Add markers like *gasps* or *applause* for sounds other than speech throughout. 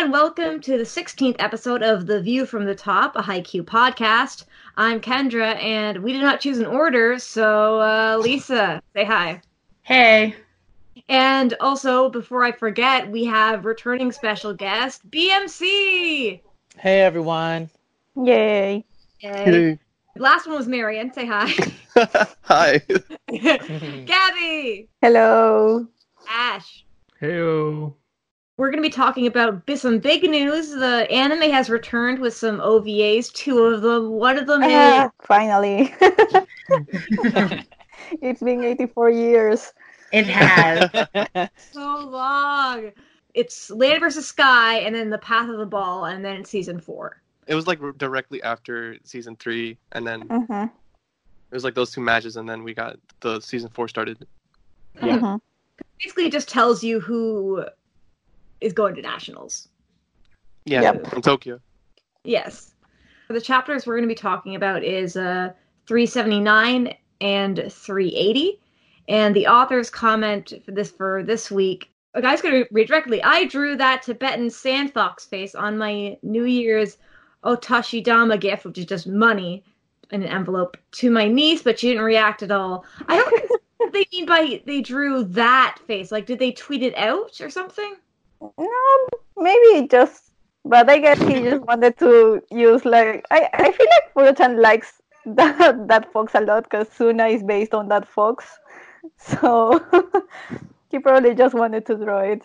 and welcome to the 16th episode of The View from the Top, a Haikyuu podcast. I'm Kendra, and we did not choose an order, so uh, Lisa, say hi. Hey. And also, before I forget, we have returning special guest, BMC! Hey, everyone. Yay. Yay. Last one was Marion, say hi. *laughs* Hi. *laughs* Gabby! Hello. Ash. Heyo. We're going to be talking about some big news. The anime has returned with some OVAs. Two of them. One of them is Ah, finally. *laughs* it's been 84 years. It has. *laughs* so long. It's Land versus Sky, and then The Path of the Ball, and then season four. It was like directly after season three, and then it hmm was like those two matches, and then we got the season four started. Yeah. hmm Basically, it just tells you who is going to nationals. Yeah, Yep. from Tokyo. Yes. The chapters we're going to be talking about is uh, 379 and 380. And the author's comment for this for this week. A guy's going to read directly. I drew that Tibetan sand fox face on my New Year's Otoshidama gift, which is just money in an envelope, to my niece, but she didn't react at all. I don't *laughs* know what they mean by they drew that face. Like, did they tweet it out or something? No, maybe just, but I guess he just wanted to use like I. I feel like Furuchan likes *laughs* that that fox a lot because Suna is based on that fox, *laughs* so *laughs* he probably just wanted to draw it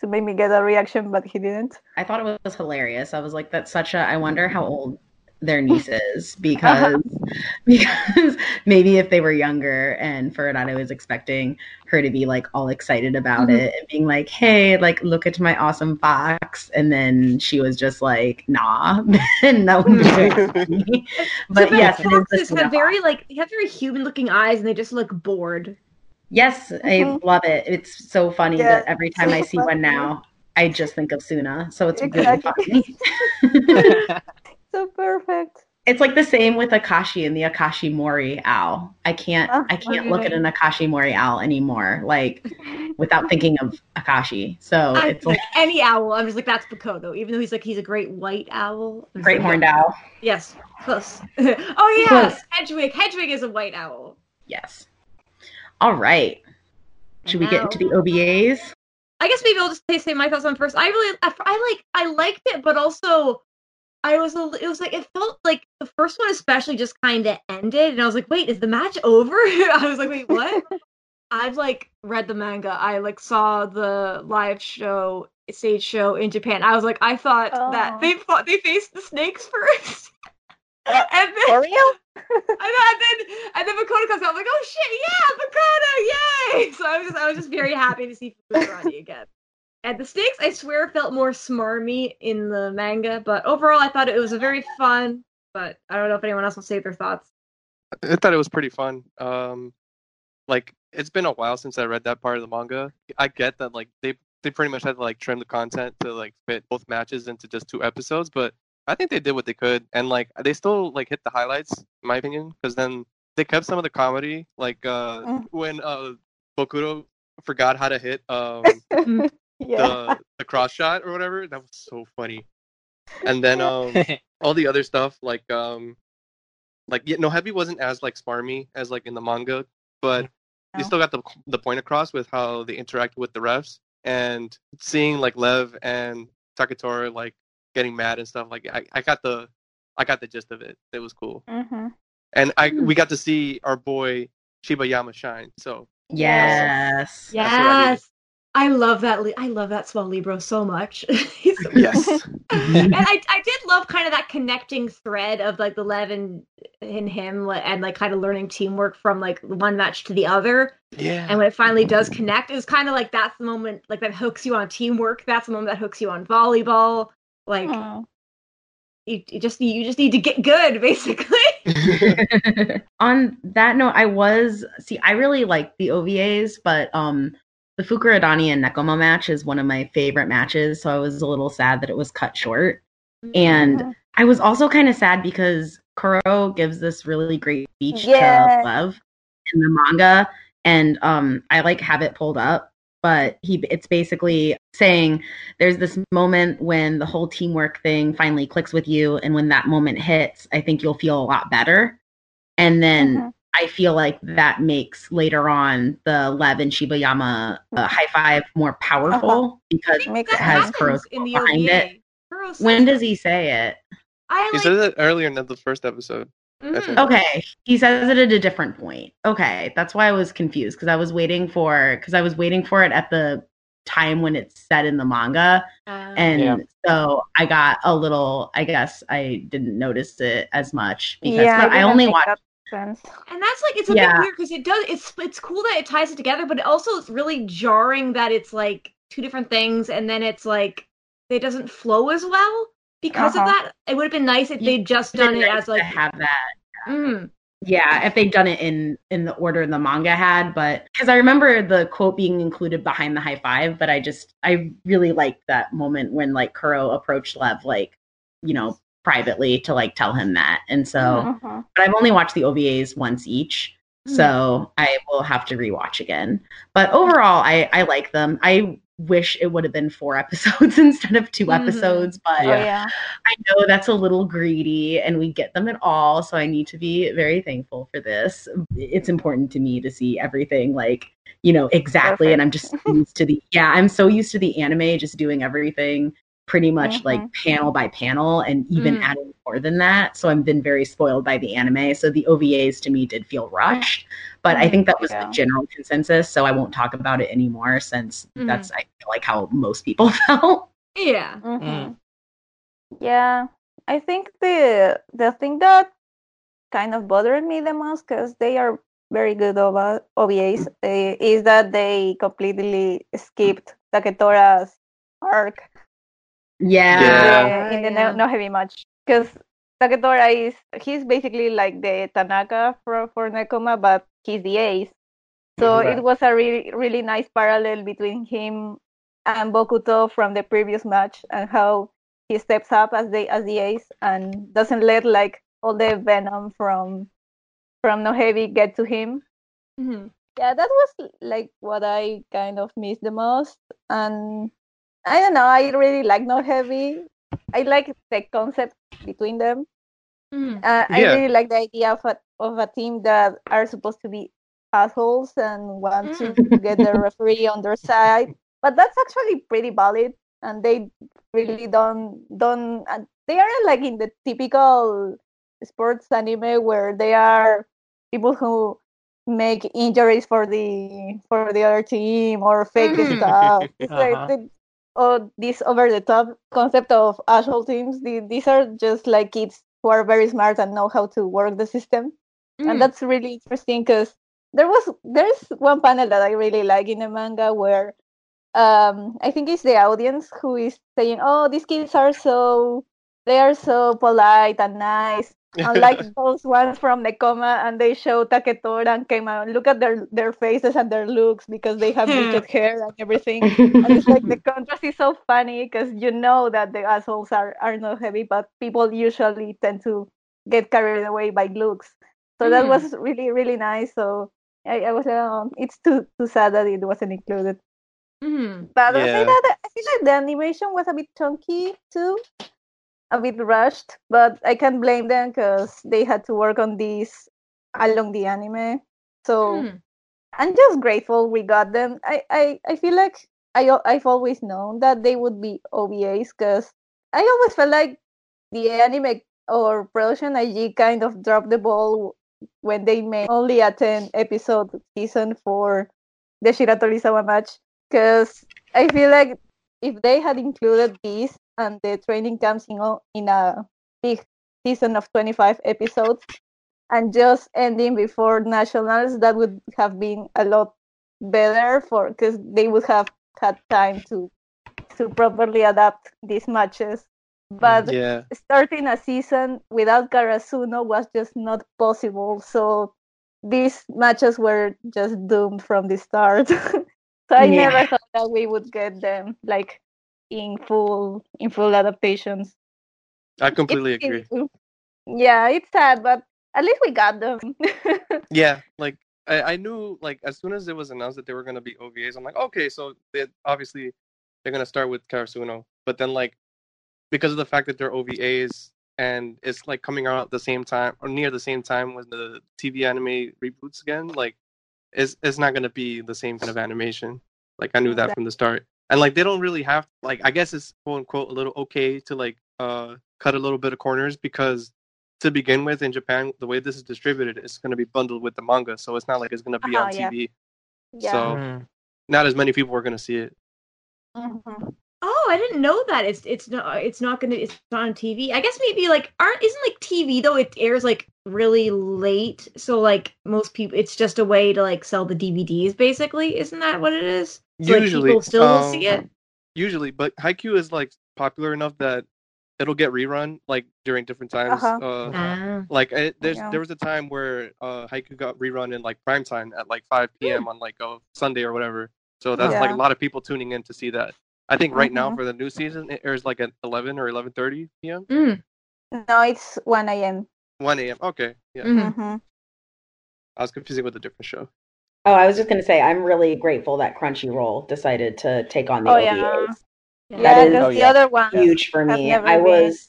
to make me get a reaction, but he didn't. I thought it was hilarious. I was like, that's such a I wonder how old their niece is because *laughs* because maybe if they were younger and Ferdinand was expecting her to be like all excited about Mhm. it and being like, Hey, like look at my awesome box and then she was just like, nah *laughs* and that would be very *laughs* funny. But Tibetan yes, it is the foxes Suna have very like they have very human looking eyes and they just look bored. Yes, I Mhm. love it. It's so funny Yeah, that every time I see one now, I just think of Suna. So it's Exactly. really funny. So perfect. it's like the same with Akashi and the Akashi Mori owl. I can't Oh, I can't look at an Akashi Mori owl anymore, like without *laughs* thinking of Akashi. So I, it's like like any owl, I'm just like that's Bokuto, even though he's like he's a great white owl. Great like, horned owl. Yes, close. *laughs* oh yeah, Close. Hedwig. Hedwig is a white owl. Yes. All right. Should we get into the OVAs? I guess maybe I'll just say, say my thoughts on first. I really, I, I like, I liked it, but also, I was, a, it was like it felt like the first one especially just kind of ended, and I was like, wait, is the match *laughs* over? I was like, wait, *laughs* what? I've like read the manga. I like saw the live show, stage show in Japan. I was like, I thought that Oh. they fought, they faced the snakes *laughs* first, uh, and then For real? and then, and then and then Bokuto comes out. I'm like, oh shit, yeah, Bokuto, yay! So I was just I was just very happy to see Fukurodani again. And the snakes, I swear, felt more smarmy in the manga, but overall, I thought it was a very fun. But I don't know if anyone else will say their thoughts. I thought it was pretty fun. Um, like it's been a while since I read that part of the manga. I get that like they they pretty much had to like trim the content to like fit both matches into just two episodes, but I think they did what they could, and like they still like hit the highlights, in my opinion, because then they kept some of the comedy, like uh Mm. when uh Bokuto forgot how to hit um *laughs* Yeah. the the cross shot or whatever. That was so funny. And then um *laughs* all the other stuff like um like yeah, Nohebi wasn't as like smarmy as like in the manga, but they still got the the point across with how they interacted with the refs and seeing like Lev and Taketora like getting mad and stuff like I, I got the I got the gist of it. It was cool. hmm And I we got to see our boy Shibayama shine. So Yes. That's Yes, I love that. I love that small libero so much. *laughs* Yes. *laughs* and I, I did love kind of that connecting thread of like the Lev and, and him and like kind of learning teamwork from like one match to the other yeah. and when it finally does connect it's kind of like that's the moment like that hooks you on teamwork that's the moment that hooks you on volleyball like you, you just you just need to get good *laughs* basically On that note, I was see, I really like the OVAs, but um the Fukurodani and Nekoma match is one of my favorite matches, so I was a little sad that it was cut short. And Mhm. I was also kind of sad because Kuro gives this really great speech Yes. to Lev in the manga, and um, I like have it pulled up. but he it's basically saying there's this moment when the whole teamwork thing finally clicks with you and when that moment hits, I think you'll feel a lot better. And then Mhm. I feel like that makes later on the Lev and Shibayama uh, high five more powerful because Makes it has sense. Kuro's in the behind OVA. it. Kuro When does he say it? I He like. said it earlier in the first episode. Mhm. Okay, he says it at a different point. Okay, that's why I was confused because I was waiting for because I was waiting for it at the time when it's set in the manga, Uh, and Yeah. so I got a little. I guess I didn't notice it as much because yeah, but I didn't only watched. That sense. and that's like it's a Yeah. bit weird because it does. It's it's cool that it ties it together, but it also it's really jarring that it's like two different things, and then it's like it doesn't flow as well because Uh-huh. of that. It would have been nice if Yeah, they'd just done been it nice as to like. have that. Mm, Yeah, if they'd done it in in the order the manga had, but because I remember the quote being included behind the high five, but I just I really liked that moment when like Kuro approached Lev like you know privately to like tell him that, and so Mhm. but I've only watched the OVAs once each, so I will have to rewatch again. But overall, I I like them. I wish it would have been four *laughs* episodes instead of 2 Mhm. episodes, but Oh yeah. I know that's a little greedy and we get them at all, so I need to be very thankful for this. It's important to me to see everything like, you know, exactly and I'm just used to the yeah, I'm so used to the anime just doing everything pretty much like panel by panel and even Mm. adding more than that. So I've been very spoiled by the anime. So the OVAs to me did feel rushed, but I Mm, think that was yeah. the general consensus, so I won't talk about it anymore since Mhm. that's I feel like how most people *laughs* felt. yeah. Mhm. Yeah, I think the the thing that kind of bothered me the most because they are very good OVA, OVAs uh, is that they completely skipped Taketora's arc Yeah. Yeah. in the, Yeah. no, Nohebi match because Taketora is he's basically like the Tanaka for for Nekoma, but he's the ace. So Right. it was a really really nice parallel between him and Bokuto from the previous match and how he steps up as the as the ace and doesn't let like all the venom from from Nohebi get to him Mhm. yeah that was like what i kind of missed the most and i don't know i really like Nohebi i like the concept between them Mhm. uh, i Yeah. really like the idea of a, of a team that are supposed to be assholes and want to *laughs* get the referee on their side but that's actually pretty valid and they really don't don't uh, they aren't like in the typical sports anime where they are people who make injuries for the for the other team or fake Mhm. stuff. *laughs* Uh-huh. like the, oh, this over the top concept of asshole teams. The, these are just like kids who are very smart and know how to work the system, Mhm. and that's really interesting because there was there's one panel that I really like in the manga where um I think it's the audience who is saying, "Oh, these kids are so they are so polite and nice." Unlike those ones from Nekoma, and they show Taketora and Kenma. Look at their their faces and their looks because they have bleached hair and everything. *laughs* And it's like the contrast is so funny because you know that the assholes are are Nohebi, but people usually tend to get carried away by looks. So that Mm. was really really nice. So I, I was um, it's too too sad that it wasn't included. Mhm. But I Yeah. think that I feel like the animation was a bit chunky too, a bit rushed. But I can't blame them because they had to work on this along the anime. So Mhm. I'm just grateful we got them. I I, I feel like I I've always known that they would be OVAs because I always felt like the anime or production IG kind of dropped the ball when they made only a 10 episode season for the Shiratorizawa match because I feel like if they had included this and the training camps in, a- in a big season of 25 episodes and just ending before nationals that would have been a lot better for because they would have had time to to properly adapt these matches but mm, yeah. starting a season without Karasuno was just not possible. So these matches were just doomed from the start. *laughs* so I Yeah. never thought that we would get them like in full in full adaptations. I completely It's- agree. Yeah, it's sad, but at least we got them. *laughs* Yeah, like I, I knew like as soon as it was announced that they were gonna be OVAs, I'm like, okay, so they obviously they're gonna start with Karasuno, but then like because of the fact that they're OVAs and it's like coming out at the same time or near the same time when the TV anime reboots again, like it's it's not gonna be the same kind of animation. Like I knew that from the start, and like they don't really have like I guess it's quote unquote a little okay to like uh cut a little bit of corners because to begin with in Japan the way this is distributed it's going to be bundled with the manga so it's not like it's going to be Uh-huh, on yeah. TV Yeah. so Mhm. not as many people are going to see it Mhm. Oh, I didn't know that. It's it's not it's not gonna it's not on TV. I guess maybe like aren't isn't like TV though. It airs like really late, so like most people, it's just a way to like sell the DVDs. Basically, isn't that what it is? So, like, usually people still um, see it. usually but Haikyuu is like popular enough that it'll get rerun like during different times Uh-huh. uh Ah. like it, there's Yeah. there was a time where uh Haikyuu got rerun in like prime time at like 5 p.m. on like a Sunday or whatever. So that's like a lot of people tuning in to see that. I think right now Mhm. for the new season it airs like at 11 or 11:30 p.m. Mm. No, it's 1 a.m. 1 a.m. Okay, yeah. Mhm. Mhm. I was confusing with a different show. Oh, I was just gonna say I'm really grateful that Crunchyroll decided to take on the Oh, OVAs. yeah. Yeah. That Yeah, is- because Oh, the yeah. other one. huge for me. never I been. was,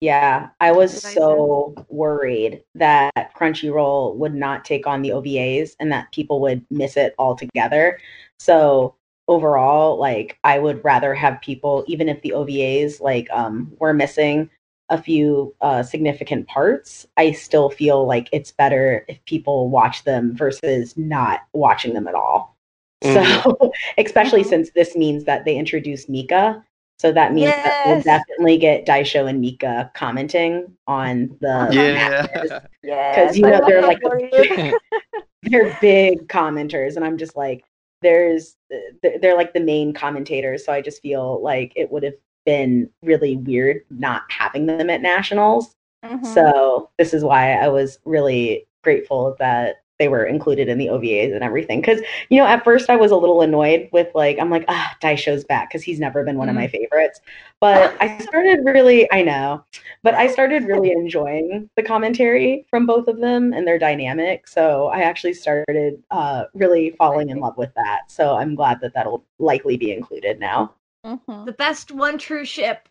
yeah, I was Did I so worried that Crunchyroll would not take on the OVAs and that people would miss it altogether. So overall, like, I would rather have people, even if the OVAs like um were missing a few uh, significant parts, I still feel like it's better if people watch them versus not watching them at all. So, *laughs* especially Mhm. since this means that they introduced Mika, so that means that we'll definitely get Daisho and Mika commenting on the Yeah. matches. *laughs* Yes, you know, they're like the. *laughs* They're big commenters, and I'm just like, there's, they're they're like the main commentators. So I just feel like it would have been really weird not having them at nationals. Mhm. So this is why I was really grateful that they were included in the OVAs and everything. Because you know, at first I was a little annoyed with like I'm like ah Daisho's back because he's never been one of my favorites. But I started really I know, but I started really *laughs* enjoying the commentary from both of them and their dynamic. So I actually started uh, really falling in love with that. So I'm glad that that'll likely be included now. Mhm. The best one true ship.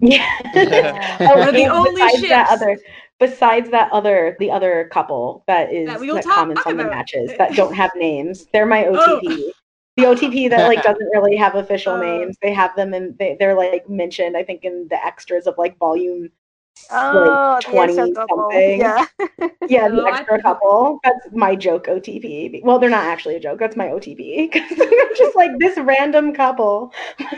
Yeah. Yeah. Oh, One of the only besides that other, besides that other, the other couple that is That that, we will talk comments on the matches that don't have names. They're my Oh. OTP. The OTP that like *laughs* doesn't really have official Oh. names. They have them and they, they're like mentioned. I think in the extras of like volume. Oh, like the 20 extra something. Yeah. *laughs* Yeah, the Oh, extra couple. That's my joke OTP. Well, they're not actually a joke. That's my OTP. *laughs* 'Cause I'm just like this random couple. *laughs*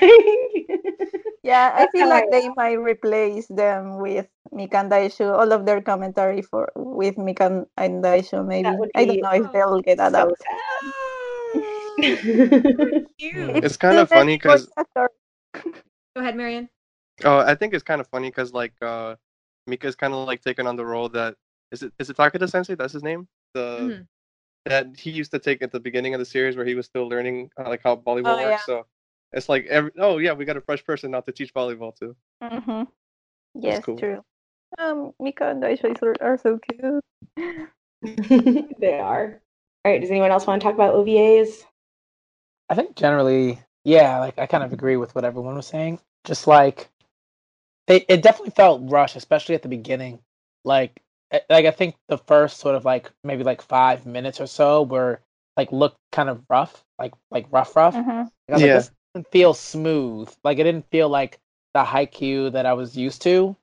Yeah, I feel like I they might replace them with Mika and Daisho, all of their commentary for with Mika and Daisho, maybe. would I don't know if they'll get so out. sad. Cute. It's kind of funny many voice 'cause- actors. Go ahead, Marion. Oh, I think it's kind of funny because like uh, Mika's kind of like taken on the role that is it is it Takeda Sensei? That's his name. The Mhm. that he used to take at the beginning of the series where he was still learning uh, like how volleyball Oh, works. So it's like every oh yeah, we got a fresh person now to teach volleyball too. Mhm. Yes, cool. true. Um, Mika and Daisho is- are so cute. *laughs* *laughs* they are. All right. Does anyone else want to talk about OVAs? I think generally, yeah, like I kind of agree with what everyone was saying. Just like they, it definitely felt rushed, especially at the beginning. Like, eh, like I think the first sort of like maybe like five minutes or so were like looked kind of rough, like like rough, rough. Mhm. Like, I was Yeah. like, this didn't feel smooth. Like it didn't feel like the Haikyuu that I was used to.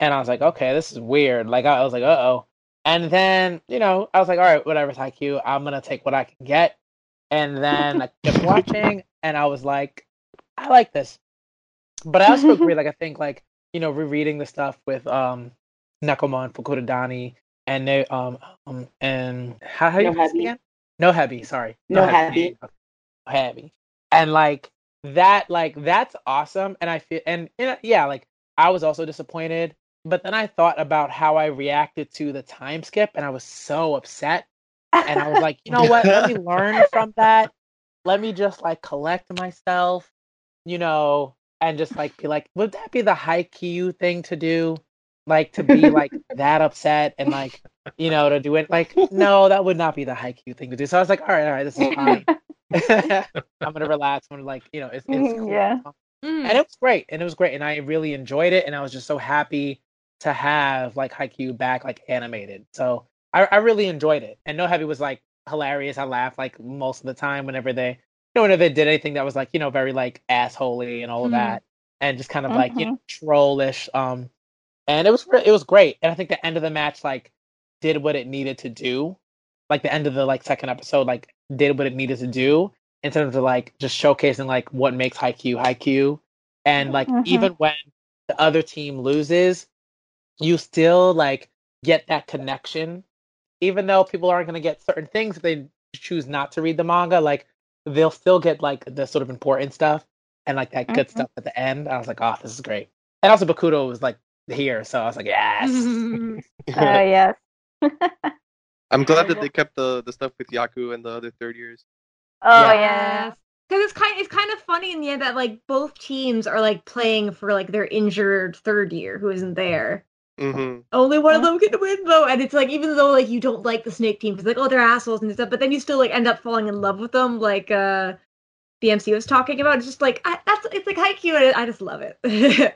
And I was like, okay, this is weird. Like I was like, uh oh. And then, you know, I was like, all right, whatever's Haikyuu, I'm gonna take what I can get. And then I kept watching and I was like, I like this. But I also *laughs* agree, like I think like, you know, rereading the stuff with um Nekoma and Fukurodani and they um um and how how you No Hebi. again? No heavy, sorry. No. Hebi. Heavy. And like that like that's awesome and I feel and you know, yeah, like I was also disappointed, but then I thought about how I reacted to the time skip and I was so upset and I was like, you know what? Let me *laughs* learn from that. Let me just like collect myself, you know, and just like be like, would that be the Haikyuu thing to do? like to be like that upset and like you know to do it? Like no that would not be the Haikyuu thing to do. So i was like all right all right this is fine. *laughs* *laughs* I'm gonna relax. I'm gonna like you know it's, it's *laughs* cool. Yeah. And mm. it was great and it was great and i really enjoyed it and i was just so happy to have like Haikyuu back like animated. So i, I really enjoyed it. And Nohebi was like hilarious. I laughed like most of the time whenever they you know whenever they did anything that was like you know very like assholey and all of Mhm. that and just kind of like you know trollish um and it was it was great and i think the end of the match like did what it needed to do like the end of the like second episode like did what it needed to do in terms of like just showcasing like what makes Haikyuu Haikyuu and like Mhm. even when the other team loses you still like get that connection even though people aren't going to get certain things if they choose not to read the manga like they'll still get like the sort of important stuff and like that good Mhm. stuff at the end i was like oh this is great and also Bokuto was like here so i was like yes Mm-hmm. *laughs* Uh, yes. I'm *laughs* glad that they kept the the stuff with Yaku and the other third years. Oh Yeah. yeah. Because it's kind it's kind of funny in the end that like both teams are like playing for like their injured third year who isn't there. Hmm Only one of them can win though, and it's like even though like you don't like the snake team, it's like oh they're assholes and stuff, but then you still like end up falling in love with them, like uh the MC was talking about. It's just like I, that's it's like Haikyuu, and I just love it. *laughs*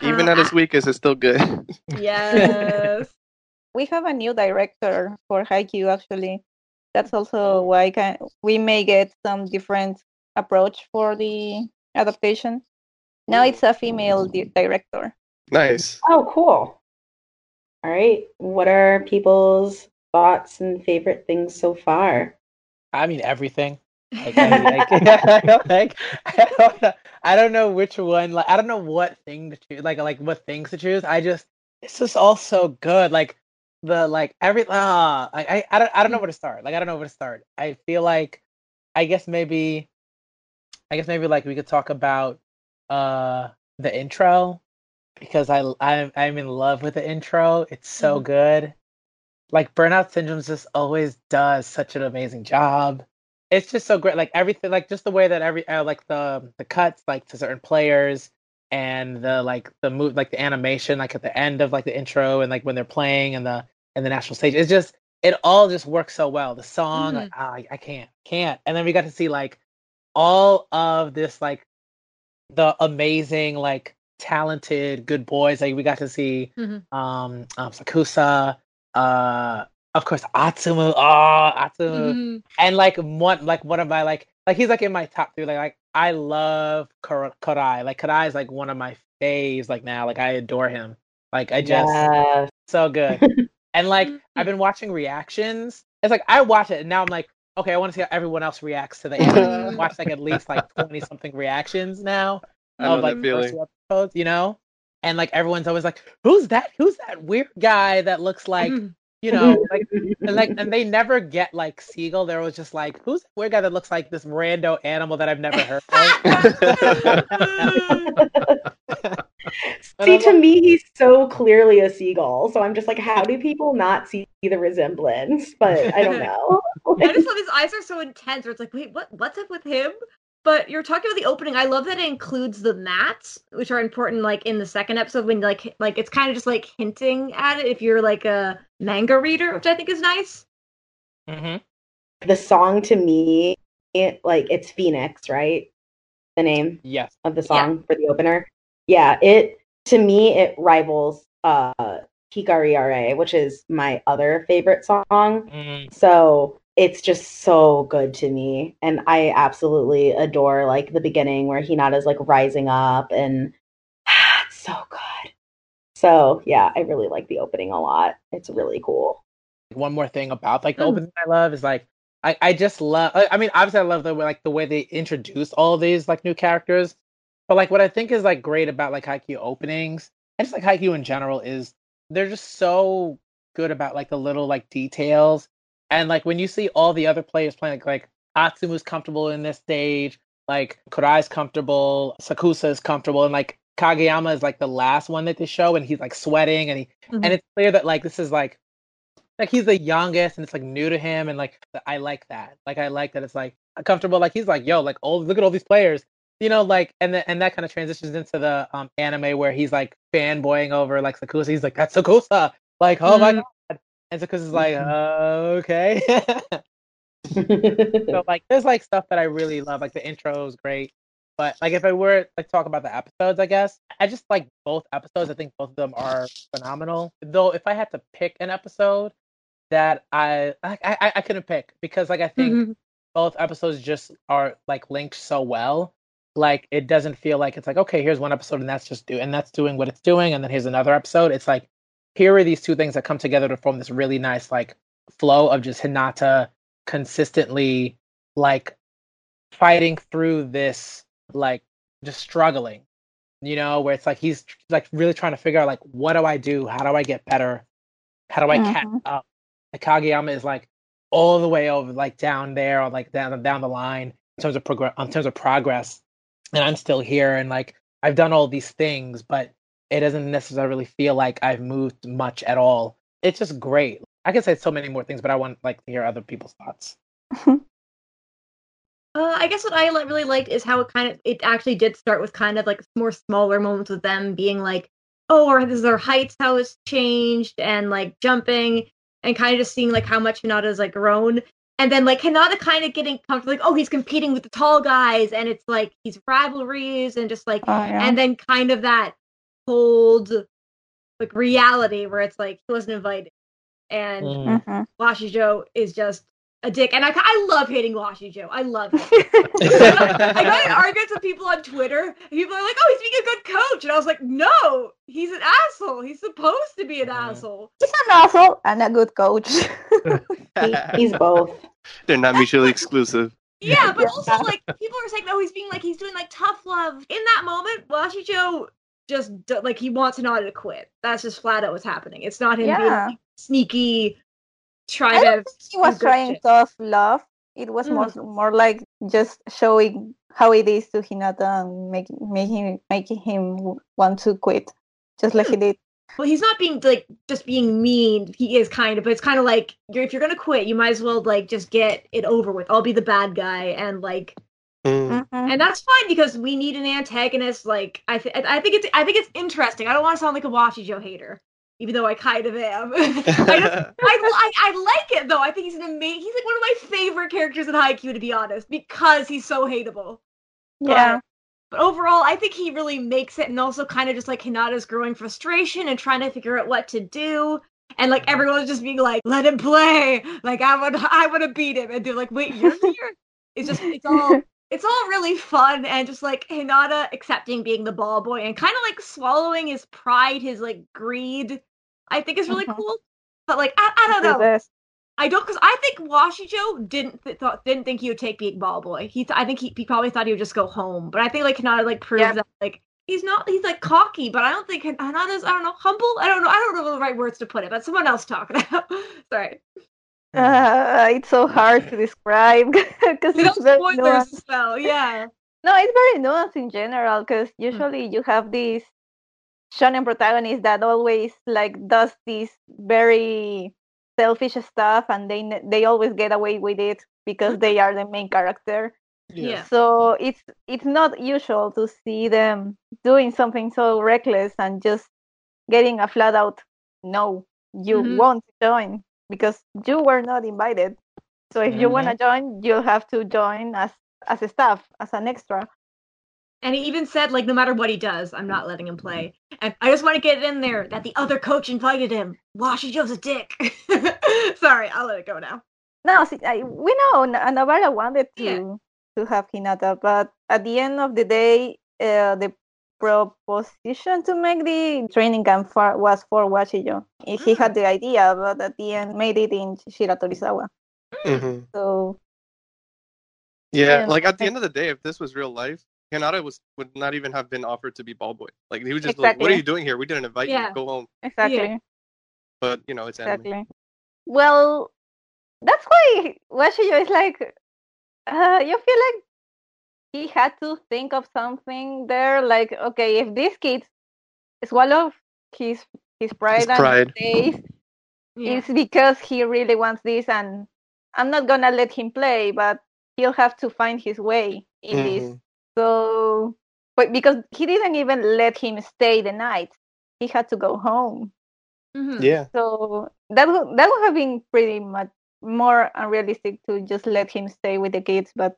Even Uh, at its weakest, it's still good. *laughs* yes. *laughs* We have a new director for Haikyuu actually. That's also why can, we may get some different approach for the adaptation. Now it's a female di- director. Nice. Oh, cool. All right. What are people's thoughts and favorite things so far? i mean everything like, I, mean, like, I *laughs* don't, *laughs* like I don't, know, I don't know which one like i don't know what thing to choose like like what things to choose i just it's just all so good like the like every ah I, I i don't i don't know where to start like i don't know where to start i feel like i guess maybe i guess maybe like we could talk about uh the intro because i i'm, I'm in love with the intro. It's so Mhm. good. Like burnout syndrome just always does such an amazing job. It's just so great like everything like just the way that every uh, like the the cuts like to certain players and the like the move like the animation like at the end of like the intro and like when they're playing and the and the national stage it's just it all just works so well. The song like ah, I, I can't can't. And then we got to see like all of this like the amazing like talented good boys like we got to see Mhm. um, um sakusa uh of course atsumu oh atsumu Mhm. and like one like one of my like like he's like in my top three like like I love Kar- Korai like Korai is like one of my faves like now like I adore him like I just Yes. so good *laughs* and like I've been watching reactions it's like I watch it and now I'm like okay I want to see how everyone else reacts to the anime watch like at least like *laughs* 20 something reactions now I know of like that first feeling. episodes you know and like everyone's always like who's that who's that weird guy that looks like *laughs* you know like and like and they never get like Siegel. There was just like, who's the weird guy that looks like this rando animal that I've never heard of? *laughs* *laughs* See, to me, he's so clearly a seagull. So I'm just like, how do people not see the resemblance? But I don't know. I just love his eyes are so intense. Where it's like, wait, what? What's up with him? But you're talking about the opening. I love that it includes the mats, which are important. Like in the second episode, when like like it's kind of just like hinting at it if you're like a manga reader, which I think is nice. hmm the song to me, it, like it's Phoenix, right? The name Yes. of the song for the opener. Yeah, it to me it rivals uh Hikariare, which is my other favorite song. Mm, So it's just so good to me. And I absolutely adore like the beginning where Hinata's like rising up and *sighs* it's so good. So yeah, I really like the opening a lot. It's really cool. one more thing about like the Mm. opening I love is like I, I just love I I mean obviously I love the way like the way they introduce all of these like new characters. But like what I think is like great about like Haikyuu openings and just like Haikyuu in general is they're just so good about like the little like details. And like when you see all the other players playing like like Atsumu's comfortable in this stage, like Korai's comfortable, Sakusa is comfortable, and like Kageyama is like the last one that they show and he's like sweating and he Mhm. and it's clear that like this is like like he's the youngest and it's like new to him and like I like that. Like I like that it's like comfortable. Like he's like, yo, like oh look at all these players. you know, like, and then and that kind of transitions into the um anime where he's like fanboying over like Sakusa. He's like, "That's Sakusa!" Like, oh my Mhm. god! And Sakusa's like, uh, "Okay." *laughs* so like, there's like stuff that I really love. Like the intro is great, but like if I were like talk about the episodes, I guess I just like both episodes. I think both of them are phenomenal. Though if I had to pick an episode that I I I, I couldn't pick because like I think Mhm. both episodes just are like linked so well. Like it doesn't feel like it's like okay, here's one episode and that's just do and that's doing what it's doing, and then here's another episode. It's like here are these two things that come together to form this really nice like flow of just Hinata consistently like fighting through this like just struggling, you know, where it's like he's like really trying to figure out like what do I do? How do I get better? How do I catch Mhm. up? Like Kageyama is like all the way over like down there or like down down the line in terms of progress in terms of progress and i'm still here and like i've done all these things but it doesn't necessarily feel like i've moved much at all. It's just great. I can say so many more things but i want like to hear other people's thoughts. *laughs* Uh, I guess what I really liked is how it kind of it actually did start with kind of like more smaller moments with them being like, oh, or this is their heights, how it's changed, and like jumping, and kind of just seeing like how much Hinata's like grown, and then like Hinata kind of getting comfortable, like oh, he's competing with the tall guys, and it's like he's rivalries and just like, Oh, yeah. and then kind of that cold like reality where it's like he wasn't invited, and Mm. Mhm. Washijo is just a dick, and I I love hating Washijo. I love him. *laughs* I got in arguments with people on Twitter. And people are like, "Oh, he's being a good coach," and I was like, "No, he's an asshole. He's supposed to be an Mhm. asshole." He's an asshole and a good coach. *laughs* He- he's both. They're not mutually exclusive. Yeah, but also like people are saying, "Oh, he's being like he's doing like tough love." In that moment, Washijo just like he wants Hinata to quit. That's just flat out what's happening. It's not him being Yeah. like, sneaky. Try to. he was trying shit. tough love. It was mm. more more like just showing how it is to Hinata and making making making him want to quit, just like he mm. did. Well, he's not being like just being mean. He is kind of, but it's kind of like you're, if you're gonna quit, you might as well like just get it over with. I'll be the bad guy, and like, Mm. Mhm. and that's fine because we need an antagonist. Like, I, th- I think it's, I think it's interesting. I don't want to sound like a Washijo hater, even though I kind of am. *laughs* I, just, I, I, I like it though. I think he's an amazing. He's like one of my favorite characters in Haikyuu, to be honest, because he's so hateable. Yeah. But overall, I think he really makes it, and also kind of just like Hinata's growing frustration and trying to figure out what to do, and like everyone's just being like, "Let him play!" Like I would, I want to beat him, and they're like, "Wait, you're here?" It's just, it's all, it's all really fun, and just like Hinata accepting being the ball boy and kind of like swallowing his pride, his like greed. I think is really Mhm. cool. But like, I, I don't know. best. I don't because I think Washijo didn't th- thought didn't think he would take being ball boy. He th- I think he, he probably thought he would just go home. But I think like Hinata like proves that like he's not he's like cocky, but I don't think Hinata's I don't know humble. I don't know I don't know the right words to put it. But someone else talk now. *laughs* Sorry, Uh, *laughs* it's so hard to describe *laughs* because without it's very spoilers nuanced. as well. Yeah, No, it's very nuanced in general because usually you have these shonen protagonist that always like does this very selfish stuff and they they always get away with it because they are the main character. yeah. So it's it's not usual to see them doing something so reckless and just getting a flat out no, you Mhm. won't join because you were not invited. So if you want to mm-hmm. join, you'll have to join as as a staff, as an extra. And he even said like no matter what he does, I'm not letting him mm-hmm. play. And I just want to get it in there that the other coach invited him. Washijo's a dick. *laughs* Sorry, I'll let it go now. No, see, I, we know Na- uh, Navarra wanted to Yeah. to have Hinata, but at the end of the day, uh, the proposition to make the training camp for, was for Washijo. He had the idea, but at the end made it in Shiratorizawa. Mhm. So Yeah, Yeah. like at the end of the day, if this was real life, Hinata was would not even have been offered to be ball boy. Like he was just like, "What are you doing here? We didn't invite Yeah. you. Go home." exactly, But you know, it's anime. exactly. Well, that's why Washijo is like. Uh, you feel like he had to think of something there. Like, okay, if this kid swallow his his pride, His pride. and stays, Yeah. it's because he really wants this and i'm not gonna let him play but he'll have to find his way in this Mhm. So, but because he didn't even let him stay the night, he had to go home. Mhm. Yeah. So that would that would have been pretty much more unrealistic to just let him stay with the kids, but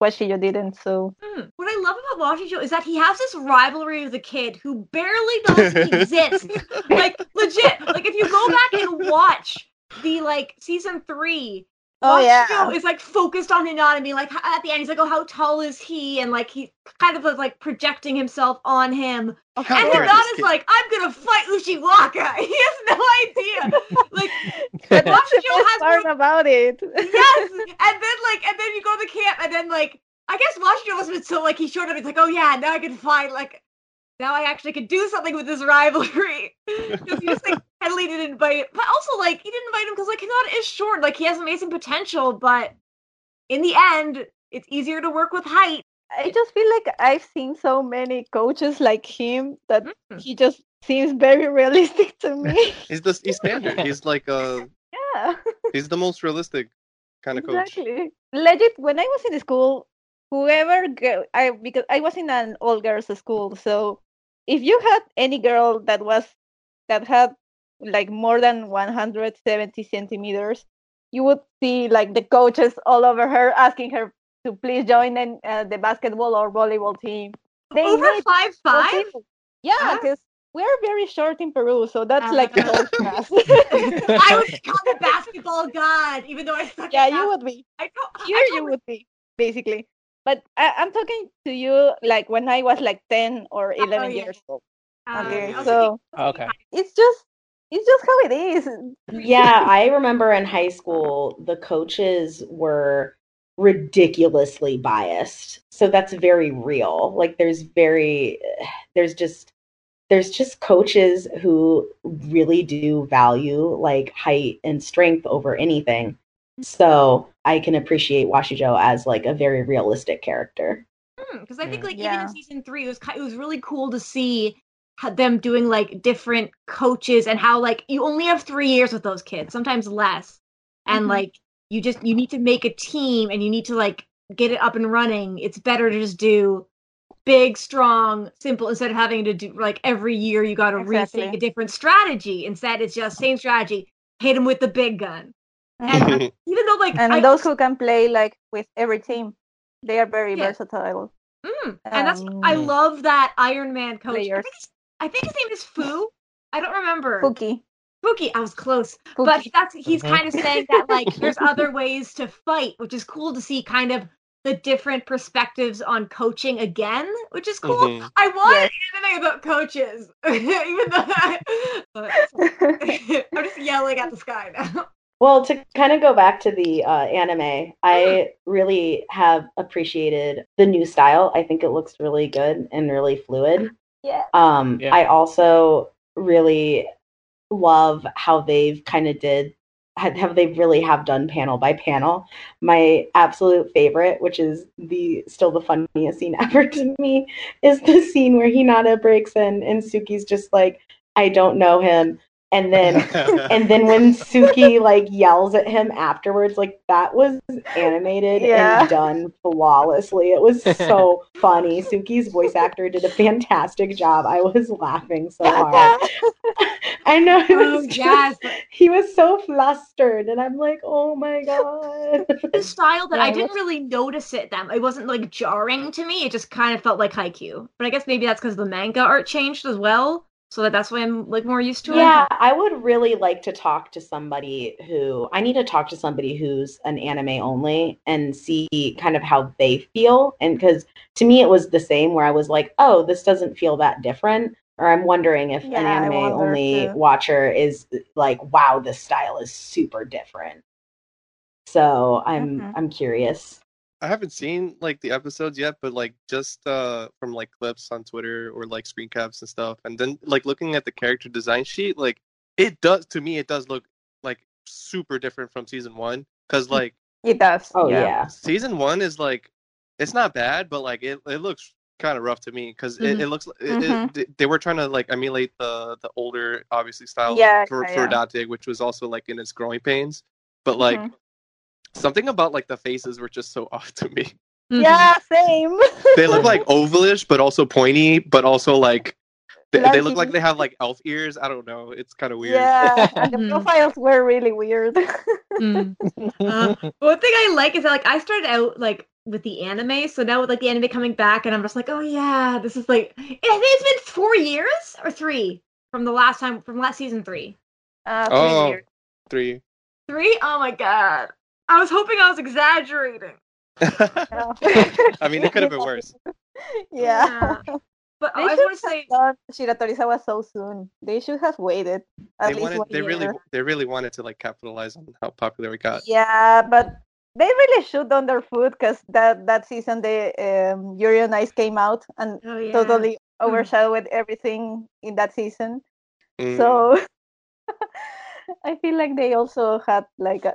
Washijo didn't. So Mm. What I love about Washijo is that he has this rivalry with a kid who barely knows he *laughs* exists. like legit. Like if you go back and watch the like season three, Oh, yeah. Washijo is like focused on Hinata, like at the end he's like, oh, how tall is he? And like he kind of was like projecting himself on him. How And dare course. this Hinata's like, I'm gonna fight Ushiwaka. *laughs* He has no idea. Like *laughs* But that's the Washijo best has part no about it. yes, *laughs* and then like, and then you go to the camp, and then like, I guess have been so like he showed up. He's like, oh yeah, now I can fight like, now I actually could do something with this rivalry because *laughs* he just like Henley didn't invite him, but also like he didn't invite him because like Hinata is short, like he has amazing potential, but in the end, it's easier to work with height. I just feel like I've seen so many coaches like him that Mm. he just seems very realistic to me. *laughs* He's the he's standard. *laughs* He's like uh yeah, he's the most realistic kind of coach. exactly. Legit, when I was in school, whoever girl, I because I was in an all girls school, so if you had any girl that was that had like more than 170 centimeters, you would see like the coaches all over her asking her to please join in, uh, the basketball or volleyball team. They Over five five. Yeah, Huh? we're very short in Peru, so that's like whole *laughs* class. I would *laughs* become a basketball god, even though I suck. yeah, at you would be. I don't. Here I you would be, basically. But I, I'm talking to you like when I was like 10 or 11 Oh, yeah. years old. uh, Okay, I so Okay. it's just it's just how it is. Yeah, I remember in high school, the coaches were ridiculously biased. So that's very real. Like there's very there's just there's just coaches who really do value like height and strength over anything. So I can appreciate Washijo as like a very realistic character. because I think Yeah. like even in season three, it was it was really cool to see them doing like different coaches and how like you only have three years with those kids, sometimes less, and Mhm. like you just you need to make a team and you need to like get it up and running. It's better to just do big, strong, simple instead of having to do like every year you got to Exactly. rethink a different strategy. Instead, it's just same strategy. Hit them with the big gun. And *laughs* even though like and I those who can play like with every team, they are very Yeah. versatile. Mm, and that's I Um, love that Iron Man coach. I think, his, I think his name is Fu. I don't remember. Fuki. Fuki. I was close, but that's he's Mhm. kind of saying that like *laughs* there's other ways to fight, which is cool to see. Kind of the different perspectives on coaching again, which is cool. Mhm. I want Yes. anything about coaches, *laughs* even though I, but I'm just yelling at the sky now. Well, to kind of go back to the uh, anime, I really have appreciated the new style. I think it looks really good and really fluid. yeah. Um, Yeah. I also really love how they've kind of did had- have they really have done panel by panel. My absolute favorite, which is the still the funniest scene *laughs* ever to me, is the scene where Hinata breaks in and Tsukki's just like, I don't know him. And then *laughs* and then when Tsukki like yells at him afterwards, like that was animated Yeah. and done flawlessly. It was *laughs* so funny. Tsukki's voice actor did a fantastic job. I was laughing so hard. *laughs* I know it Oh was just- yes, he was so flustered, and I'm like, oh my god. the style that Yeah, I didn't really notice it. Them, it wasn't like jarring to me. It just kind of felt like Haikyuu. But I guess maybe that's because the manga art changed as well, so that that's why I'm like more used to it. Yeah, I would really like to talk to somebody who I need to talk to somebody who's an anime only and see kind of how they feel. And because to me, it was the same where I was like, oh, this doesn't feel that different. Or I'm wondering if an Yeah, I anime only too. watcher is like, wow, this style is super different. So I'm Mhm. I'm curious. I haven't seen like the episodes yet, but like just uh from like clips on Twitter or like screen caps and stuff, and then like looking at the character design sheet, like it does to me, it does look like super different from season one. Cause like It does. Oh yeah. season one is like it's not bad, but like it it looks kind of rough to me because it, Mhm. it looks it, Mhm. it, they were trying to like emulate the the older obviously style Yeah, for yeah, for yeah. Datig, which was also like in its growing pains, but like Mhm. Something about like the faces were just so *laughs* off to me. Mhm. Yeah, same. They look like *laughs* ovalish, but also pointy, but also like they, they look like they have like elf ears. I don't know. It's kind of weird. Yeah, and the Mhm. profiles were really weird. *laughs* Mm. Uh, one thing I like is that like I started out like with the anime, so now with like the anime coming back, and I'm just like, oh yeah, this is like I think it's been four years or three from the last time from last season three. Uh, three Oh. years. Three. Three? Oh my god! I was hoping I was exaggerating. *laughs* I mean, it could have been worse. *laughs* yeah. But They I should want to say, Done Shiratorizawa so soon. They should have waited at They least wanted. one They really. year. They really wanted to like capitalize on how popular it got. Yeah, but they really shoot on their foot because that that season the um, Yuri on Ice came out and oh yeah, totally overshadowed everything in that season. Mm. So *laughs* I feel like they also had like a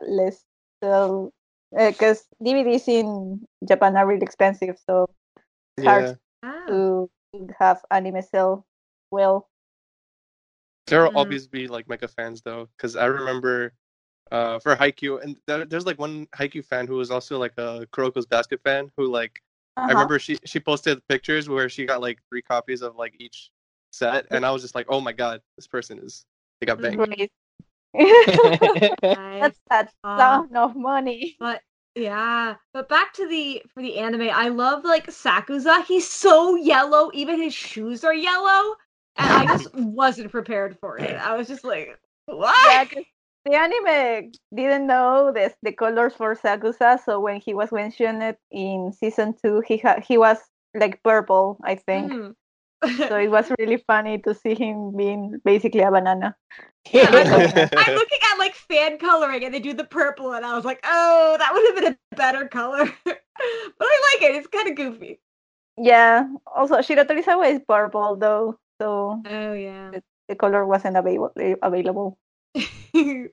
less because DVDs in Japan are really expensive, so it's hard yeah, Ah. to have anime sell well. there will Mm. always be like mega fans though, because I remember uh for Haikyuu, and there, there's like one Haikyuu fan who was also like a Kuroko's Basket fan who like I Uh-huh. remember she she posted pictures where she got like three copies of like each set, and I was just like, oh my god, this person is they got banged. Great. *laughs* That's that Uh, ton of money. But yeah, but back to the for the anime, I love like Sakusa. He's so yellow, even his shoes are yellow, and I just *laughs* wasn't prepared for it. I was just like, what? Yeah, the anime didn't know this the colors for Sakusa, so when he was mentioned in season two, he ha- he was like purple, I think. Mhm. So it *laughs* was really funny to see him being basically a banana. Yeah, *laughs* I'm, I'm *laughs* looking at like fan coloring, and they do the purple, and I was like, oh, that would have been a better color. but I like it. It's kind of goofy. Yeah. Also, Shiratorizawa is purple though, so Oh yeah. the color wasn't available. Available. Mm.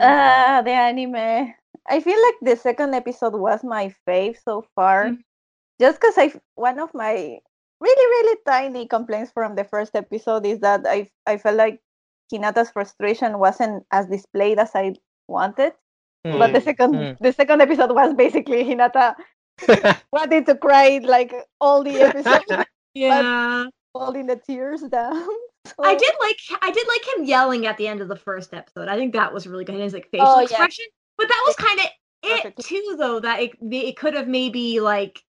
Ah, the anime. I feel like the second episode was my fave so far, Mhm. just because I one of my really really tiny complaints from the first episode is that I I felt like Hinata's frustration wasn't as displayed as I wanted. But the second Mm. the second episode was basically Hinata *laughs* wanted to cry like all the episode, *laughs* yeah. holding the tears down. *laughs* I did like I did like him yelling at the end of the first episode. I think that was really good. His like facial Oh, yeah. expression, but that was kind of it too, though. That it it could have maybe like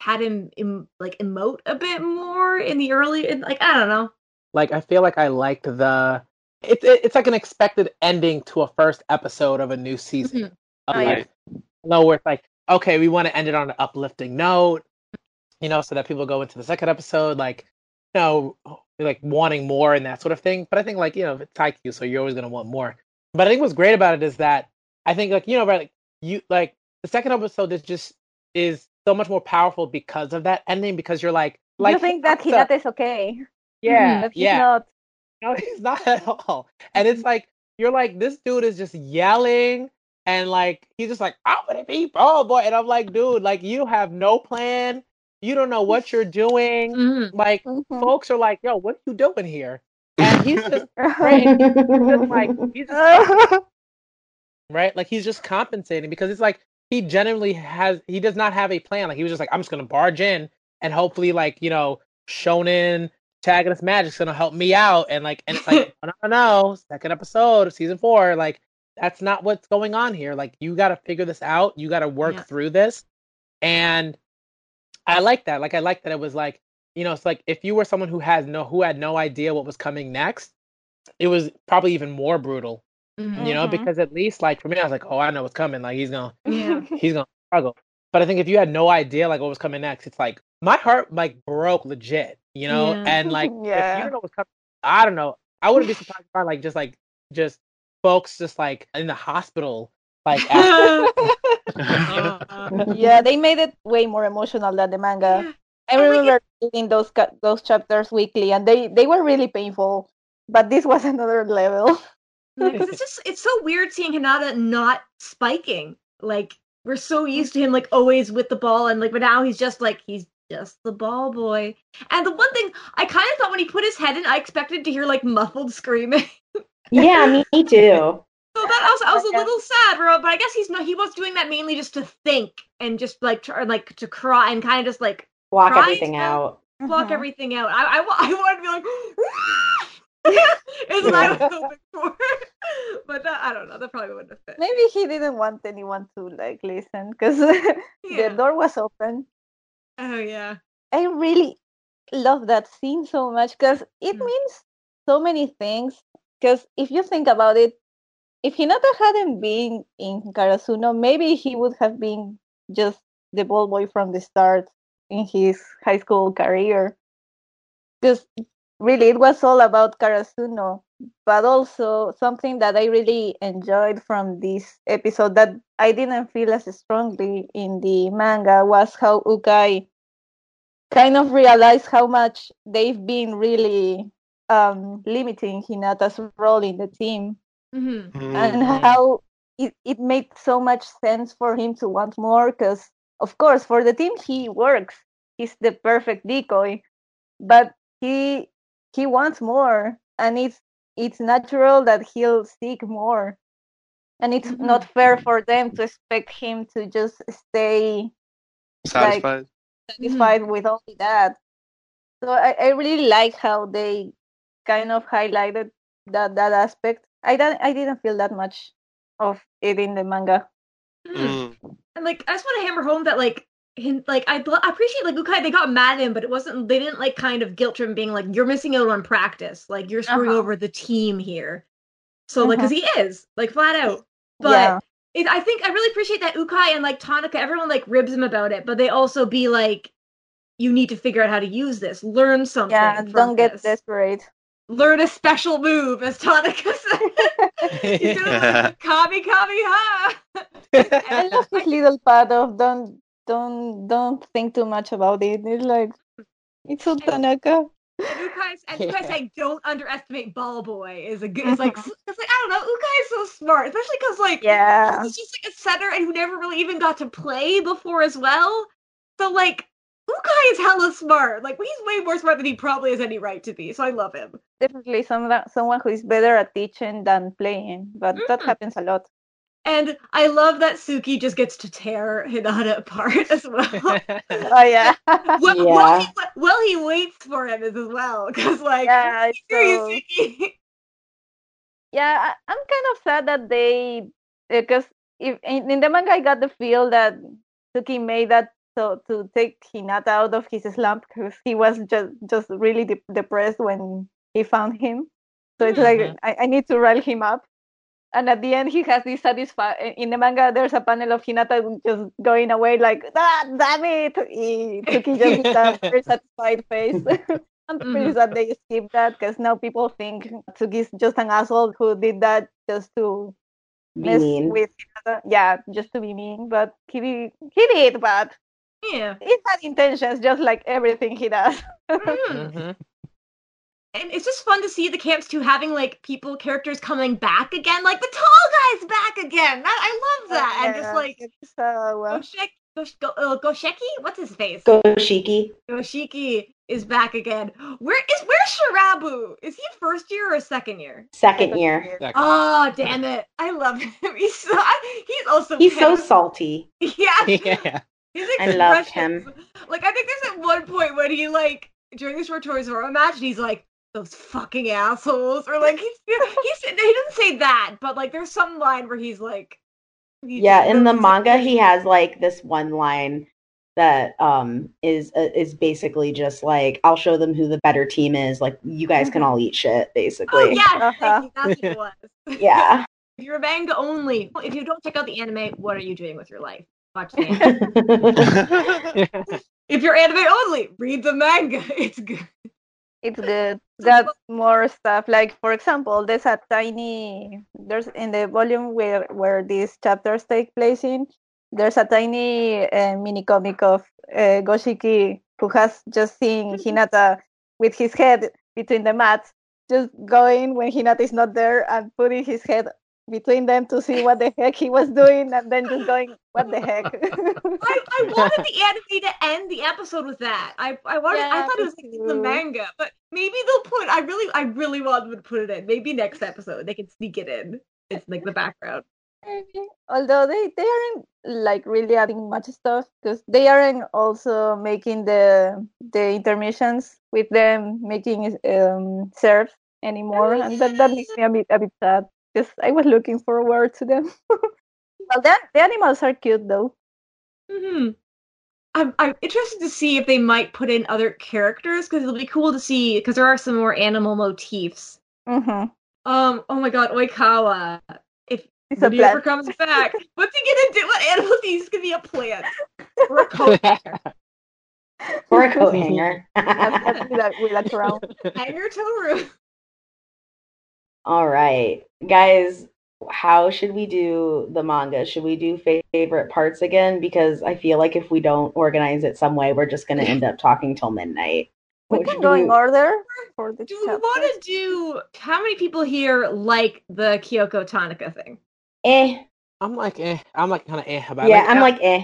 had him em, like emote a bit more in the early. in- Like I don't know. like I feel like I liked the it's it, it's like an expected ending to a first episode of a new season. Mm-hmm. Of Oh, yeah. like, no, where it's like, okay, we want to end it on an uplifting note, you know, so that people go into the second episode like, you know, like wanting more and that sort of thing. But I think like you know, it's Haikyuu, so you're always gonna want more. But I think what's great about it is that I think like you know, right, like you like the second episode is just is so much more powerful because of that ending because you're like like you think that Hinata- Hinata is okay, yeah but he's yeah not. no, he's not at all. And it's like you're like this dude is just yelling and like he's just like I'm gonna be oh boy, and I'm like, dude, like you have no plan. You don't know what you're doing. Mhm. Like Mhm. folks are like, yo, what are you doing here? And he's just *laughs* Right. just like he's just *laughs* right, like he's just compensating because it's like he genuinely has he does not have a plan. Like he was just like, I'm just gonna barge in and hopefully like you know Shonen Tagonist Magic's gonna help me out. And like and it's like *laughs* no no no second episode of season four like that's not what's going on here. Like you got to figure this out. You got to work Yeah. through this. And I like that. Like I like that it was like you know it's like if you were someone who has no who had no idea what was coming next it was probably even more brutal Mhm. you know Mhm. because at least like for me I was like oh I know what's coming like he's gonna Yeah. *laughs* he's gonna struggle. But I think if you had no idea like what was coming next, it's like my heart like broke legit, you know. Yeah. And like *laughs* if you don't know what's coming, I don't know. I wouldn't be *laughs* surprised if I like just like just folks just like in the hospital like after, Uh, yeah, they made it way more emotional than the manga. yeah. I And, like, remember reading those those chapters weekly, and they they were really painful. But this was another level. Because it's *laughs* just it's so weird seeing Hinata not spiking. Like we're so used to him like always with the ball, and like but now he's just like he's just the ball boy. And the one thing I kind of thought when he put his head in, I expected to hear like muffled screaming. *laughs* Yeah, me too. So that I was, I was a little sad, bro. But I guess he's not. He was doing that mainly just to think and just like try, like to cry and kind of just like Block everything out. block Mhm. everything out. I, I, *laughs* I wanted to be like, *gasps* *laughs* is what I was hoping for. but that, I don't know. That probably wouldn't have fit. Maybe he didn't want anyone to like listen because *laughs* Yeah. the door was open. Oh yeah. I really love that scene so much because it Mm. means so many things. Because if you think about it, if Hinata hadn't been in Karasuno, maybe he would have been just the ball boy from the start in his high school career. Because really, it was all about Karasuno. But also, something that I really enjoyed from this episode that I didn't feel as strongly in the manga was how Ukai kind of realized how much they've been really um, limiting Hinata's role in the team Mm-hmm. and Mhm. how it, it made so much sense for him to want more because of course for the team he works he's the perfect decoy but he he wants more and it's it's natural that he'll seek more and it's mm-hmm. not fair for them to expect him to just stay Satisfied. satisfied mm-hmm. with only that. So I, I really like how they kind of highlighted that that aspect. I don't I didn't feel that much of it in the manga. Mm. mm. And like, I just want to hammer home that like, hin- like I, I appreciate like Ukai. They got mad at him, but it wasn't. They didn't like kind of guilt him, being like, "You're missing out on practice. Like you're screwing Uh-huh. over the team here." So like, because he is like flat out. But Yeah. it, I think I really appreciate that Ukai and like Tanaka, everyone like ribs him about it, but they also be like, "You need to figure out how to use this. Learn something. Yeah, from don't get this. desperate. Learn a special move," as Tanaka *laughs* said. He's doing like, Kamehameha. I love his little part of don't don't don't think too much about it. It's like it's so Tanaka. And Ukai's and Yeah. Ukai saying don't underestimate Ball Boy is a good. It's like it's like I don't know. Ukai is so smart, especially because like Yeah. he's just like a center and who never really even got to play before as well. So like Ukai is hella smart. Like he's way more smart than he probably has any right to be. So I love him. Definitely someone someone who is better at teaching than playing. But that Mhm. happens a lot. And I love that Tsukki just gets to tear Hinata apart *laughs* as well. *laughs* Oh yeah. *laughs* well, Yeah. well, he, well, he waits for him as as well because like yeah, screw you, Tsukki. yeah I, i'm kind of sad that they because if in, in the manga i got the feel that tsukki made that so to take hinata out of his slump because he was just just really de- depressed when he found him so it's like Mhm. I, I need to rile him up and at the end he has this satisfied in the manga there's a panel of hinata just going away like ah damn it He- tsukki just with a very satisfied face *laughs* I'm pretty Mhm. sad they skipped that because now people think Tsukki's just an asshole who did that just to Be mess mean. with Hinata. Yeah, just to be mean. But he did, he did, but Yeah. he had intentions, just like everything he does. *laughs* Mm. And it's just fun to see the camps too having like people characters coming back again, like the tall guy's back again. That, I love that, and just Yeah, like it's, uh, well, Goshek, Gosh, Go, uh, Gosheki, what's his face? Go Shiki. Goshiki is back again. Where is where's Shirabu? Is he first year or second year? Second year. Second. Oh damn it! I love him. *laughs* He's so he's also He's so salty. *laughs* Yeah, *laughs* yeah. His I love him. Like I think there's at one point when he like during the short tours or imagine he's like those fucking assholes or like he's he's he didn't say that but like there's some line where he's like he's Yeah, in the those- manga, he has like this one line that um is uh, is basically just like I'll show them who the better team is. Like you guys can all eat shit, Oh basically. yeah, *laughs* Uh-huh. you. That's what it was. Yeah. *laughs* If you're a manga only, if you don't check out the anime, what are you doing with your life? Watch the anime. *laughs* if you're anime only, read the manga. It's good. It's good. Got more stuff. Like for example, there's a tiny there's in the volume where where these chapters take place in. There's a tiny uh, mini comic of uh, Goshiki who has just seen Hinata with his head between the mats, just going when Hinata is not there and putting his head between them to see what the heck he was doing, and then just going, "What the heck?" I, I *laughs* wanted the anime to end the episode with that. I I wanted I thought it was like the manga, but maybe they'll put I really I really want them to put it in. Maybe next episode they can sneak it in. it's like the background. Although they, they aren't like really adding much stuff because they aren't also making the the intermissions with them making um serves anymore, and that, that makes me a bit a bit sad because I was looking forward to them. *laughs* well, then the animals are cute though. hmm I'm I'm interested to see if they might put in other characters because it'll be cool to see because there are some more animal motifs. Mm-hmm. Um. Oh my God, Oikawa. If It's a Woody ever comes *laughs* back, what's he gonna do? What animal *laughs* is? He's gonna be a plant or a coat or a coat hanger. That's with a, with a crown. hanger Toru. All right, guys, how should we do the manga? Should we do favorite parts again? Because I feel like if we don't organize it some way, we're just going to end up talking till midnight. We What can should go we- in order for the Do we want to do? How many people here like the Kyoko Tanaka thing? Eh. I'm like, eh. I'm like kind of eh about Yeah, it. Yeah, I'm like, eh.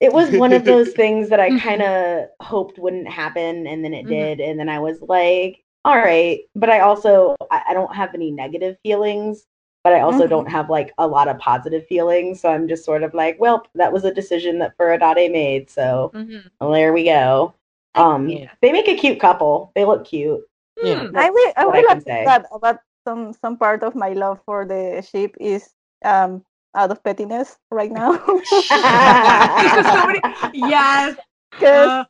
It was one of *laughs* those things that I kind of *laughs* hoped wouldn't happen, and then it Mhm. did, and then I was like, all right. But I also, I, I don't have any negative feelings, but I also Mhm. don't have like a lot of positive feelings. So I'm just sort of like, well, that was a decision that Furudate made, so Mm-hmm. well, there we go. Um, Yeah. they make a cute couple. They look cute. Yeah. Hmm. I will. I what I will can admit say. that about some some part of my love for the ship is um out of pettiness right now. *laughs* so many, *laughs* yes. Because uh,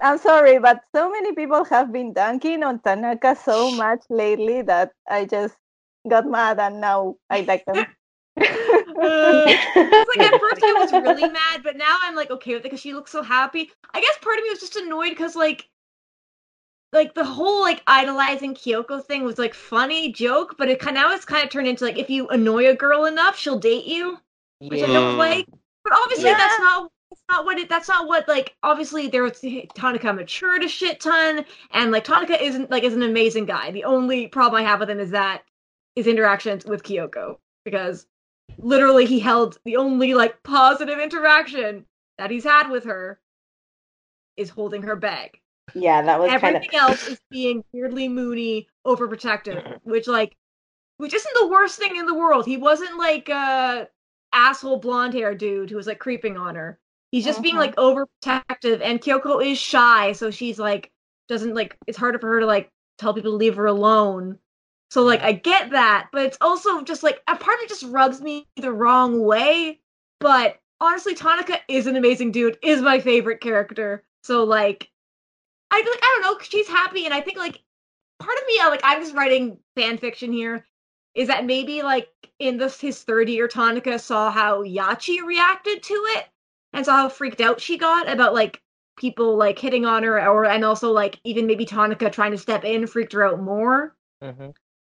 I'm sorry, but so many people have been dunking on Tanaka so much lately that I just got mad and now I like them. uh, *laughs* It's like at first I was really *laughs* mad, but now I'm like okay with it because she looks so happy. I guess part of me was just annoyed because like, like the whole like idolizing Kyoko thing was like funny joke, but it kind now it's kind of turned into like if you annoy a girl enough, she'll date you, which I don't like. But obviously Yeah. that's not that's not what it. That's not what like. Obviously there was Tanaka matured a shit ton, and like Tanaka isn't like is an amazing guy. The only problem I have with him is that his interactions with Kyoko because literally he held the only like positive interaction that he's had with her is holding her bag. yeah, that was kind of. Everything else is being weirdly moody, overprotective, *laughs* which like which isn't the worst thing in the world. He wasn't like uh asshole blonde hair dude who was like creeping on her. He's just being Mhm. like overprotective and Kyoko is shy, so she's like doesn't like it's harder for her to like tell people to leave her alone. So like I get that, but it's also just like a part of it just rubs me the wrong way. But honestly, Tanaka is an amazing dude, is my favorite character. So like I like I don't know, she's happy and I think like part of me like I'm just writing fan fiction here is that maybe like in this his third year Tanaka saw how Yachi reacted to it and saw how freaked out she got about like people like hitting on her or and also like even maybe Tanaka trying to step in freaked her out more. Mhm.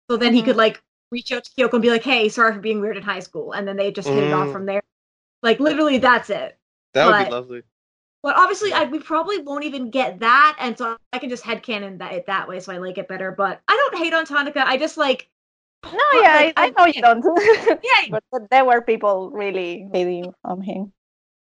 So then he Mhm. could like reach out to Kyoko and be like, "Hey, sorry for being weird in high school," and then they just hit it off Mm. from there. Like literally, that's it. That would But- be lovely. But obviously, I, we probably won't even get that, and so I can just headcanon that it that way, so I like it better. But I don't hate on Tanaka. I just like, No, Well, yeah, like, I, I I- know you don't. *laughs* yeah, but, but there were people really hating on him.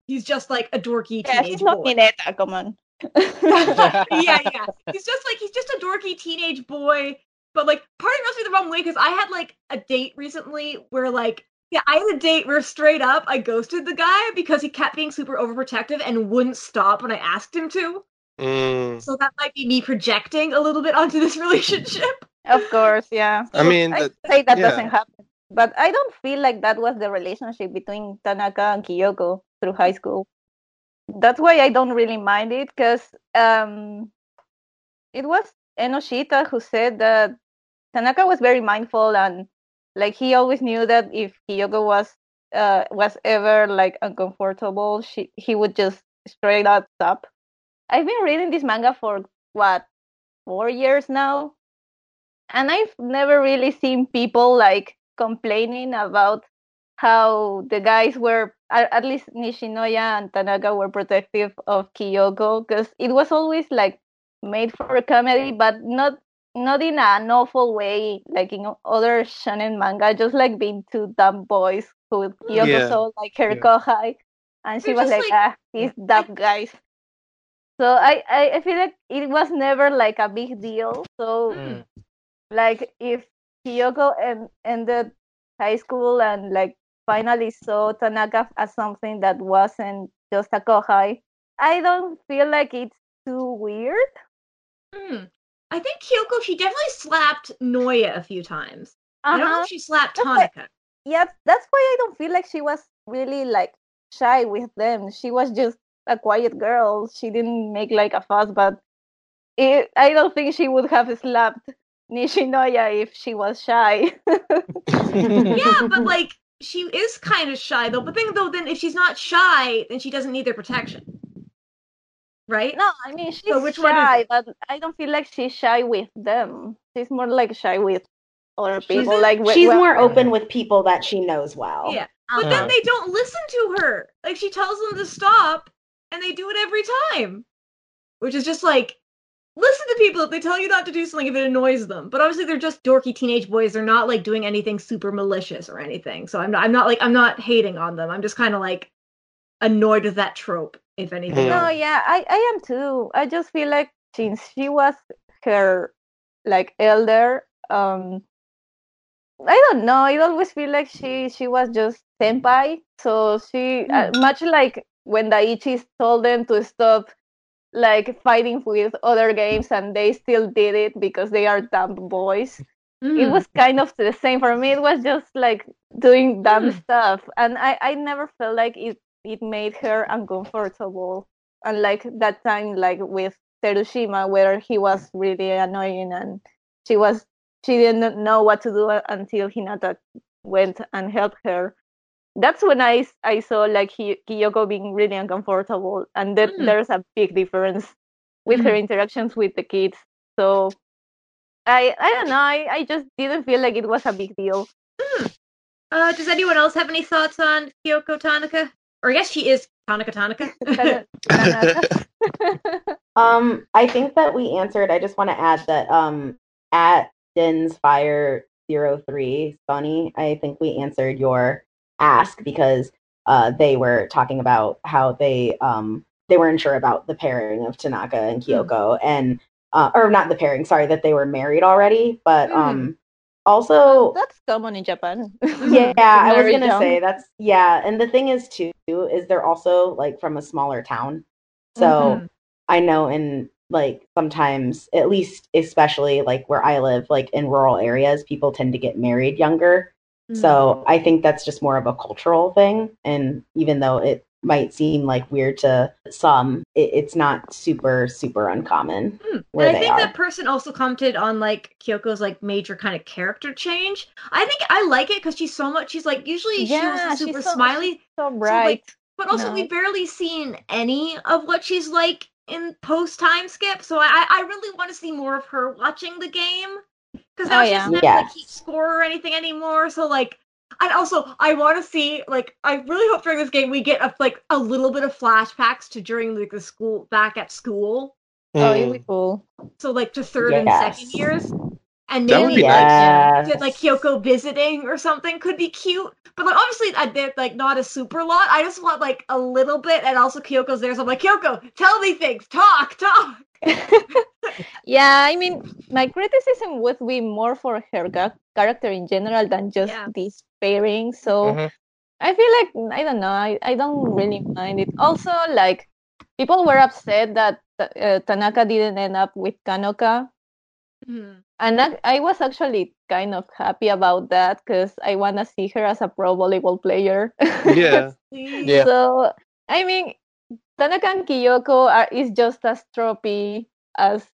He's just like a dorky Yeah, teenage he's not boy. Mineta, come on. yeah, *laughs* yeah. He's just like he's just a dorky teenage boy. But like part of me rubs me the wrong way because I had like a date recently where like yeah, I had a date where straight up I ghosted the guy because he kept being super overprotective and wouldn't stop when I asked him to. Mm. So that might be me projecting a little bit onto this *laughs* relationship. Of course, yeah. I mean, I that, say that yeah. doesn't happen. But I don't feel like that was the relationship between Tanaka and Kyoko through high school. That's why I don't really mind it, because um, it was Ennoshita who said that Tanaka was very mindful and like he always knew that if Kyoko was uh, was ever like uncomfortable, she he would just straight up stop. I've been reading this manga for what four years now, and I've never really seen people like complaining about how the guys were at, at least Nishinoya and Tanaka were protective of Kyoko because it was always like made for a comedy, but not not in an awful way like in other shonen manga, just like being two dumb boys who Kyoko Yeah. saw like her Yeah. kohai, and she They're was like, like- ah, these dumb guys. So I, I I feel like it was never like a big deal. So Mm. like if Kyoko en- ended high school and like finally saw Tanaka as something that wasn't just a kohai, I don't feel like it's too weird. Hmm. I think Kyoko, she definitely slapped Noya a few times. I don't know Uh-huh. if she slapped That's why- Tanaka. Yeah, that's why I don't feel like she was really like shy with them. She was just a quiet girl. She didn't make like a fuss, but it, I don't think she would have slapped Nishinoya if she was shy. *laughs* *laughs* yeah, but like she is kind of shy though. But thing though, then if she's not shy, then she doesn't need their protection, right? No, I mean she's So which one is shy, but I don't feel like she's shy with them. She's more like shy with other people. in- like with, She's well, more open with people that she knows well. Yeah, but Uh-huh. then they don't listen to her. Like she tells them to stop, and they do it every time, which is just like. Listen to people if they tell you not to do something if it annoys them. But obviously they're just dorky teenage boys. They're not like doing anything super malicious or anything. So I'm not I'm not like I'm not hating on them. I'm just kind of like annoyed with that trope, if anything. No, yeah, I, I am too. I just feel like since she was her like elder, um I don't know. It always feel like she she was just senpai. So she uh, much like when Daichi told them to stop like fighting with other games and they still did it because they are dumb boys. It Mm. was kind of the same for me. It was just like doing dumb Hmm. stuff. And i i never felt like it it made her uncomfortable. Unlike that time like with terushima where he was really annoying and she was she didn't know what to do until hinata went and helped her that's when I, I saw like Hi- kiyoko being really uncomfortable and then Hmm. there's a big difference with her interactions with the kids so I I don't know. I, I just didn't feel like it was a big deal. Uh, does anyone else have any thoughts on Kyoko Tanaka? Or I guess she is Tanaka Tanaka. *laughs* *laughs* Um, I think that we answered. I just want to add that um, at Din's Fire Zero Three, Sonny, I think we answered your ask because uh, they were talking about how they um, they weren't sure about the pairing of Tanaka and Kyoko, and uh, or not the pairing. Sorry, that they were married already, but Hmm. um, also That's common in Japan. yeah, *laughs* I was gonna young. say that's yeah, and the thing is too is they're also like from a smaller town, so Mhm. I know in like sometimes, at least especially like where I live, like in rural areas, people tend to get married younger. Mm. So I think that's just more of a cultural thing, and even though it might seem like weird to some, it, it's not super super uncommon Hmm. where and I think are. that person also commented on like Kyoko's like major kind of character change. I think I like it because she's so much. She's like usually she Yeah, was super so- smiley, so so, bright. like, but also No. we've barely seen any of what she's like in post time skip. So I I really want to see more of her watching the game because now Oh, she yeah. doesn't have to like keep score or anything anymore. So like. And also, I want to see like I really hope during this game we get a, like a little bit of flashbacks to during like the school back at school oh, it'd Mm. be cool. so like to third and second years and maybe be like yes. get, like Kyoko visiting or something could be cute but like obviously I did like not a super lot I just want like a little bit and also Kyoko's there so I'm like Kyoko tell me things talk talk *laughs* yeah, I mean, my criticism would be more for her ga- character in general than just Yeah. this pairing. So Mhm. I feel like I don't know. I, I don't really mind it. Also, like people were upset that uh, Tanaka didn't end up with Kanoka, Mhm. and that, I was actually kind of happy about that because I want to see her as a pro volleyball player. Yeah. *laughs* *laughs* Yeah. So I mean, Tanaka and Kyoko are is just as tropey as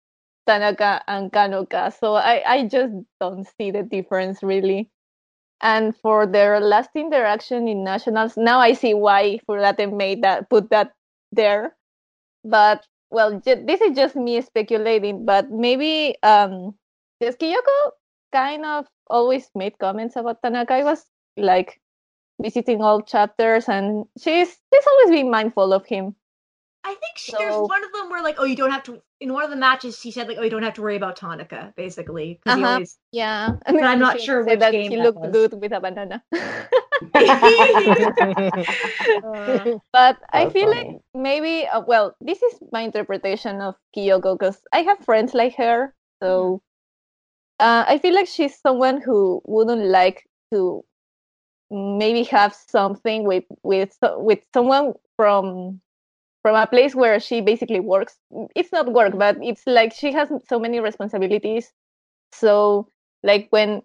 Tanaka and Kanoka. So I I just don't see the difference really. And for their last interaction in nationals, now I see why Furudate made that put that there. But well, this is just me speculating. But maybe um, because Kyoko kind of always made comments about Tanaka. I was like visiting all chapters, and she's she's always been mindful of him. I think she, there's one of them where like oh you don't have to in one of the matches she said like oh you don't have to worry about Tanaka basically Uh-huh. always Yeah, *laughs* But I'm not she sure said which that game he that looked was. good with a banana. *laughs* Uh, but I So feel like maybe uh, well, this is my interpretation of Kyoko because I have friends like her, so uh, I feel like she's someone who wouldn't like to maybe have something with with with someone from from a place where she basically works. It's not work, but it's like she has so many responsibilities. So like when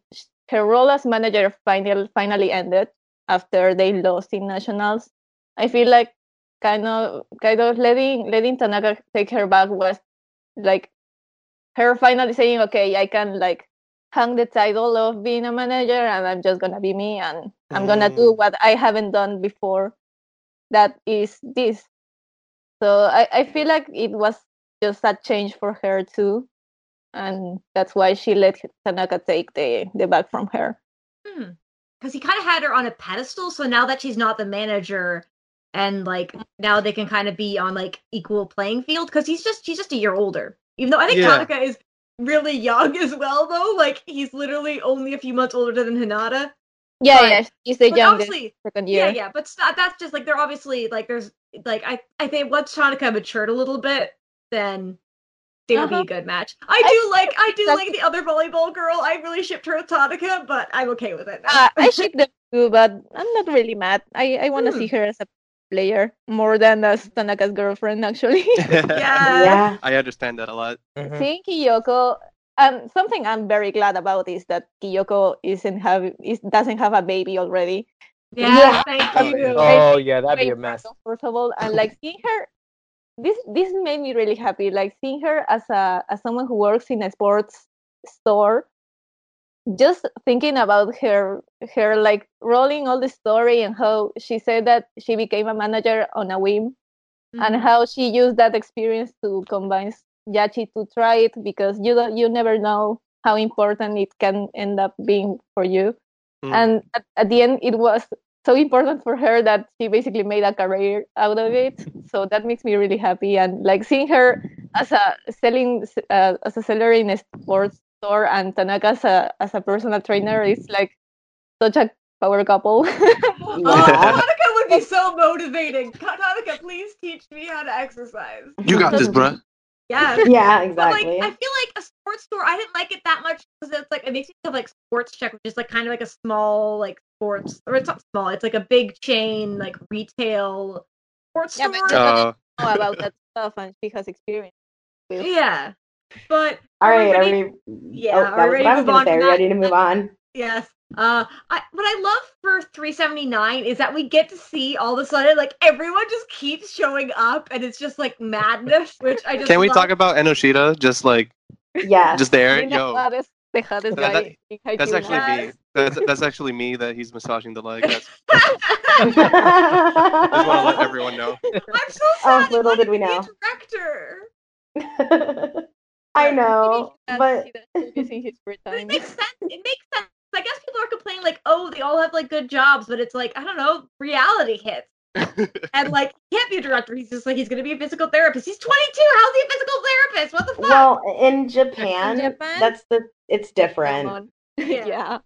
her role as manager final, finally ended after they lost in nationals, I feel like kind of kind of letting letting Tanaka take her back was like her finally saying, okay, I can like hang the title of being a manager and I'm just gonna be me and I'm gonna do Mm. what I haven't done before. That is this. So I, I feel like it was just a change for her too. And that's why she let Tanaka take the, the bag from her. Hmm. Because he kind of had her on a pedestal, so now that she's not the manager, and like now they can kind of be on like equal playing field. Because he's just he's just a year older. Even though I think Yeah. Tanaka is really young *laughs* as well, though. Like he's literally only a few months older than Hinata. Yeah, But- yeah, she's the But youngest second yeah, year. yeah. But it's that's just like they're obviously like there's like I I think once Tanaka matured a little bit, then they would be Uh-huh. a good match. I I do like I do like the other volleyball girl. I really shipped her with Tanaka, but I'm okay with it. Uh, I ship them too, but I'm not really mad. I, I want to Hmm. see her as a player more than as Tanaka's girlfriend, actually. *laughs* yeah. Yeah. I understand that a lot. Mhm. Seeing Kiyoko, um, something I'm very glad about is that Kiyoko isn't have is doesn't have a baby already. Yeah, Yeah. thank Oh, you. yeah. Oh yeah, that'd be Way a more mess. Comfortable and like seeing her. This this made me really happy. Like seeing her as a as someone who works in a sports store. Just thinking about her her like rolling all the story and how she said that she became a manager on a whim and Mhm. how she used that experience to convince Yachi to try it because you don't you never know how important it can end up being for you. Mm. And at, at the end, it was so important for her that she basically made a career out of it. *laughs* So that makes me really happy. And like seeing her as a selling uh, as a seller in a sports store and Tanaka as a as a personal trainer is like such a power couple. *laughs* Oh, Yeah. *laughs* Tanaka would be so motivating. Tanaka, please teach me how to exercise. You got this, bruh. Yeah. *laughs* Yeah, *laughs* But exactly. like, I feel like a sports store. I didn't like it that much because it's like it makes me think of like Sports Check, which is like kind of like a small like sports, or it's not small. It's like a big chain like retail sports Yeah, but store. the- Uh, know about that stuff and she has experience. with. yeah, but all right, are we right, are we? Yeah, oh, are we was ready what I to was move gonna on say. Are from we that? ready to move on? Yes. Uh, I, what I love for 379 is that we get to see all of a sudden, like, everyone just keeps showing up and it's just like madness, *laughs* which I just can we love. talk about Ennoshita? Just like, Yeah. just there, Being the yo. hottest, That- That's actually now. me. That's, that's actually me that he's massaging the leg. That's, *laughs* I just want to let everyone know. I'm so Oh, *laughs* sad. he little did we to be a know. Director. I know, but he does movies in his it makes sense. It makes sense. I guess people are complaining like, oh, they all have like good jobs, but it's like I don't know, reality hits. And *laughs* like, he can't be a director. He's just like he's gonna be a physical therapist. He's 22. How's he a physical therapist? What the fuck? well, in Japan, Japan? that's the it's different. on. *laughs* Yeah. yeah.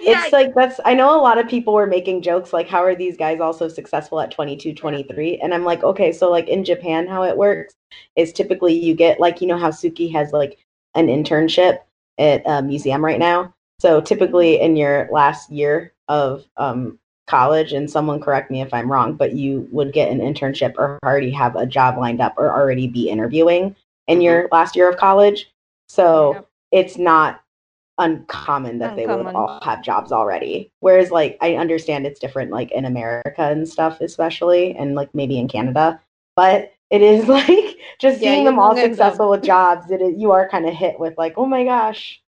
yeah, It's like that's I know a lot of people were making jokes like how are these guys also successful at 22, 23? And I'm like, okay, so like in Japan how it works is typically you get like you know how Tsukki has like an internship at a museum right now. So typically in your last year of um college and someone correct me if I'm wrong, but you would get an internship or already have a job lined up or already be interviewing in your last year of college. So Yep. it's not uncommon that they would all have jobs already. Whereas like I understand it's different like in America and stuff especially and like maybe in Canada, but it is *laughs* like just Yeah, seeing them all won't end up- successful with jobs, it is, you are kind of hit with like, "Oh my gosh."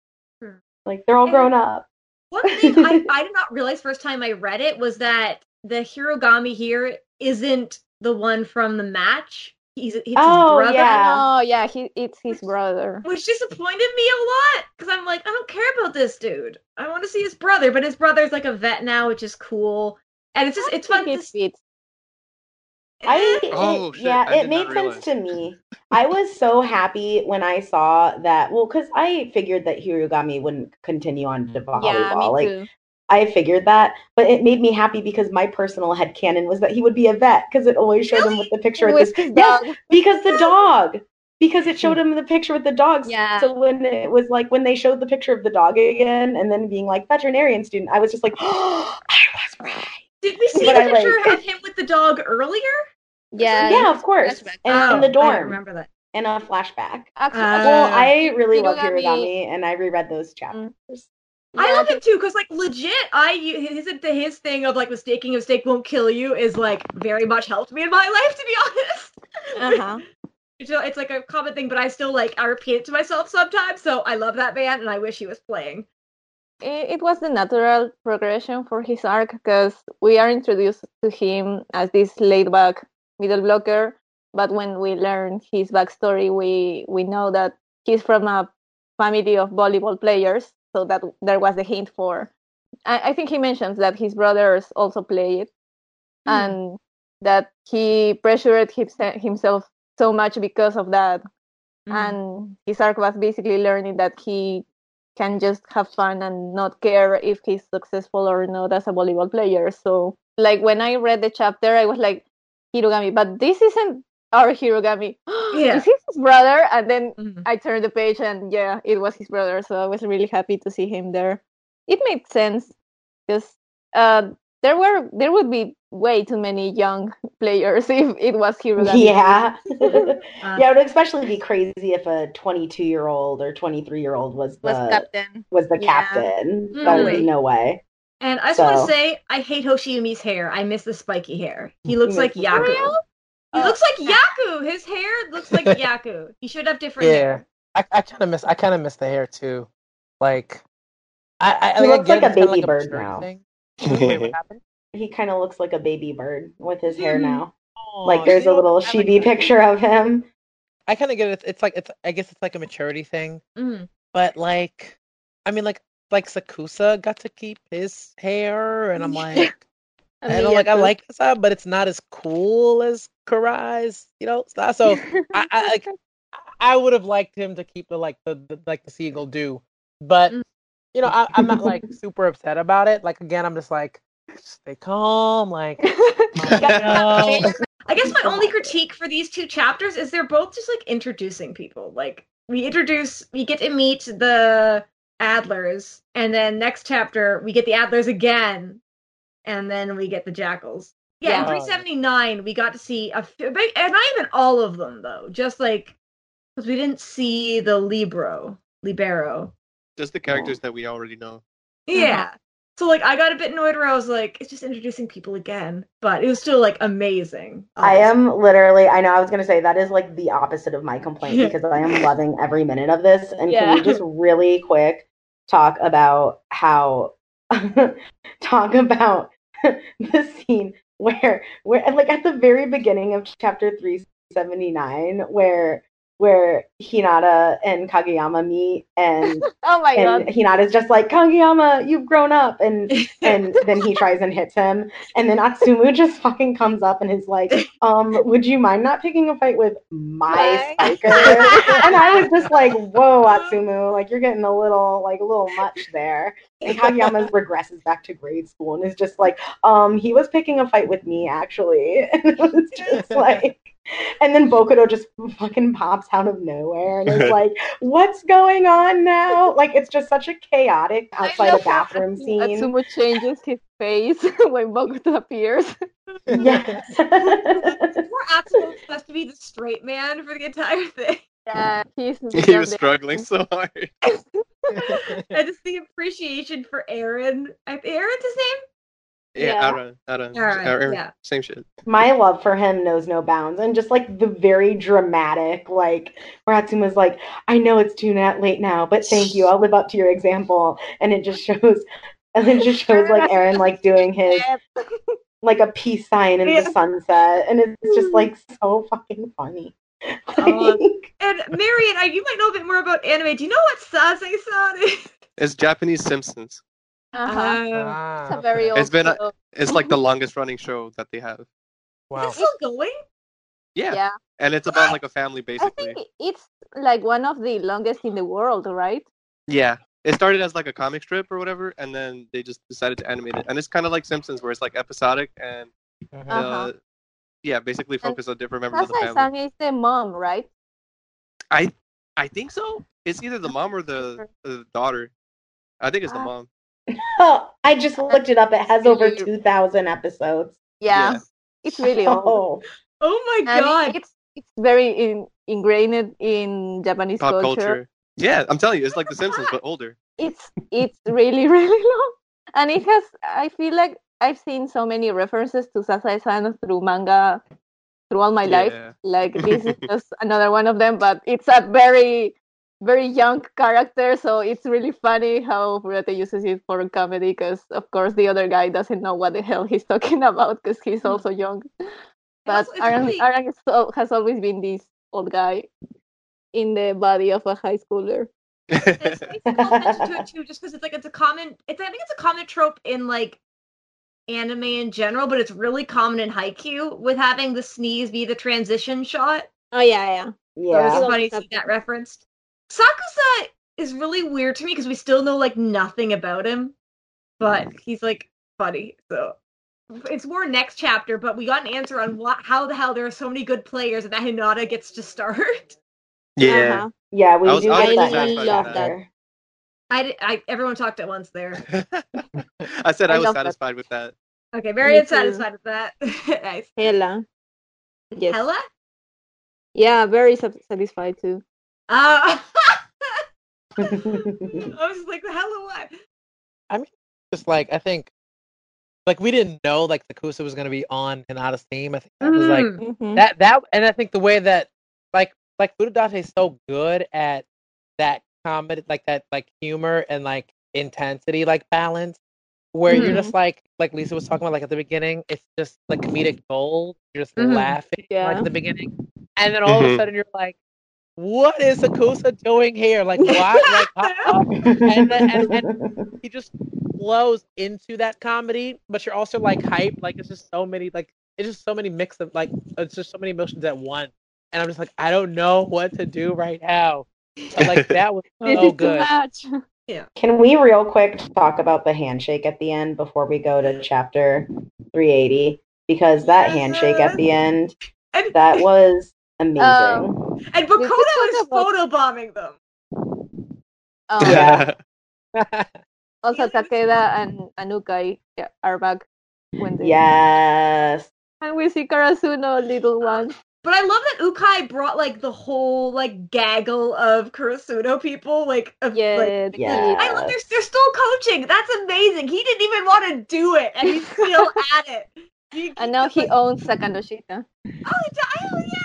Like they're all And- grown up. One thing I, *laughs* I did not realize first time I read it was that the Hirugami here isn't the one from the match. He's, he's Oh, his brother. yeah. Oh yeah, he it's his brother. Which disappointed me a lot because I'm like, I don't care about this dude. I want to see his brother, but his brother's like a vet now, which is cool. And it's just, it's fun. It To, fits. I *laughs* oh, it, Oh, shit, yeah, I it made sense to me. I was so happy when I saw that. Well, because I figured that Hirugami wouldn't continue on to volleyball. Yeah, me like. I figured that, but it made me happy because my personal head headcanon was that he would be a vet because it always showed him with the picture of With this. his Yes, because the dog. because it showed *laughs* him the picture with the dogs. Yeah. So when it was like when they showed the picture of the dog again, and then being like veterinarian student, I was just like, oh, *gasps* I was right. Did we *laughs* see But the I picture like- of him with the dog earlier? Yeah. yeah, of course, flashback. in, Oh, in the I dorm, don't remember that. in a flashback. Uh, well, I really love Hirugami- Hirugami, and I reread those chapters. I yeah, love him too, because like legit, I his his thing of like mistaking a mistake won't kill you is like very much helped me in my *laughs* life, to be honest. Uh-huh. *laughs* It's, it's like a common thing, but I still like I repeat it to myself sometimes. So I love that band, and I wish he was playing. it, it was the natural progression for his arc because we are introduced to him as this laid back middle blocker but when we learn his backstory we we know that he's from a family of volleyball players so that there was the hint for i, I think he mentions that his brothers also play it Hmm. and that he pressured himse- himself so much because of that Mm. and his arc was basically learning that he can just have fun and not care if he's successful or not as a volleyball player. So, like when I read the chapter, I was like, Hirugami, but this isn't our Hirugami. *gasps* Yeah. Is his brother? And then Mhm. I turned the page, and yeah, it was his brother. So I was really happy to see him there. It made sense because uh, there were there would be way too many young *laughs* players *laughs* if it was Hirugami. Yeah. Uh, *laughs* yeah, it would especially be crazy if a 22 year old or 23 year old was the was captain. was the Yeah. captain. Mm, That would be no way. And I just want to say, I hate Hoshiumi's hair. I miss the spiky hair. He looks like Yaku. real? He Oh. looks like Yaku. His hair looks like *laughs* Yaku. He should have different Yeah, hair. I, I kind of miss. I kind of miss the hair too. Like, I, I, He I looks get like a *laughs* it's kinda baby bird maturity now. Wait. He kind of looks like a baby bird with his hair Mhm. now. Aw, Like there's see, a little I like picture of him. I kind of get it. It's like it's. I guess it's like a maturity thing. Mhm. But like, I mean, like like Sakusa got to keep his hair, and I'm *laughs* like, I don't like. I like this, but it's not as cool as Korai's. You know, so I, I *laughs* like. I would have liked him to keep the like the, the like the seagull do, but Mm. you know, I, I'm not like *laughs* super upset about it. Like again, I'm just like, stay calm. Like. I guess my only critique for these two chapters is they're both just like introducing people. Like we introduce, we get to meet the Adlers, and then next chapter we get the Adlers again, and then we get the Jackals. Yeah, in 379 we got to see a, f- but- and not even all of them though, just like because we didn't see the Libro, Libero. Just the characters that we already know. Yeah. Mm-hmm. So like I got a bit annoyed where I was like, it's just introducing people again, but it was still like amazing. I am literally. I know I was gonna say that is like the opposite of my complaint *laughs* because I am loving every minute of this. And can we just really quick talk about how *laughs* talk about *laughs* the scene where where like at the very beginning of chapter three seventy nine where where Hinata and Kageyama meet and *laughs* oh my and god. Hinata's just like Kageyama, you've grown up, and *laughs* and then he tries and hits him, and then Atsumu *laughs* just fucking comes up and is like, um, would you mind not picking a fight with my spiker? and I was just like, whoa, Atsumu, like you're getting a little like a little much there. And Kageyama regresses back to grade school and is just like, um, he was picking a fight with me actually, and it was just like. And then Bokuto just fucking pops out of nowhere and is *laughs* like, "What's going on now?" Like it's just such a chaotic outside know. a bathroom scene. Atsumu changes his face *laughs* when Bokuto appears. Yes. *laughs* Poor Atsumu was supposed to be the straight man for the entire thing. Yeah, he's He was struggling so hard. and just the appreciation for Aran. I- Aran's his name? Yeah, Yeah. Aran, Aran, Aran, Aran, yeah. same shit. My love for him knows no bounds, and just like the very dramatic, like where Atsumu's like, "I know it's too na- late now, but thank you. I'll live up to your example." And it just shows, *laughs* and then it just shows like Aran like doing his like a peace sign in Yeah. the sunset, and it's mm. just like so fucking funny. *laughs* Oh, Like, And Marion, I, you might know a bit more about anime. Do you know what Sazae-san is? It's Japanese Simpsons. Uh-huh. Uh, Ah, It's a very okay. old It's been a- It's like the longest running show that they have. Wow. Is it still going? Yeah, Yeah. and it's about like a family basically. I think it's like one of the longest in the world, right? Yeah, it started as like a comic strip or whatever, and then they just decided to animate it. And it's kind of like Simpsons, where it's like episodic and Mhm. uh, Uh-huh. yeah, basically focus on different members of the Sasai family. san is the mom, right? I I think so. It's either the mom or the, the daughter. I think it's the Ah. mom. Oh, *laughs* I just looked it up. It has over 2,000 episodes. Yeah, Yeah. it's really old. Oh, Oh my And god. it's it's very in, ingrained in Japanese Pop culture. culture. Yeah, I'm telling you, it's like The Simpsons but older. It's it's really *laughs* really long, and it has. I feel like I've seen so many references to Sazae-san through manga through all my life. Like this is *laughs* just another one of them, but it's a very very young character, so it's really funny how Furudate uses it for comedy. Because of course the other guy doesn't know what the hell he's *laughs* talking about because he's also *laughs* young. But also, it's really- Aran is has always been this old guy in the body of a high schooler. it's, it's a common mention to it too, just because it's like it's a common. It's I think it's a common trope in like anime in general, but it's really common in Haikyuu with having the sneeze be the transition shot. Oh yeah, yeah. So yeah. it's funny to see that referenced. Sakusa is really weird to me because we still know like nothing about him, but he's like funny. So it's more next chapter, but we got an answer on what how the hell there are so many good players and that Hinata gets to start. yeah. Uh-huh. Yeah, we I was- do I get that. satisfied next love that. I, I everyone talked at once there. *laughs* I said I, I was love that. satisfied with that. Okay, very Me too. unsatisfied with that. *laughs* nice. Hella. Yes. Hella? Yeah, very sat- satisfied too. Uh, *laughs* *laughs* I was like, the hella what? I mean just like I think, like we didn't know like the Kusa was gonna be on Hinata's team. I think that was like Mm. Mhm. that that, and I think the way that like like Furudate is so good at that comedy, like that like humor and like intensity, like balance, where you're Mhm. just like like Lisa was talking about like at the beginning, it's just like comedic gold. You're just Mhm. laughing like at the beginning, and then all of a sudden you're like, what is Sakusa doing here? Like *laughs* why? like and then- and- *laughs* he just flows into that comedy, but you're also like hyped. Like it's just so many like it's just so many mix of like it's just so many emotions at once. And I'm just like, I don't know what to do right now. But like that was *laughs* This so is too good. much. Can we real quick talk about the handshake at the end before we go to chapter 380? Because that handshake at the end, And, that was amazing. Um, and we could Bokuto talk is about- photobombing them. Um, Yeah. *laughs* Also, Takeda and Anukai are back when they yes. and we see Karasuno, little one. But I love that Ukai brought like the whole like gaggle of Karasuno people. Like, of, Yeah, like the Yeah. I love they're, they're still coaching. That's amazing. He didn't even want to do it, and he's still *laughs* at it. He- And now he like, owns Sakanoshita. Oh, it's- oh yay!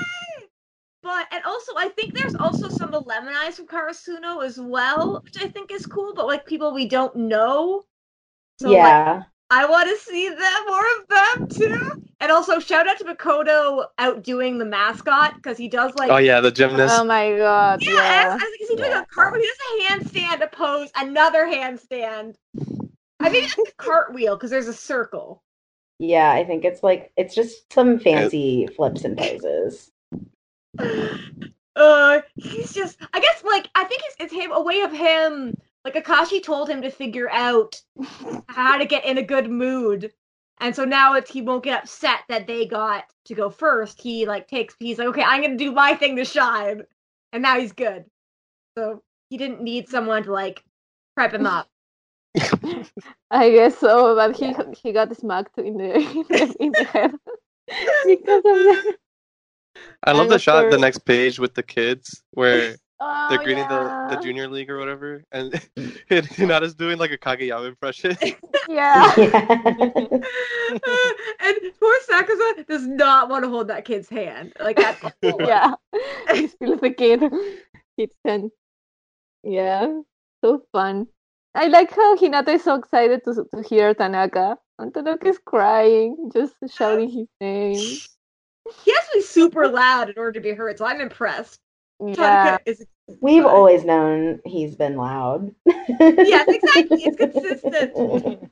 But and also I think there's also some Lemonize from Karasuno as well, which I think is cool. But like people we don't know, so like yeah. I want to see them more of them too. And also shout out to Bokuto outdoing the mascot because he does like oh yeah, the gymnast. Oh my god, yeah, yeah. I was like, is he doing Yeah. a cartwheel? He does a handstand, a pose, another handstand. I think it's a cartwheel because there's a circle. Yeah, I think it's like it's just some fancy flips and poses. *laughs* uh he's just i guess like i think it's, it's him a way of him like Akaashi told him to figure out how to get in a good mood. And so now it's he won't get upset that they got to go first. He like takes he's like okay i'm gonna do my thing to shine. And now he's good. So he didn't need someone to like prep him up. *laughs* I guess so, but he Yeah. he got smacked in the in *laughs* the, in the head. Because of that. I love I'm the shot sure. the next page with the kids where Oh, they're greeting the, the junior league or whatever, and mm. *laughs* Hinata's doing like a Kageyama impression. *laughs* Yeah. Yeah. *laughs* and poor Sakusa does not want to hold that kid's hand like that's the yeah. He's still the kid. It's ten. Yeah. So fun. I like how Hinata is so excited to to hear Tanaka. And Tanaka is crying, just shouting his name. He has to be super loud in order to be heard, so I'm impressed. Yeah. Is We've Fine. always known he's been loud. yes, exactly. It's *laughs* consistent. *laughs*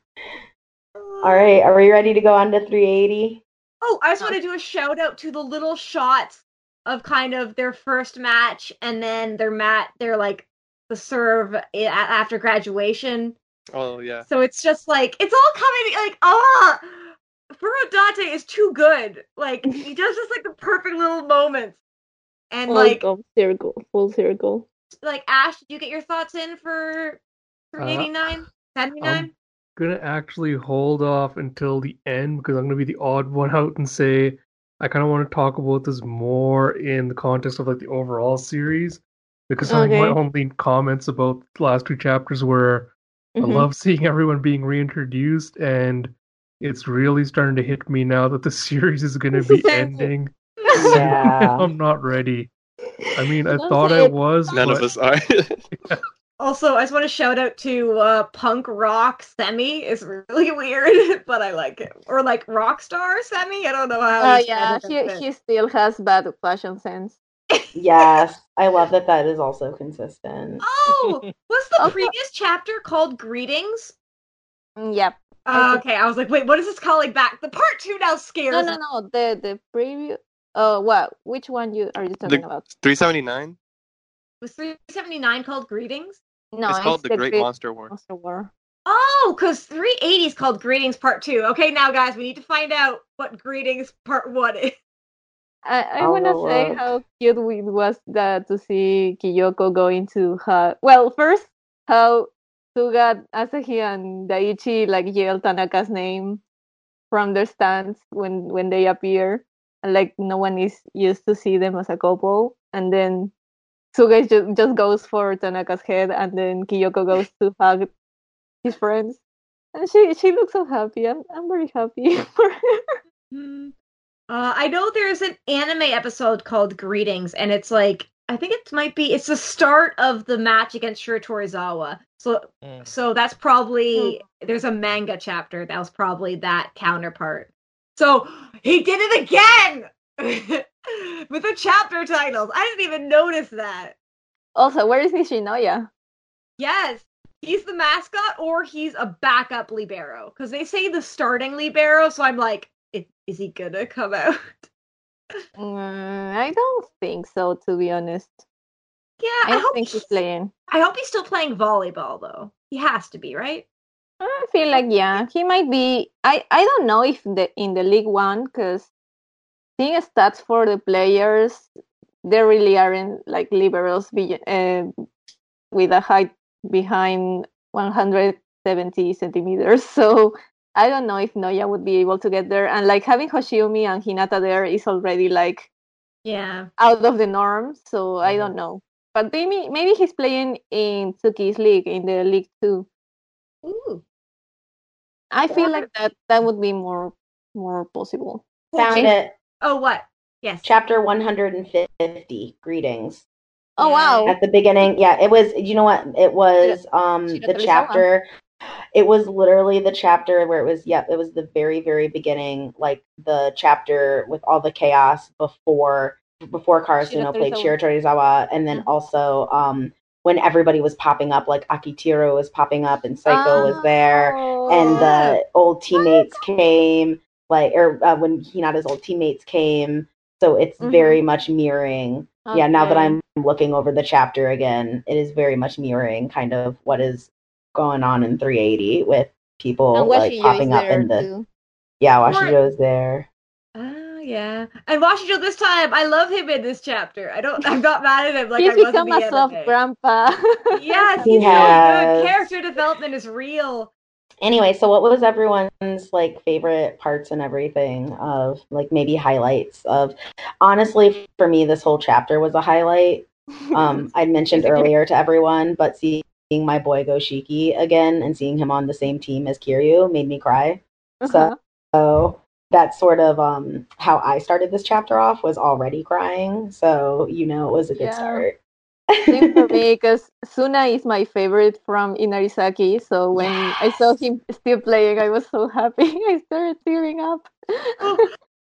All right, are we ready to go on to 380? Oh, I just want to do a shout out to the little shots of kind of their first match and then their mat, their like the serve after graduation. oh yeah. So it's just like it's all coming like ah, Furudate is too good. Like *laughs* he does just like the perfect little moments. And Full like of circle, full circle. like Ash, did you get your thoughts in for for Uh, 89? 79? I'm gonna actually hold off until the end because I'm gonna be the odd one out and say I kind of want to talk about this more in the context of like the overall series because some of my only comments about the last two chapters were I Mhm. love seeing *laughs* everyone being reintroduced and it's really starting to hit me now that the *laughs* series is gonna be *laughs* ending. Yeah. I'm not ready. I mean, I thought say I was, None of us are. *laughs* Also, I just want to shout out to uh, punk rock Semi. It's really weird, but I like it. Or like rock star Semi. I don't know how. Oh to yeah, he he still has bad fashion sense. yes, I love that that is also consistent. Oh, was the previous chapter called Greetings? Mm, Yep. Uh, okay, I was like, wait, what is this calling back? The part two now scares No, me. no, no. The the preview. Oh, what? Which one you are you talking about? 379. Was 379 called Greetings? No, it's called the Great Great Monster War. Monster War. Oh, because 380 is called Greetings Part 2. Okay, now, guys, we need to find out what Greetings Part 1 is. I, I I'll wanna go say look. how cute it was that to see Kiyoko going to her. Well, first how Suga, Asahi, and Daichi like yell Tanaka's name from their stands when when they appear, and like no one is used to see them as a couple, and then Suga just just goes for Tanaka's head, and then Kiyoko goes to hug his friends, and she she looks so happy. I'm I'm very happy *laughs* for her. Hmm. Uh, I know there's an anime episode called Greetings, and it's like I think it might be it's the start of the match against Shiratorizawa. So Mm. so that's probably there's a manga chapter that was probably that counterpart. So he did it again *laughs* with the chapter titles. I didn't even notice that. Also, where is Nishinoya? Yes, he's the mascot or he's a backup libero because they say the starting libero. So I'm like, is he gonna come out? Mm, I don't think so, to be honest. Yeah, I I, hope think he's he's, playing. I hope he's still playing volleyball though. He has to be, right? I feel like yeah, he might be. I I don't know if the in the League One because seeing stats for the players, there really aren't like liberals be, uh, with a height behind 170 centimeters. *laughs* So I don't know if Noya would be able to get there. And like having Hoshiumi and Hinata there is already like Yeah. out of the norm. So I Mhm. don't know. But maybe maybe he's playing in Tsukki's league in the League Two. Ooh. I feel Or- like that that would be more more possible. Found it. Oh, what? Yes. Chapter 150. Greetings. Oh wow! At the beginning, yeah, it was. You know what? It was um Shira the Torizawa. chapter. It was literally the chapter where it was. Yep, it was the very very beginning, like the chapter with all the chaos before before Karasuno played. Shiratorizawa, and then also um when everybody was popping up, like Akiteru was popping up, and Saeko was there, and Oh. the old teammates came like or uh, when Hinata's old teammates came so it's Mhm. very much mirroring yeah now that i'm looking over the chapter again it is very much mirroring kind of what is going on in 380 with people and like popping up in the too. yeah Or- washijo's there Ah, yeah. And Washijo this time, I love him in this chapter. I don't. I'm not mad at him like He's I was in become the a soft grandpa. *laughs* Yes, He he's so has. good. Character development is real. anyway so what was everyone's like favorite parts and everything of like maybe highlights of honestly for me this whole chapter was a highlight *laughs* um i mentioned earlier to everyone but seeing my boy goshiki again and seeing him on the same team as kiryu made me cry Uh-huh. so that's sort of um how i started this chapter off was already crying so you know it was a good Yeah. start Same for me *laughs* because Suna is my favorite from Inarizaki. So when I saw him still playing, I was so happy. *laughs* I started tearing up. Oh,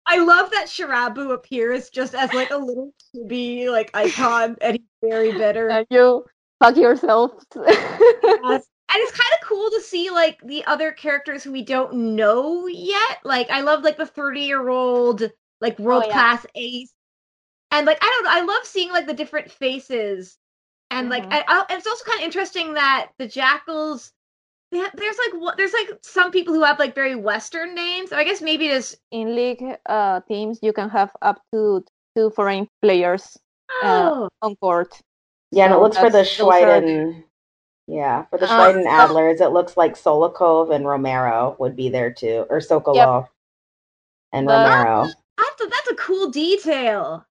I love that Shirabu appears just as like a little *laughs* chibi like icon, and he's very bitter. and you fuck yourself. Yes. *laughs* And it's kind of cool to see like the other characters who we don't know yet. Like I love like the 30 year old like world yeah. class ace. And like I don't know, I love seeing like the different faces. And like Mhm. I, I, it's also kind of interesting that the jackals they ha- there's like what there's like some people who have like very western names. I guess maybe is In league uh, teams, you can have up to two foreign players. Oh, on court. Yeah, and it looks for the that's- Schweiden. Yeah, for the Uh, Schweiden so- Adlers, it looks like Solikov and Romero would be there too, or Sokolov and The- Romero. that's a, that's a cool detail.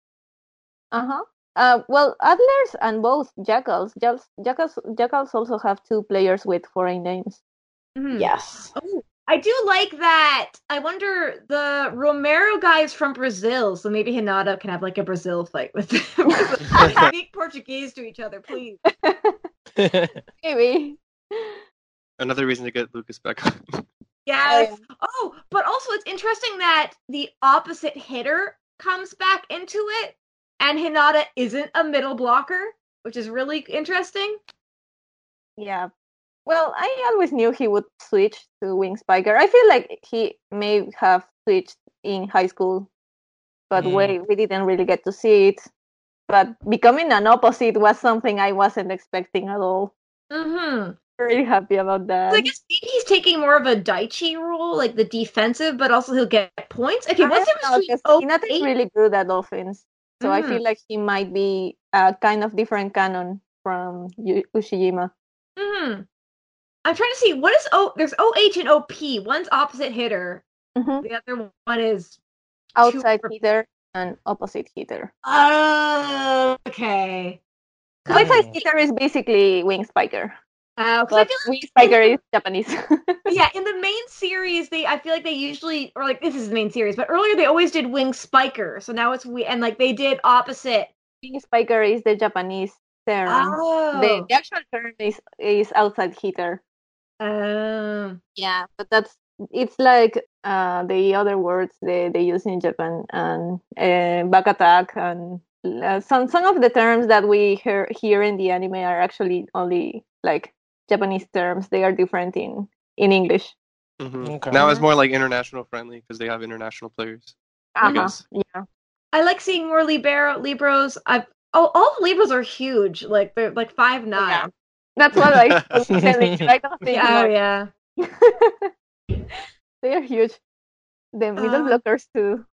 Uh-huh. Uh well, Adlers and both Jackals. Jackals, Jackals, Jackals also have two players with foreign names. Mhm. Yes. Oh, I do like that. I wonder the Romero guy is from Brazil, so maybe Hinata can have like a Brazil fight with them. *laughs* *laughs* Speak Portuguese to each other, please. *laughs* Maybe. Another reason to get Lucas back on. Yes. Um, oh, but also it's interesting that the opposite hitter comes back into it, and Hinata isn't a middle blocker, which is really interesting. Yeah. Well, I always knew he would switch to wing spiker. I feel like he may have switched in high school, but Mm. we we didn't really get to see it. But becoming an opposite was something I wasn't expecting at all. Mm-hmm. Really happy about that. So I guess maybe he's taking more of a Daichi role, like the defensive, but also he'll get points. Okay, what's the difference 'cause between Hinata is 08 really good at offense, so I Mm. feel like he might be a kind of different canon from Yu- Ushijima. hmm I'm trying to see what is O. There's OH and OP. One's opposite hitter. Mhm. The other one is. Outside Two- hitter and opposite hitter. Oh, okay. Outside Oh. hitter is basically wing spiker, Uh, 'cause I feel like wing spiker is Japanese. *laughs* yeah, in the main series, they I feel like they usually or like this is the main series, but earlier they always did wing spiker. So now it's we and like they did opposite. wing spiker is the Japanese term. Oh, The, the actual term is is outside hitter. Um, Yeah, but that's it's like uh, the other words they, they use in Japan and uh, back attack and uh, some some of the terms that we hear here in the anime are actually only like Japanese terms. They are different in in English. Mhm. Okay. Now it's more like international friendly because they have international players. Uh-huh. Yes. Yeah. I like seeing more libero libros. I oh all the libros are huge. Like they're like five nine. Yeah. That's what I *laughs* was telling you. I don't think Yeah, oh, like- yeah. they are huge. The middle Uh, blockers too.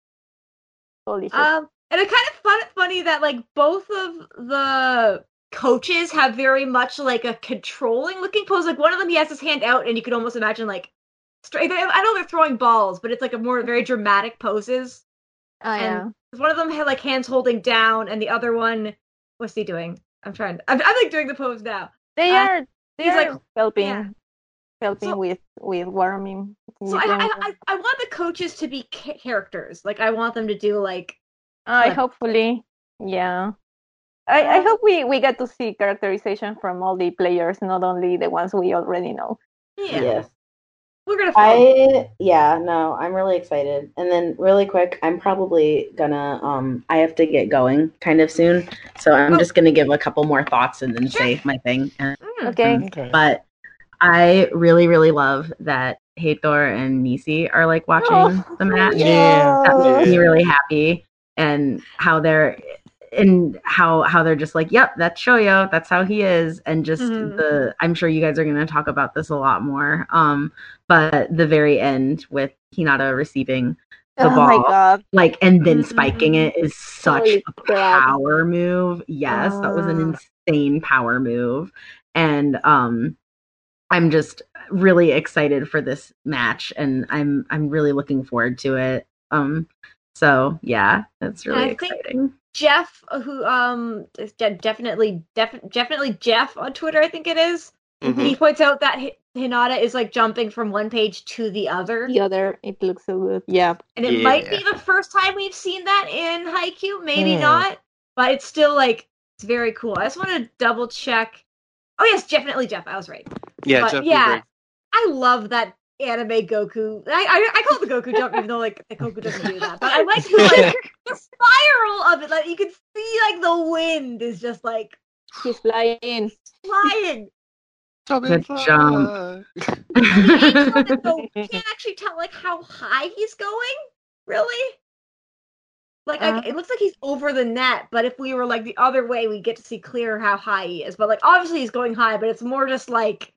Holy shit. Um, and it's kind of fun, funny that like both of the coaches have very much like a controlling looking pose. Like one of them, he has his hand out, and you could almost imagine like straight. I know they're throwing balls, but it's like a more very dramatic poses. oh, yeah. and One of them had like hands holding down, and the other one, what's he doing? I'm trying. I'm, I'm like doing the pose now. They uh, are They are like- helping yeah. helping So- with with warming. So I, I, I, I want the coaches to be characters. Like I want them to do like I like- hopefully, yeah. I, I hope we, we get to see characterization from all the players, not only the ones we already know. yeah. Yes. We're gonna. Follow. I yeah, no, I'm really excited. And then really quick, I'm probably gonna um I have to get going kind of soon. So I'm Oh. just gonna give a couple more thoughts and then Sure. say my thing. And, Mm. Okay. Okay. but I really, really love that Heitor and Nisi are like watching Oh, the match. Yeah. That makes me really happy. And how they're and how how they're just like, yep, that's Shoyo, that's how he is, and just Mhm. the I'm sure you guys are gonna talk about this a lot more. Um, but the very end with Hinata receiving the oh ball, like and then Mhm. spiking it is such Holy a power move. Yes, that was an Ah. insane power move. And um I'm just really excited for this match and I'm I'm really looking forward to it. Um so yeah, it's really exciting. Jeff, who um is definitely def- definitely Jeff on Twitter, I think it is. Mhm. He points out that Hinata is like jumping from one page to the other, The other, it looks so good. Yeah. and it might be the first time we've seen that in Haikyuu. Maybe Hmm. not, but it's still like it's very cool. I just want to double check. Oh yes, definitely Jeff. I was right. Yeah, But Jeff yeah, Newberg. I love that anime Goku. I I, I call it the Goku jump, even though like the Goku doesn't do that. But I *laughs* like the like the spiral of it. Like you can see like the wind is just like He's flying. flying. Jump Good and jump. so you can't actually tell like how high he's going. Really? Like I, Uh. it looks like he's over the net, but if we were like the other way, we get to see clear how high he is. But like obviously he's going high, but it's more just like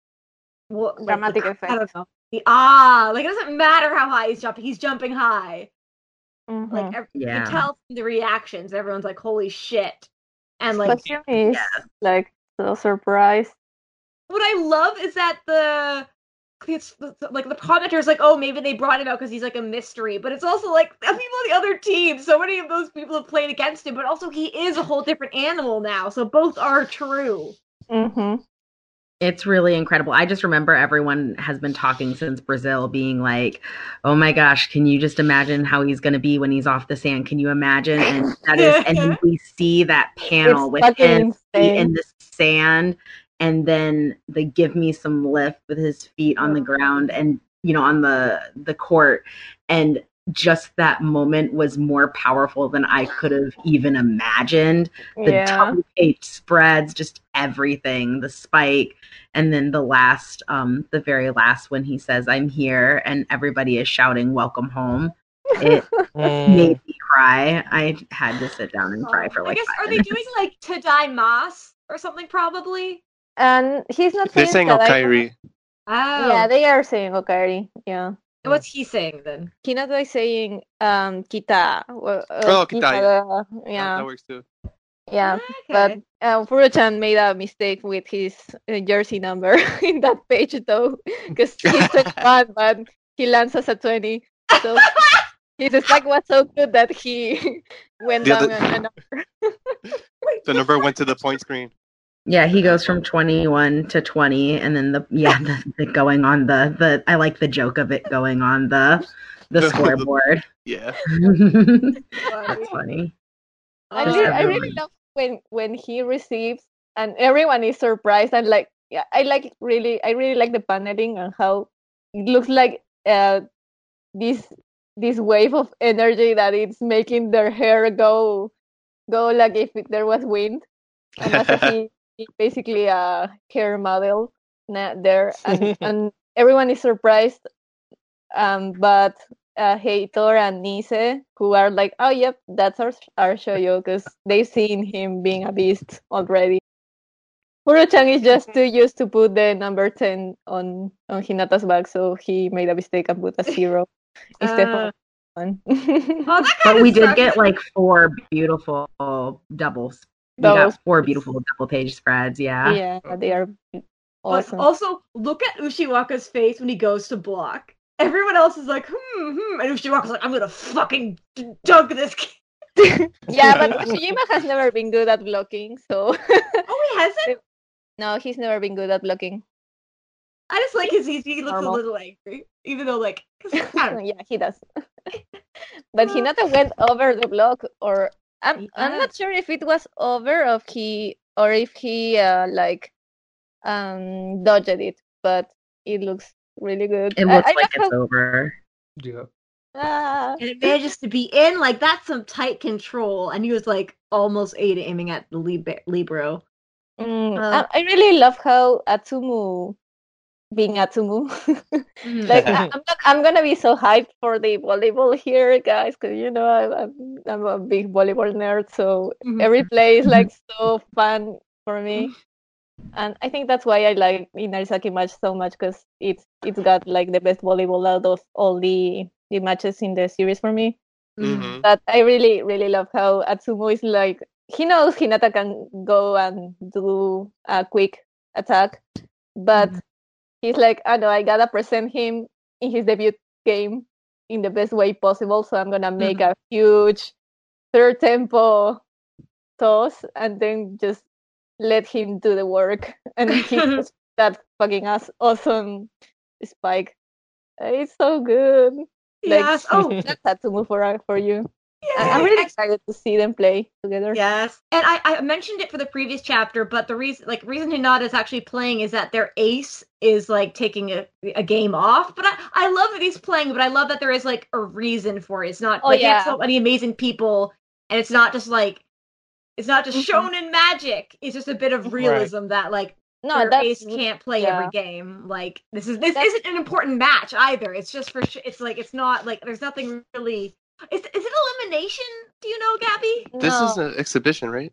what like, Dramatic the, effect. I don't know. The ah, like it doesn't matter how high he's jumping. He's jumping high. Mhm. Like ev- you can tell from the reactions. Everyone's like, "Holy shit!" And like Kasumi is like so surprised. what I love is that the it's like the commenters like, oh, maybe they brought him out because he's like a mystery, but it's also like the people on the other team. So many of those people have played against him, but also he is a whole different animal now. So both are true. Mm-hmm. It's really incredible. I just remember everyone has been talking since Brazil being like, "Oh my gosh, can you just imagine how he's going to be when he's off the sand? Can you imagine?" And that is and *laughs* we see that panel It's with him insane. in the sand and then the give me some lift with his feet on the ground and you know on the the court and just that moment was more powerful than I could have even imagined the Yeah. tongue tape spreads, just everything, the spike, and then the last, um, the very last when he says, I'm here, and everybody is shouting, Welcome home. It *laughs* Mm. made me cry. I had to sit down and cry for like. I guess five are they doing like to die mas or something probably? And he's not They're saying saying Tadai- Okaeri. Oh, Yeah, they are saying Okaeri. Yeah. What's he saying then? Hinata is saying um kita. uh, Oh, kita, yeah. That, yeah. that works too. Yeah. But Okay. uh, Furuchan made a mistake with his uh, jersey number *laughs* in that page though, *laughs* because he took one, but he lands as a 20. So his spike was so good that he *laughs* went The down other- and, and The number went to the point screen. Yeah, he goes from 21 to 20, and then the, yeah, the, the going on the, the, I like the joke of it going on the, the *laughs* The- scoreboard. Yeah. *laughs* That's funny. I, really, I really love when when he receives and everyone is surprised and like yeah I like really I really like the paneling and how it looks like uh this this wave of energy that it's making their hair go go like if there was wind and also he, he *laughs* basically a hair model there and, *laughs* and everyone is surprised um but uh Heitor and Nise who are like oh yep that's our our shoyo because they've seen him being a beast already. Furuchan is just too *laughs* used to put the number 10 on on Hinata's back so he made a mistake and put a zero *laughs* instead Uh, of one. Oh, that kind But of we did get like four beautiful doubles. We Doubles. got four beautiful double page spreads. Yeah. yeah they are But awesome also, look at Ushiwaka's face when he goes to block. Everyone else is like, hmm, hmm, and Ushiwaka's like, I'm gonna fucking dunk this kid. *laughs* yeah but Shijima has never been good at blocking so *laughs* Oh, he hasn't? no he's never been good at blocking I just like his he, he looks Normal. a little angry. Even though, like, *laughs* 'cause I don't know. yeah, he does. but Hinata went over the block, or I'm I'm not sure if it was over of he or if he uh, like um dodged it, but it looks really good. It looks I like love it's over. Yeah. how- ah, and it manages to be in, like, that's some tight control. And he was, like, almost eight aiming at the lib- Libro. mm, Uh, I, I really love how Atsumu being Atsumu. like I, *laughs* I'm not, I'm gonna be so hyped for the volleyball here, guys, because you know I, I'm I'm a big volleyball nerd, so Mhm. every play is like *laughs* so fun for me, and I think that's why I like Inarizaki match so much because it's it's got like the best volleyball out of all the the matches in the series for me. hmm But I really really love how Atsumu is like he knows Hinata can go and do a quick attack, but he's like, I know I gotta present him in his debut game in the best way possible. So I'm gonna make mm-hmm. a huge third tempo toss and then just let him do the work. *laughs* And he *laughs* that fucking ass awesome spike. It's so good. Like, Yes. *laughs* Oh, that's move for for you. Yeah. I- I'm really excited to see them play together. Yes, and I, I mentioned it for the previous chapter, but the reason, like, reason Hinata is actually playing is that their ace is like taking a, a game off. But I, I love that he's playing, but I love that there is like a reason for it. It's not Oh, like yeah. so many amazing people, and it's not just like it's not just mm-hmm. shown in magic. It's just a bit of realism that like No, their ace can't play yeah. every game. Like this is this That's- isn't an important match either. It's just for sh- it's like it's not like there's nothing really. Is is it elimination? Do you know, Gabby? This no. is an exhibition, right?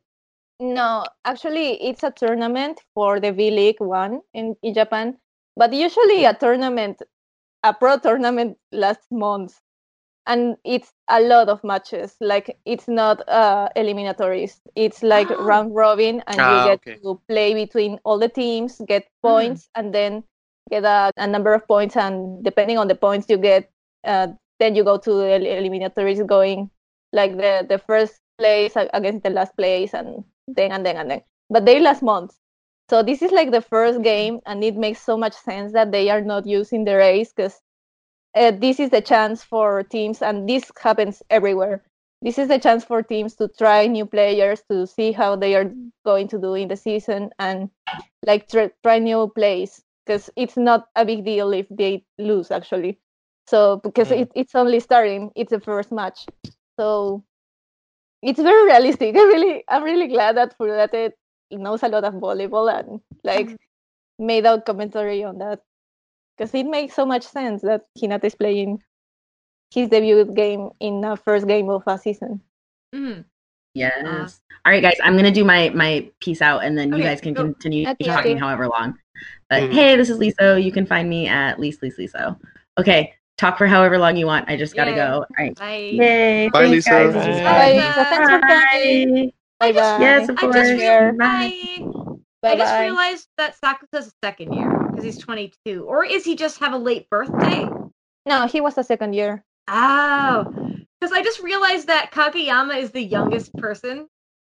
No, actually, it's a tournament for the V League One in, in Japan. But usually, a tournament, a pro tournament, lasts months, and it's a lot of matches. Like it's not uh, eliminatories. It's like Oh. round robin, and Ah, you get okay. to play between all the teams, get points, and then get a, a number of points. And depending on the points you get, uh, then you go to the el- eliminatories, going like the the first place against the last place, and then and then and then. But they last months. So this is like the first game, and it makes so much sense that they are not using the race because uh, this is the chance for teams, and this happens everywhere. This is the chance for teams to try new players to see how they are going to do in the season and like try, try new plays because it's not a big deal if they lose actually. So because Mm. it, it's only starting, it's the first match, so it's very realistic. *laughs* I really, I'm really glad that Furudate knows a lot of volleyball and like made out commentary on that because it makes so much sense that Hinata is playing his debut game in the first game of a season. Mhm. Yes. Uh, All right, guys. I'm gonna do my my piece out, and then you guys can go. continue Okay, talking okay. however long. But Mhm. hey, this is Liso. You can find me at Lise Lise Liso. Okay, talk for however long you want. I just gotta Yay. go. All right. Bye. Yay! Bye, Thanks, Lisa. guys. Bye. Bye. Bye. Thanks for coming. Bye. Bye bye. Yes, of I course. just realized, Bye. I just realized that Sakusa's a second year because he's 22. Or is he just have a late birthday? No, he was a second year. Oh, because I just realized that Kageyama is the youngest person.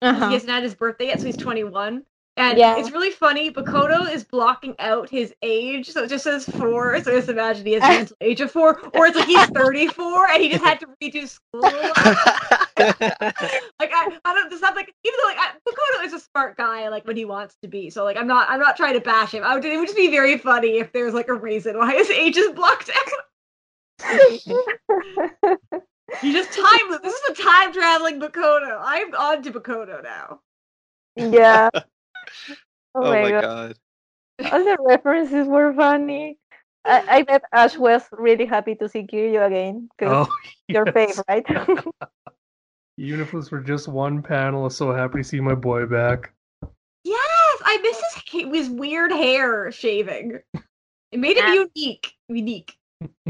He Uh-huh. hasn't had his birthday yet, so he's 21. And Yeah. it's really funny. Bokuto is blocking out his age, so it just says four. So just imagine he has the *laughs* mental age of four, or it's like he's 34 and he just had to redo school. *laughs* like I, I don't. This not like even though like I, Bokuto is a smart guy, like when he wants to be. So like I'm not. I'm not trying to bash him. I would, it would just be very funny if there's like a reason why his age is blocked out. *laughs* You just time. This is a time traveling Bokuto. I'm on to Bokuto now. yeah. Oh, oh my my god. god. *laughs* All the references were funny. I, I bet Ash was really happy to see Kiryu again because Oh, *laughs* your yes. fave, right? Even if it was for just one panel, I'm so happy to see my boy back. Yes, I miss his his weird hair shaving. It made him Yeah. unique. Unique.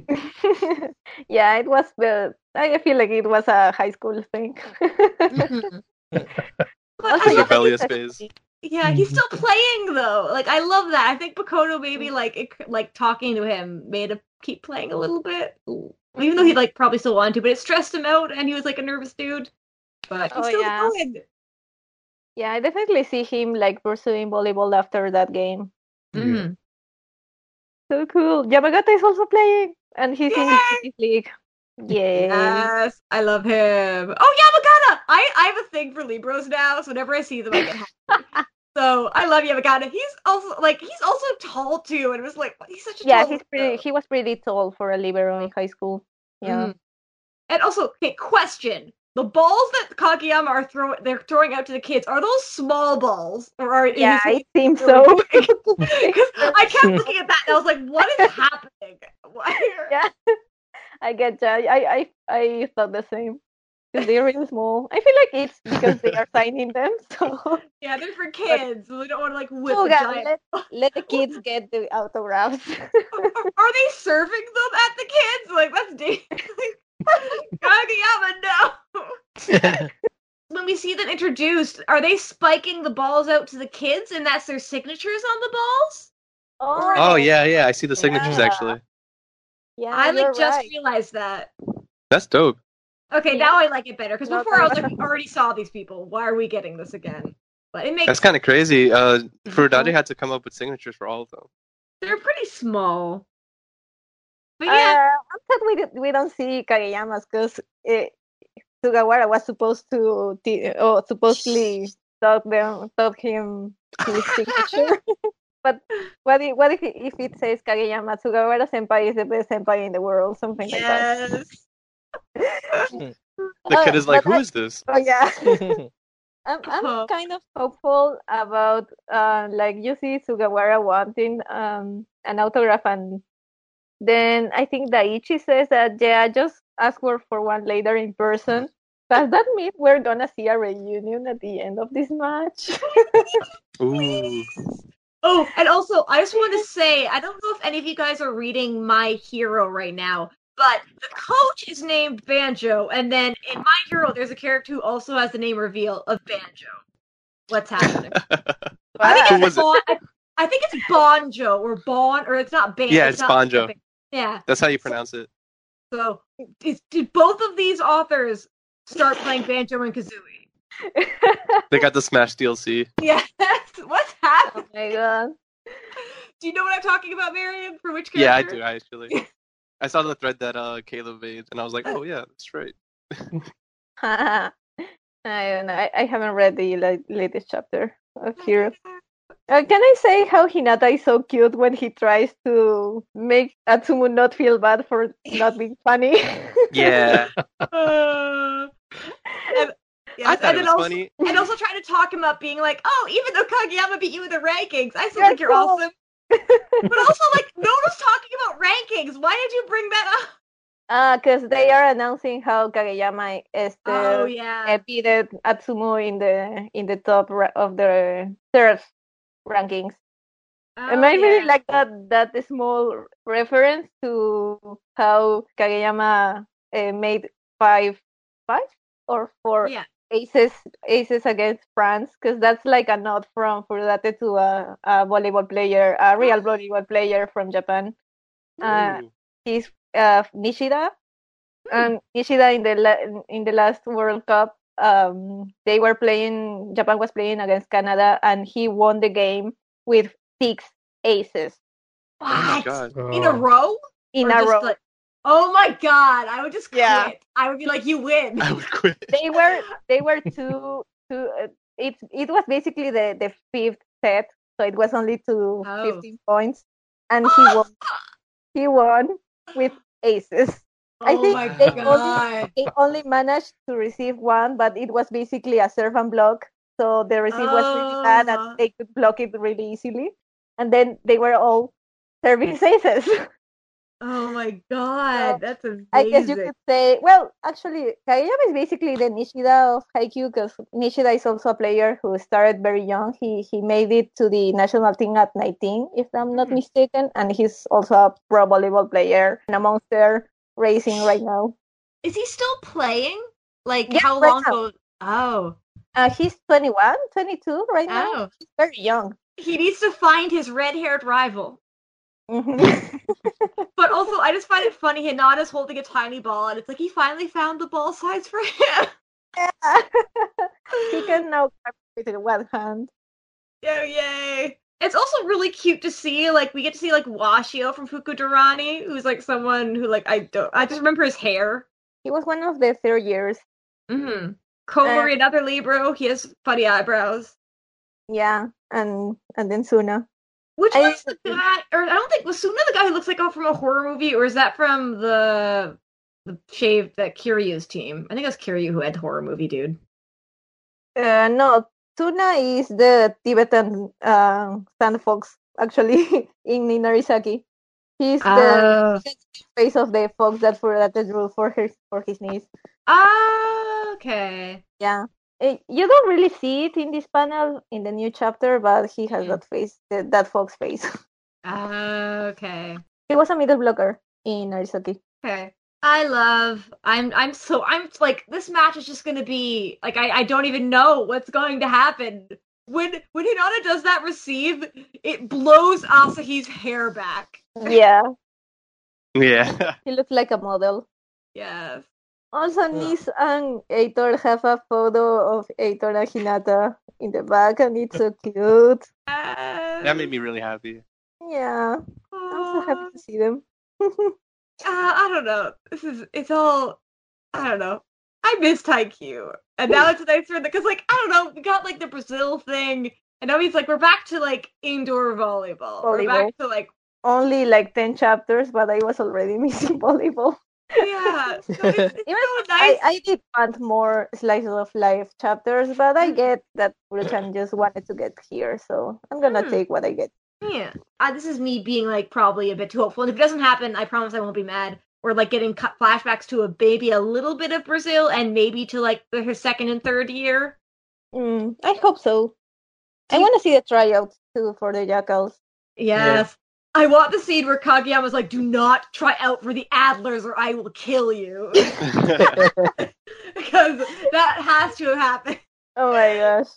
*laughs* yeah, it was the. I feel like it was a high school thing. But Also, I His rebellious phase. Yeah, he's still playing though. Like I love that. I think Bokuto maybe like it, like talking to him made him keep playing a little bit, even though he like probably still wanted to. But it stressed him out, and he was like a nervous dude. But he's Oh, still yeah. going. yeah, I definitely see him like pursuing volleyball after that game. Yeah. Mhm. So cool. Yamagata is also playing, and he's in Yay! this league. Yes, I love him. Oh, Yamagata! I, I have a thing for Libros now, so whenever I see them, I get happy. *laughs* so I love Yamagata. He's also like he's also tall too, and it was like he's such a yeah, tall he's pretty. He was pretty tall for a libero in high school. Yeah. Mhm. And also, okay, question: the balls that Kageyama are throwing, they're throwing out to the kids, are those small balls, or are Yeah, it seems so. Because *laughs* *laughs* I kept looking at that and I was like, what is happening? Why? yeah, I get that. I I I thought the same. Because they're really small. I feel like it's because they are signing them. *laughs* So Yeah, they're for kids. So they don't want to like whip Oh, a God, giant. let, *laughs* let the kids get the autographs. *laughs* Are they serving them at the kids? Like that's dangerous. Kageyama, no. When we see them introduced, are they spiking the balls out to the kids, and that's their signatures on the balls? Oh. oh yeah, yeah. I see the signatures Yeah. actually. Yeah. I like just right. realized that. That's dope. Okay, Yeah. now I like it better because No, before I was like, we already saw these people. Why are we getting this again? But it makes That's kind of crazy. Uh. Furudate had to come up with signatures for all of them. they're pretty small. But yeah, Uh, I'm sad we, did, we don't see Kageyama's because Sugawara was supposed to t- oh, supposedly *laughs* taught them taught him his signature. *laughs* but what if, what if, it- if it says Kageyama Sugawara senpai is the best senpai in the world, something like that. yes. The kid is like, but "Who I- is this?" Oh yeah. *laughs* I'm Uh-huh. I'm kind of hopeful about uh like you see Sugawara wanting um an autograph and then I think Daichi says that yeah just ask for for one later in person. Does that mean we're gonna see a reunion at the end of this match? Ooh. *laughs* Oh, and also, I just want to *laughs* say, I don't know if any of you guys are reading My Hero right now, but the coach is named Banjo, and then in My Hero, there's a character who also has the name reveal of Banjo. What's happening? *laughs* I think it's was it? I, I think it's Bonjo or Bon or it's not Banjo. Yeah, it's not Bonjo. something. Yeah. That's how you pronounce it. So, is, did both of these authors start playing Banjo and Kazooie? They got the Smash DLC. *laughs* Yes. What's oh happening? my god. Do you know what I'm talking about, Marion? For which character? Yeah, I character? do actually. *laughs* I saw the thread that uh Caleb made, and I was like, oh yeah, that's right. *laughs* I don't know. I, I haven't read the la- latest chapter of Hero. Uh, can I say how Hinata is so cute when he tries to make Atsumu not feel bad for not being funny? Yeah, Uh, and, yes, I thought and it then was also, funny. *laughs* and also trying to talk him up, being like, "Oh, even though Kageyama beat you in the rankings, I still You're think you're cool." awesome." *laughs* But also, like, no one was talking about rankings. Why did you bring that up? Uh, because they are announcing how Kageyama is Oh the yeah. beat Atsumu in the in the top ra- of the third rankings. and Oh, I really yeah. like that that small reference to how Kageyama uh, made five five or four Yeah. Aces aces against France because that's like a nod from Furudate to a, a volleyball player, a real volleyball player from Japan. Uh, he's uh, Nishida, and Nishida in the la- in the last World Cup, um, they were playing. Japan was playing against Canada, and he won the game with six aces Oh What? god. In a Oh. row? in Or a row. like- oh my god! I would just quit. Yeah. I would be like, "You win." I would quit. *laughs* they were they were *laughs* two two. Uh, it it was basically the the fifth set, so it was only to Oh. 15 points, and he *gasps* won. He won with aces. I oh think my they only- god! They only managed to receive one, but it was basically a serve and block. So the receive was really bad, Oh. and they could block it really easily. And then they were all serving *laughs* aces. Oh my god! That's amazing. I guess you could say, well, actually, Kageyama is basically the Nishida of Haikyuu because Nishida is also a player who started very young. He he made it to the national team at 19, if I'm not Hmm. mistaken, and he's also a pro volleyball player and a monster racing right now. Is he still playing? Like Yeah, how right long now. ago? Oh, Uh, he's 21, 22 right now. oh. He's very young. He needs to find his red-haired rival. Mhm. But also, I just find it funny. Hinata's holding a tiny ball, and it's like he finally found the ball size for him. Yeah. he can now grab it with one hand. Oh yay! It's also really cute to see. Like we get to see like Washio from Fukurodani, who's like someone who like I don't. I just remember his hair. He was one of the third years. Mm-hmm. Komori, another Libro. He has funny eyebrows. Yeah, and and then Suna. Which I- one's the guy? Or I don't think was Suna the guy who looks like oh from a horror movie, or is that from the the shaved that Kiryu's team? I think that's Kiryu who had the horror movie dude. Uh, no, Suna is the Tibetan uh, sand fox actually *laughs* in Inarizaki. He's the Oh, face of the fox that Furudate drew for his for his niece. Ah, okay. Yeah. Eh, You don't really see it in this panel in the new chapter, but he has Mm. that face, that, that fox face. *laughs* Okay. he was a middle blocker in Arizaki. Okay. I love I'm I'm so I'm like this match is just gonna be like I, I don't even know what's going to happen. When when Hinata does that receive, it blows Asahi's hair back. Yeah, *laughs* Yeah. he looks like a model. Yes. Also, Nis and Heitor have a photo of Heitor and Hinata in the back, and it's so cute. that made me really happy. Yeah, I'm so happy to see them. Uh, *laughs* I don't know. This is it's all I don't know. I miss Haikyuu. And now it's nice for the because like I don't know, we got like the Brazil thing and now he's like we're back to like indoor volleyball. We're back to like Only like 10 chapters, but I was already *laughs* missing volleyball. Yeah. So it's, *laughs* it's Even so I, nice. I did want more slices of life chapters, but I get that Furuchan just wanted to get here, so I'm gonna Hmm. take what I get. Yeah. Uh, this is me being like probably a bit too hopeful. And if it doesn't happen, I promise I won't be mad. We're like getting cut flashbacks to a baby, a little bit of Brazil and maybe to like the, her second and third year. Mm, I hope so. I want to see the tryouts too for the Jackals. Yes. I want the scene where Kageyama's like, "Do not try out for the Adlers, or I will kill you," *laughs* *laughs* because that has to have happened. Oh my gosh.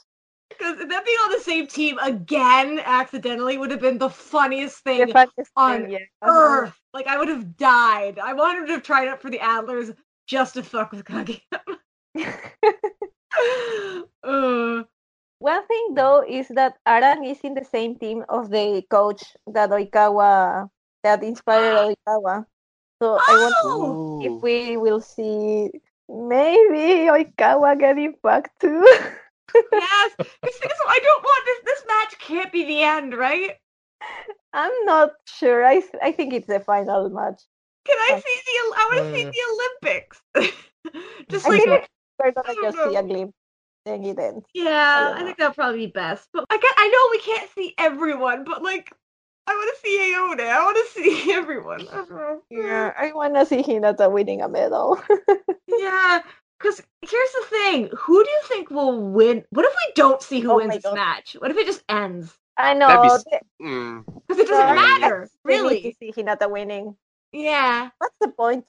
Because them being on the same team again accidentally would have been the funniest The thing funniest on thing, yeah. Uh-huh. earth. Like I would have died. I wanted to have tried out for the Adlers just to fuck with Kageyama. *laughs* uh, One thing though is that Aran is in the same team of the coach that Oikawa that inspired *gasps* Oikawa. So I wonder oh! if we will see maybe Oikawa getting back too. yes, *laughs* because I don't want this. This match can't be the end, right? I'm not sure. I th- I think it's the final match. Can I Oh. see the? I want to see Mm. the Olympics. *laughs* Just I like think we're gonna I don't just see a know. Glimpse. Then it ends. yeah, I think that'll probably be best. But I get, I know we can't see everyone, but like, I want to see Aone. I want to *laughs* see everyone. I. Yeah, I wanna see Hinata winning a medal. *laughs* Yeah, because here's the thing: who do you think will win? What if we don't see who Oh wins my this God. match? What if it just ends? I That'd know. be Mm. Because it doesn't uh, matter, they need to see Hinata winning. Yeah, What's the point?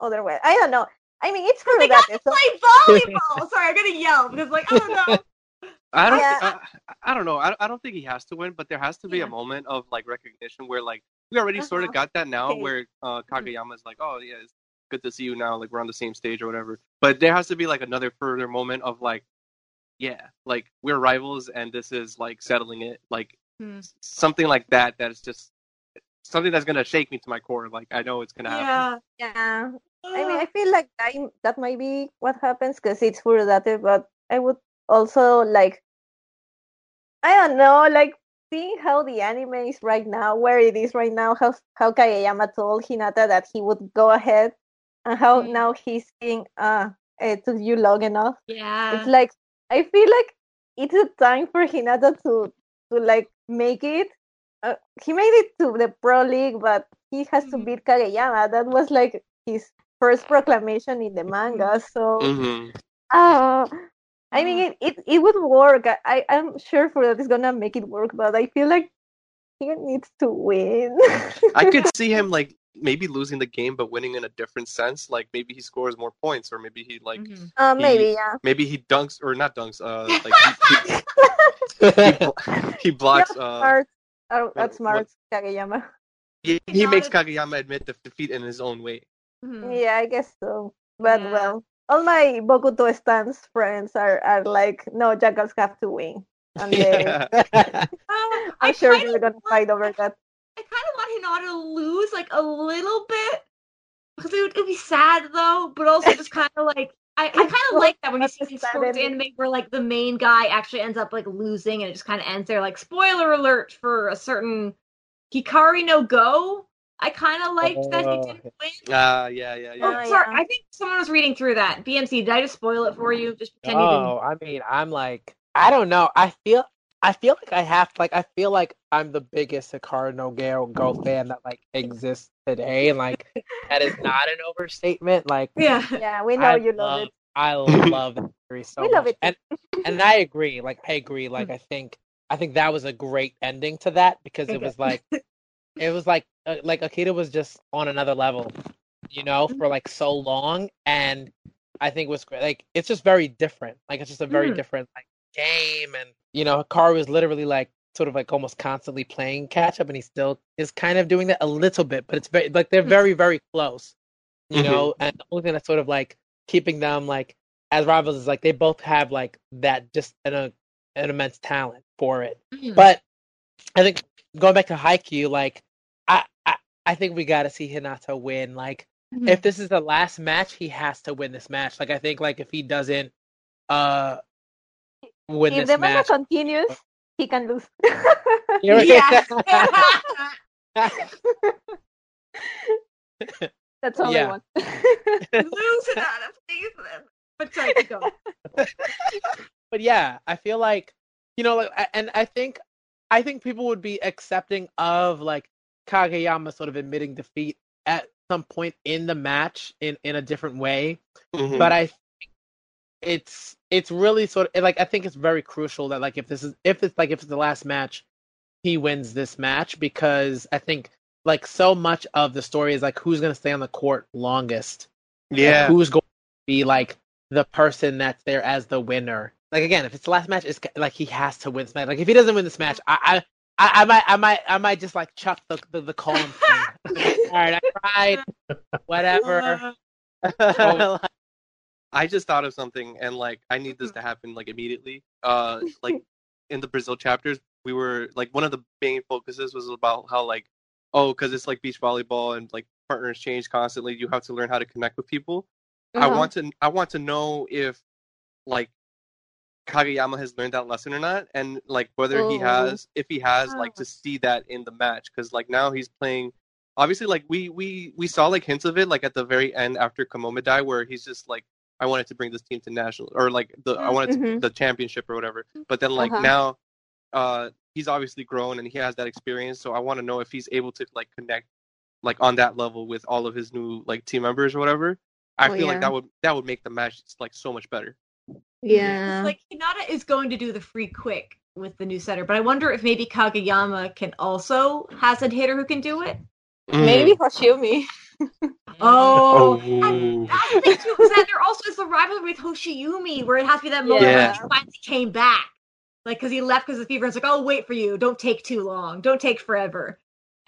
Otherwise, I don't know. I mean, it's they true got that to it's play volleyball. Sorry, I'm gonna yell because, like, I don't know. *laughs* I don't. Yeah. I, I don't know. I, I don't think he has to win, but there has to be Yeah. a moment of like recognition where like we already sort Uh-huh. of got that now, Okay. where uh, Kageyama's like, oh yeah, it's good to see you now. Like we're on the same stage or whatever. But there has to be like another further moment of like, yeah, like we're rivals and this is like settling it, like Hmm. something like that. That is just something that's gonna shake me to my core. Like I know it's gonna happen. Yeah. I mean, I feel like that, that might be what happens because it's Furudate, but I would also like, I don't know, like seeing how the anime is right now, where it is right now, how how Kageyama told Hinata that he would go ahead, and how Mm. now he's saying, ah, it took you long enough. yeah. It's like I feel like it's a time for Hinata to to like make it. Uh, he made it to the pro league, but he has to Mhm. beat Kageyama. That was like his first proclamation in the manga. So hmm uh, I mean, it, it, it would work. I, I I'm sure for that it's gonna make it work, but I feel like he needs to win. I could *laughs* see him like maybe losing the game, but winning in a different sense. Like maybe he scores more points, or maybe he like Mhm. uh, he- maybe yeah. maybe he dunks or not dunks. Uh, *laughs* like he, he, he, he blocks. Yeah, Uh, smart. Oh, that's smart, Kageyama. he, He he makes got Kageyama admit the defeat in his own way. Mhm. Yeah, I guess so. But Yeah. well, all my Bokuto stance friends are, are like, no, Jackals have to win. *laughs* And they, Yeah. Uh, *laughs* I'm I sure kinda they're gonna want- fight over that. I kind of want Hinata to lose like a little bit because it would, it would be sad though, but also just *laughs* kind of like I, I kind of like that when you see these sad sports ending. anime where like the main guy actually ends up like losing and it just kind of ends there. Like spoiler alert for a certain Hikaru no Go. I kind of liked that he Oh, didn't win. Ah, yeah, yeah, Oh, yeah. Uh, sorry. yeah. I think someone was reading through that. BMC, did I just spoil it for you? Just pretend you didn't. Oh, I mean, I'm like, I don't know. I feel, I feel like I have, like, I feel like I'm the biggest Hikaru no Go Go fan that like exists today, and like that is not an overstatement. Like. *laughs* Yeah. Yeah, we know I you love it. I *laughs* love that series so We love it and and I agree. Like, I agree. Like, I think, I think that was a great ending to that because it was like, *laughs* it was like, uh, like Akira was just on another level, you know, for like so long, and I think was great. Like, it's just very different. Like, it's just a very Mm. different like game, and you know, Hikaru is literally like sort of like almost constantly playing catch up, and he still is kind of doing that a little bit, but it's very like they're very very close, you Mhm. know. And the only thing that's sort of like keeping them like as rivals is like they both have like that just an uh, an immense talent for it. Mhm. But I think going back to Haikyuu, like I I, I think we got to see Hinata win. Like Mhm. if this is the last match, he has to win this match. Like I think like if he doesn't uh win if this the manga match, continues, he can lose. You *laughs* know- Yes. *laughs* That's all Yeah. I want. *laughs* Lose Hinata, please. But sorry, keep going. but yeah, I feel like you know, like, and I think I think people would be accepting of like Kageyama sort of admitting defeat at some point in the match in in a different way. Mhm. But I think it's it's really sort of like I think it's very crucial that like if this is if it's like if it's the last match, he wins this match because I think like so much of the story is like who's going to stay on the court longest. Yeah. who's going to be like the person that's there as the winner. Like again, if it's the last match, it's like he has to win this match. Like if he doesn't win this match, I I, I, I might I might I might just like chuck the the, the column *laughs* thing. All right, I tried. Whatever. *laughs* Oh. *laughs* I just thought of something, and like I need this to happen like immediately. Uh, like in the Brazil chapters, we were like one of the main focuses was about how like oh, because it's like beach volleyball and like partners change constantly. You have to learn how to connect with people. I Uh-huh. want to I want to know if like Kageyama has learned that lesson or not, and like whether he Oh. has if he has like to see that in the match because like now he's playing. Obviously, like we we we saw like hints of it like at the very end after Kamomedai, where he's just like I wanted to bring this team to national or like the I wanted to, Mhm. the championship or whatever. But then like Uh-huh. now, uh, he's obviously grown and he has that experience. So I want to know if he's able to like connect like on that level with all of his new like team members or whatever. I Oh, feel like that would that would make the match like so much better. Mm-hmm. Yeah. It's like Hinata is going to do the freak quick with the new setter, but I wonder if maybe Kageyama can also has a hitter who can do it. Maybe mm. Hoshiumi. *laughs* Oh, Oh. and that's the thing too, because then there also is the rivalry with Hoshiumi, where it has to be that moment Yeah. when he finally came back, like because he left because of fever. It's like, oh, wait for you, don't take too long, don't take forever.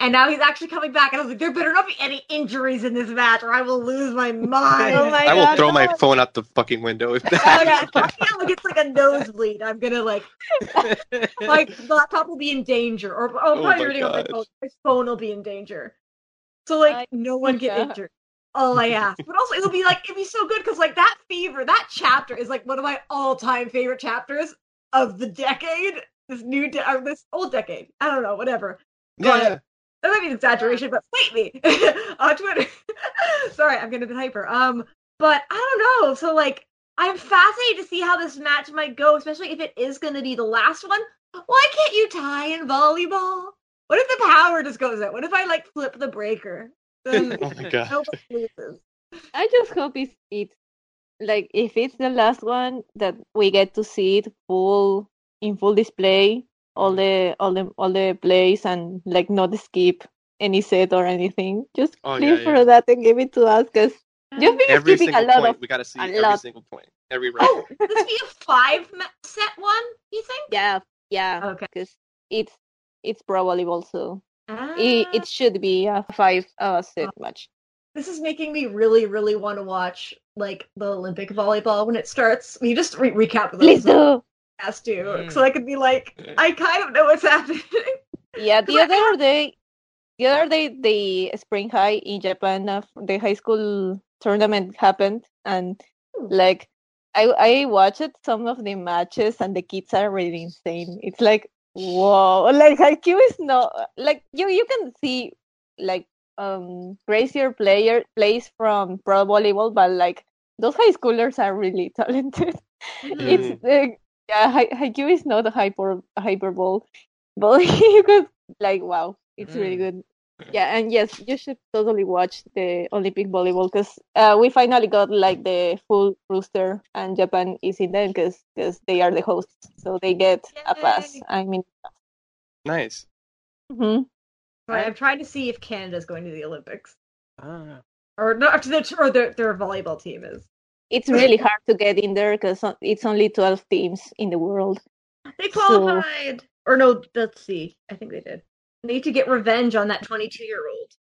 And now he's actually coming back, and I was like, there better not be any injuries in this match, or I will lose my mind. *laughs* Oh my I will God, throw my phone out the fucking window if that Oh, that. yeah, Kageyama gets like a nosebleed. I'm gonna like *laughs* my laptop will be in danger, or oh, Oh probably my reading my phone. My phone will be in danger. So like, I- no one get yeah. injured. All I ask, but also it'll be like it'd be so good because like that fever, that chapter is like one of my all-time favorite chapters of the decade. This new, de- or this old decade. I don't know, whatever. yeah, yeah. That might be an exaggeration, but fight me *laughs* on Twitter. *laughs* Sorry, I'm getting a bit hyper. Um, but I don't know. So like, I'm fascinated to see how this match might go, especially if it is going to be the last one. Why can't you tie in volleyball? What if the power just goes out? What if I like flip the breaker? *laughs* Then Oh my god. I just hope it's it's like if it's the last one that we get to see it full in full display, all the all the all the plays and like not skip any set or anything. Just Oh, please yeah, for yeah. that and give it to us because you've been Every skipping single a lot point, of we gotta see every lot. single point, every round. Oh, this be a five set one? You think? yeah yeah Okay. because it's it's pro volleyball so Ah. it, it should be a five uh set match. This is making me really, really want to watch like the Olympic volleyball when it starts. You just re- recap those Please do. Has to, Mm. so I could be like, I kind of know what's happening. Yeah, the Because I other day, the other day, the spring high in Japan, uh, the high school tournament happened, and like I I watched some of the matches, and the kids are really insane. It's like whoa, like Haikyuu is not like you you can see like um crazier player plays from pro volleyball, but like those high schoolers are really *laughs* talented. It's uh, yeah, Hai- Haikyuu is not a hyper hyperbole, but *laughs* you could like wow, it's really Mm. good. Yeah, and yes, you should totally watch the Olympic volleyball because uh, we finally got like the full roster, and Japan is in them because they are the hosts, so they get a pass. I mean, Nice. mhm. Right, I'm trying to see if Canada's going to the Olympics, Ah. or not, to *laughs* the, or their their volleyball team is. It's really hard to get in there because it's only twelve teams in the world. They So- qualified, or no? Let's see. I think they did. They need to get revenge on that 22 year old.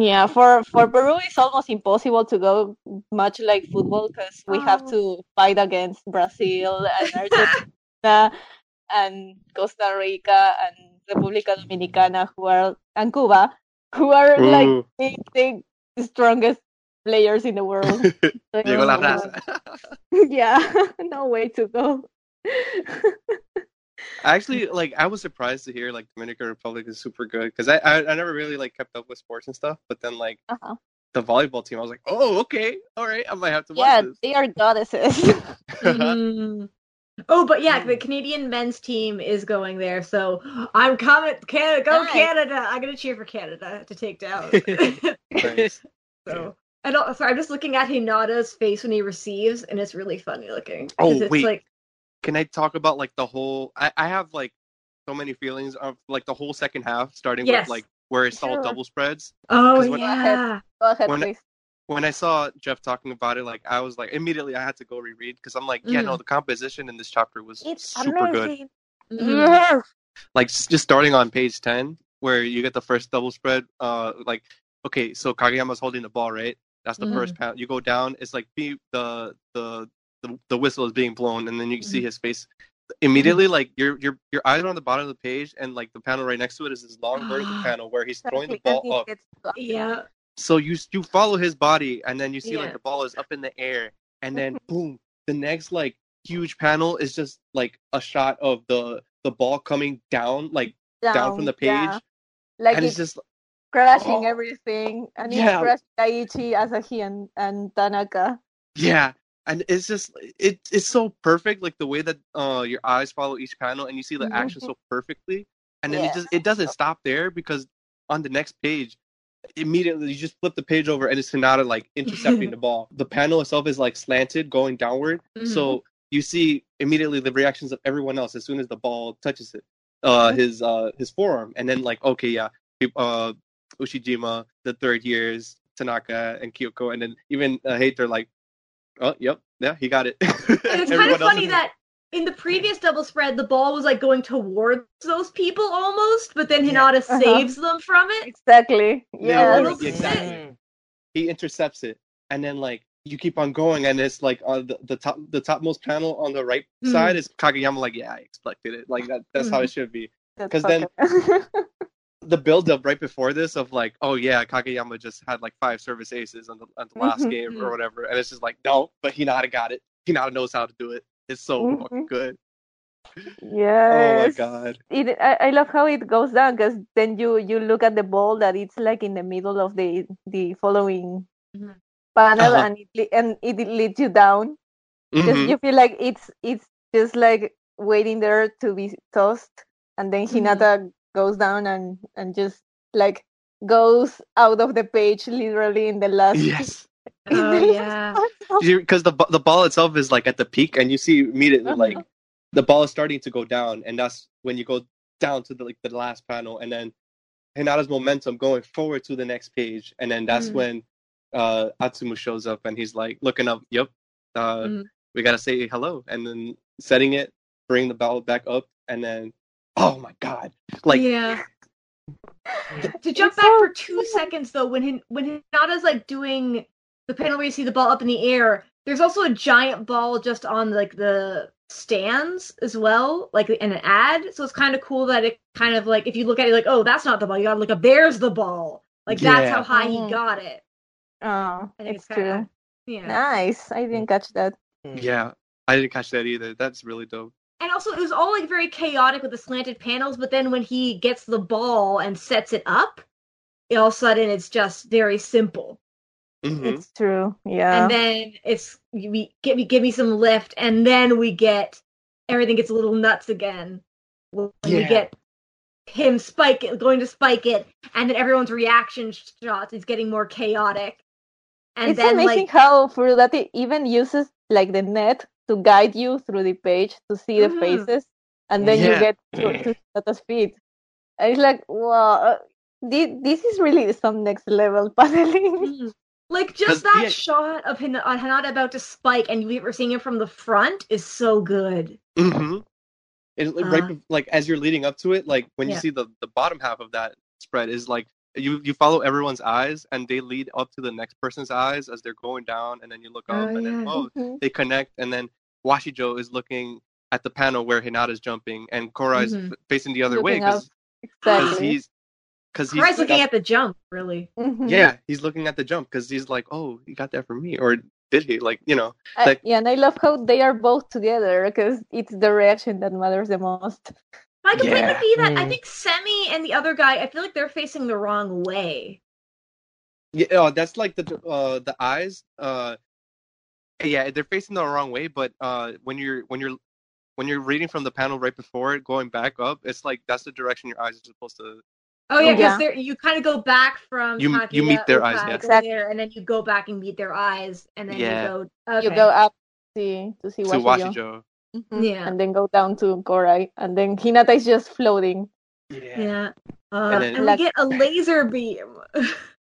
Yeah, for for Peru, it's almost impossible to go much like football because we have Oh. to fight against Brazil and Argentina *laughs* and Costa Rica and República Dominicana, who are and Cuba, who are like the, the strongest players in the world. *laughs* So, Llegó la Oh, yeah, *laughs* no way to go. Actually, like I was surprised to hear like Dominican Republic is super good because I, I I never really like kept up with sports and stuff. But then like Uh-huh. the volleyball team, I was like, oh okay, all right, I might have to Yeah, watch this. Yeah, they are goddesses. *laughs* Mhm. Oh, but yeah, the Canadian men's team is going there, so I'm coming. Canada, go Nice. Canada! I'm gonna cheer for Canada to take down. Nice. So, and also, I'm just looking at Hinata's face when he receives, and it's really funny looking. Oh it's wait. like Can I talk about like the whole? I I have like so many feelings of like the whole second half, starting Yes. with like where it's all double spreads. Oh when- yeah. Go ahead, When- When I saw Jeff talking about it, like I was like immediately I had to go reread because I'm like, yeah, no, the composition in this chapter was It's super good. amazing. Mhm. Yes. Like just starting on page ten, where you get the first double spread. Uh, like okay, so Kageyama's holding the ball, right? That's the Mhm. first panel. You go down, it's like be, the, the the the whistle is being blown, and then you see his face. Immediately, like your your your eyes are on the bottom of the page, and like the panel right next to it is this long vertical *gasps* panel where he's throwing the ball up. Yeah. So you you follow his body, and then you see Yeah. like the ball is up in the air, and then *laughs* boom, the next like huge panel is just like a shot of the the ball coming down, like down, from the page, yeah. Like and it's it's just crashing Oh. everything, and Yeah. it's crashing Daichi, Asahi, and, and Tanaka. yeah, and it's just it it's so perfect, like the way that uh your eyes follow each panel, and you see the Mhm. action so perfectly, and then Yeah. it just it doesn't stop there because on the next page. Immediately, you just flip the page over, and it's Hinata like intercepting *laughs* the ball. The panel itself is like slanted, going downward, So you see immediately the reactions of everyone else as soon as the ball touches it, uh, his uh, his forearm, and then like okay, yeah, uh, Ushijima, the third years, Tanaka and Kyoko, and then even uh, Hate, they're like, oh, yep, yeah, he got it. It's kind of funny is- that in the previous double spread, the ball was like going towards those people almost, but then Yeah. Hinata Uh-huh. saves them from it. Exactly. Yeah, Yes. little bit. exactly. he intercepts it, and then like you keep on going, and it's like on the, the top the topmost panel on the right Hmm. side is Kageyama. Like, yeah, I expected it. Like that. That's how it should be. Because then- fucking- *laughs* *laughs* the build up right before this of like, oh yeah, Kageyama just had like five service aces on the, on the last Mhm. game or whatever, and it's just like, no, but Hinata got it. Hinata knows how to do it. It's so Mhm. fucking good. yes. *laughs* Oh my god. It, I, I love how it goes down because then you you look at the ball that it's like in the middle of the the following Mhm. panel Uh-huh. and it and it leads you down because Mhm. you feel like it's it's just like waiting there to be tossed and then Mhm. Hinata goes down and and just like goes out of the page literally in the last Yes, *laughs* in Oh yeah. because the the ball itself is like at the peak, and you see immediately Uh-huh. like the ball is starting to go down, and that's when you go down to the like the last panel, and then Hinata's momentum going forward to the next page, and then that's Mhm. when uh Atsumu shows up, and he's like looking up, yep, uh, Mhm. we gotta say hello, and then setting it, bring the ball back up, and then oh my god, like yeah. To jump It's back so for two seconds though, when Hin- when Hinata's like doing the panel where you see the ball up in the air, there's also a giant ball just on like the stands as well, like in an ad. So it's kind of cool that it kind of like if you look at it like, oh, that's not the ball. You gotta look up. There's the ball. Like that's how high Mhm. he got it. oh I think it's it's kinda- true Yeah. nice I didn't catch that yeah, I didn't catch that either. That's really dope. And also, it was all like very chaotic with the slanted panels. But then when he gets the ball and sets it up, all of a sudden it's just very simple. Mhm. it's true yeah and then it's we give me give me some lift, and then we get everything gets a little nuts again. When we get him spike it, going to spike it, and then everyone's reaction shots is getting more chaotic. And it's then amazing like how Furudate even uses like the net to guide you through the page to see the Mhm. faces, and then you get to, to Tata's feet. And it's like, wow, uh, this is really some next level *laughs* paneling. Like just that yeah. shot of Hin- uh, Hinata about to spike, and we were seeing it from the front is so good. Mm-hmm. It, like, right, Uh, bef- like as you're leading up to it, like when Yeah. you see the the bottom half of that spread is like you you follow everyone's eyes and they lead up to the next person's eyes as they're going down, and then you look up Oh, and then yeah. oh Mhm. they connect, and then Washijo is looking at the panel where Hinata's jumping, and Korai is Mhm. f- facing the other way Looking up. because Exactly. he's because he's Korai's looking got- at the jump, really. Mhm. yeah he's looking at the jump because he's like oh he got that from me or did he like you know I- like- yeah, and I love how they are both together because it's the reaction that matters the most. I could Yeah. maybe be that. I Mm. think Semi and the other guy, I feel like they're facing the wrong way. Yeah, oh, that's like the uh the eyes. Uh, yeah, they're facing the wrong way. But uh, when you're when you're when you're reading from the panel right before it, going back up, it's like that's the direction your eyes are supposed to. Oh yeah, Yeah. because you kind of go back from You- you meet their eyes, yeah. Exactly. there, and then you go back and meet their eyes, and then Yeah. you go. Okay. You go up see to see To Washijo. Washijo. Mhm. Yeah. And then go down to Gorai, and then Hinata is just floating. Yeah. Uh, And and, then- we get a laser beam. *laughs*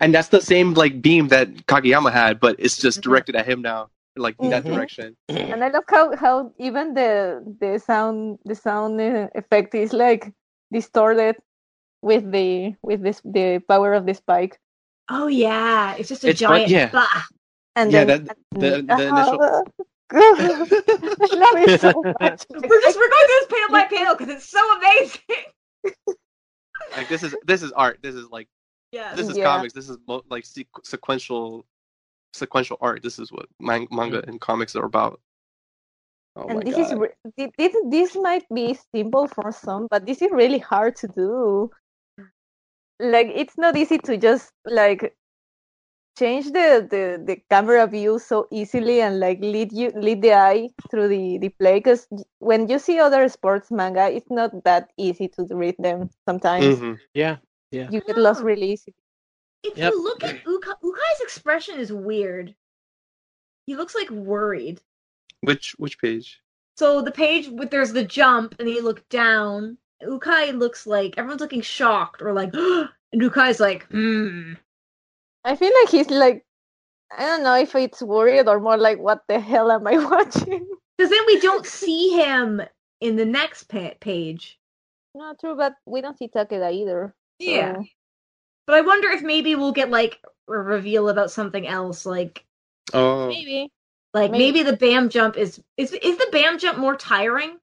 And that's the same like beam that Kageyama had, but it's just Mhm. directed at him now, like in that Mhm. direction. And *clears throat* I love how, how even the the sound the sound uh, effect is like distorted with the with this the power of the spike. oh yeah, it's just a It's fun- giant. yeah. bah. And Yeah, then that the the initial. *laughs* I love it so *laughs* much. *laughs* We're just we're going through this panel by panel because it's so amazing. like this is this is art. This is like Yes. this is Yeah. comics. This is mo- like sequ- sequential sequential art. This is what man- manga and comics are about. Oh and my this god. is re- thi- this this might be simple for some, but this is really hard to do. Like it's not easy to just like change the, the, the camera view so easily and like lead you lead the eye through the, the play because when you see other sports manga it's not that easy to read them sometimes Mhm. Yeah. You get lost really easy If Yep. you look at Uka, Ukai's expression is weird. He looks like worried. Which which page? So the page with there's the jump, and then you look down. Ukai looks like everyone's looking shocked or like, *gasps* and Ukai's like, hmm. i feel like he's like i don't know if it's worried or more like what the hell am i *laughs* watching Because then we don't see him in the next pa- page. not true but we don't see takeda either Yeah. so- But I wonder if maybe we'll get like a reveal about something else, like Oh, maybe like Maybe. maybe, the bam jump is is is the bam jump more tiring?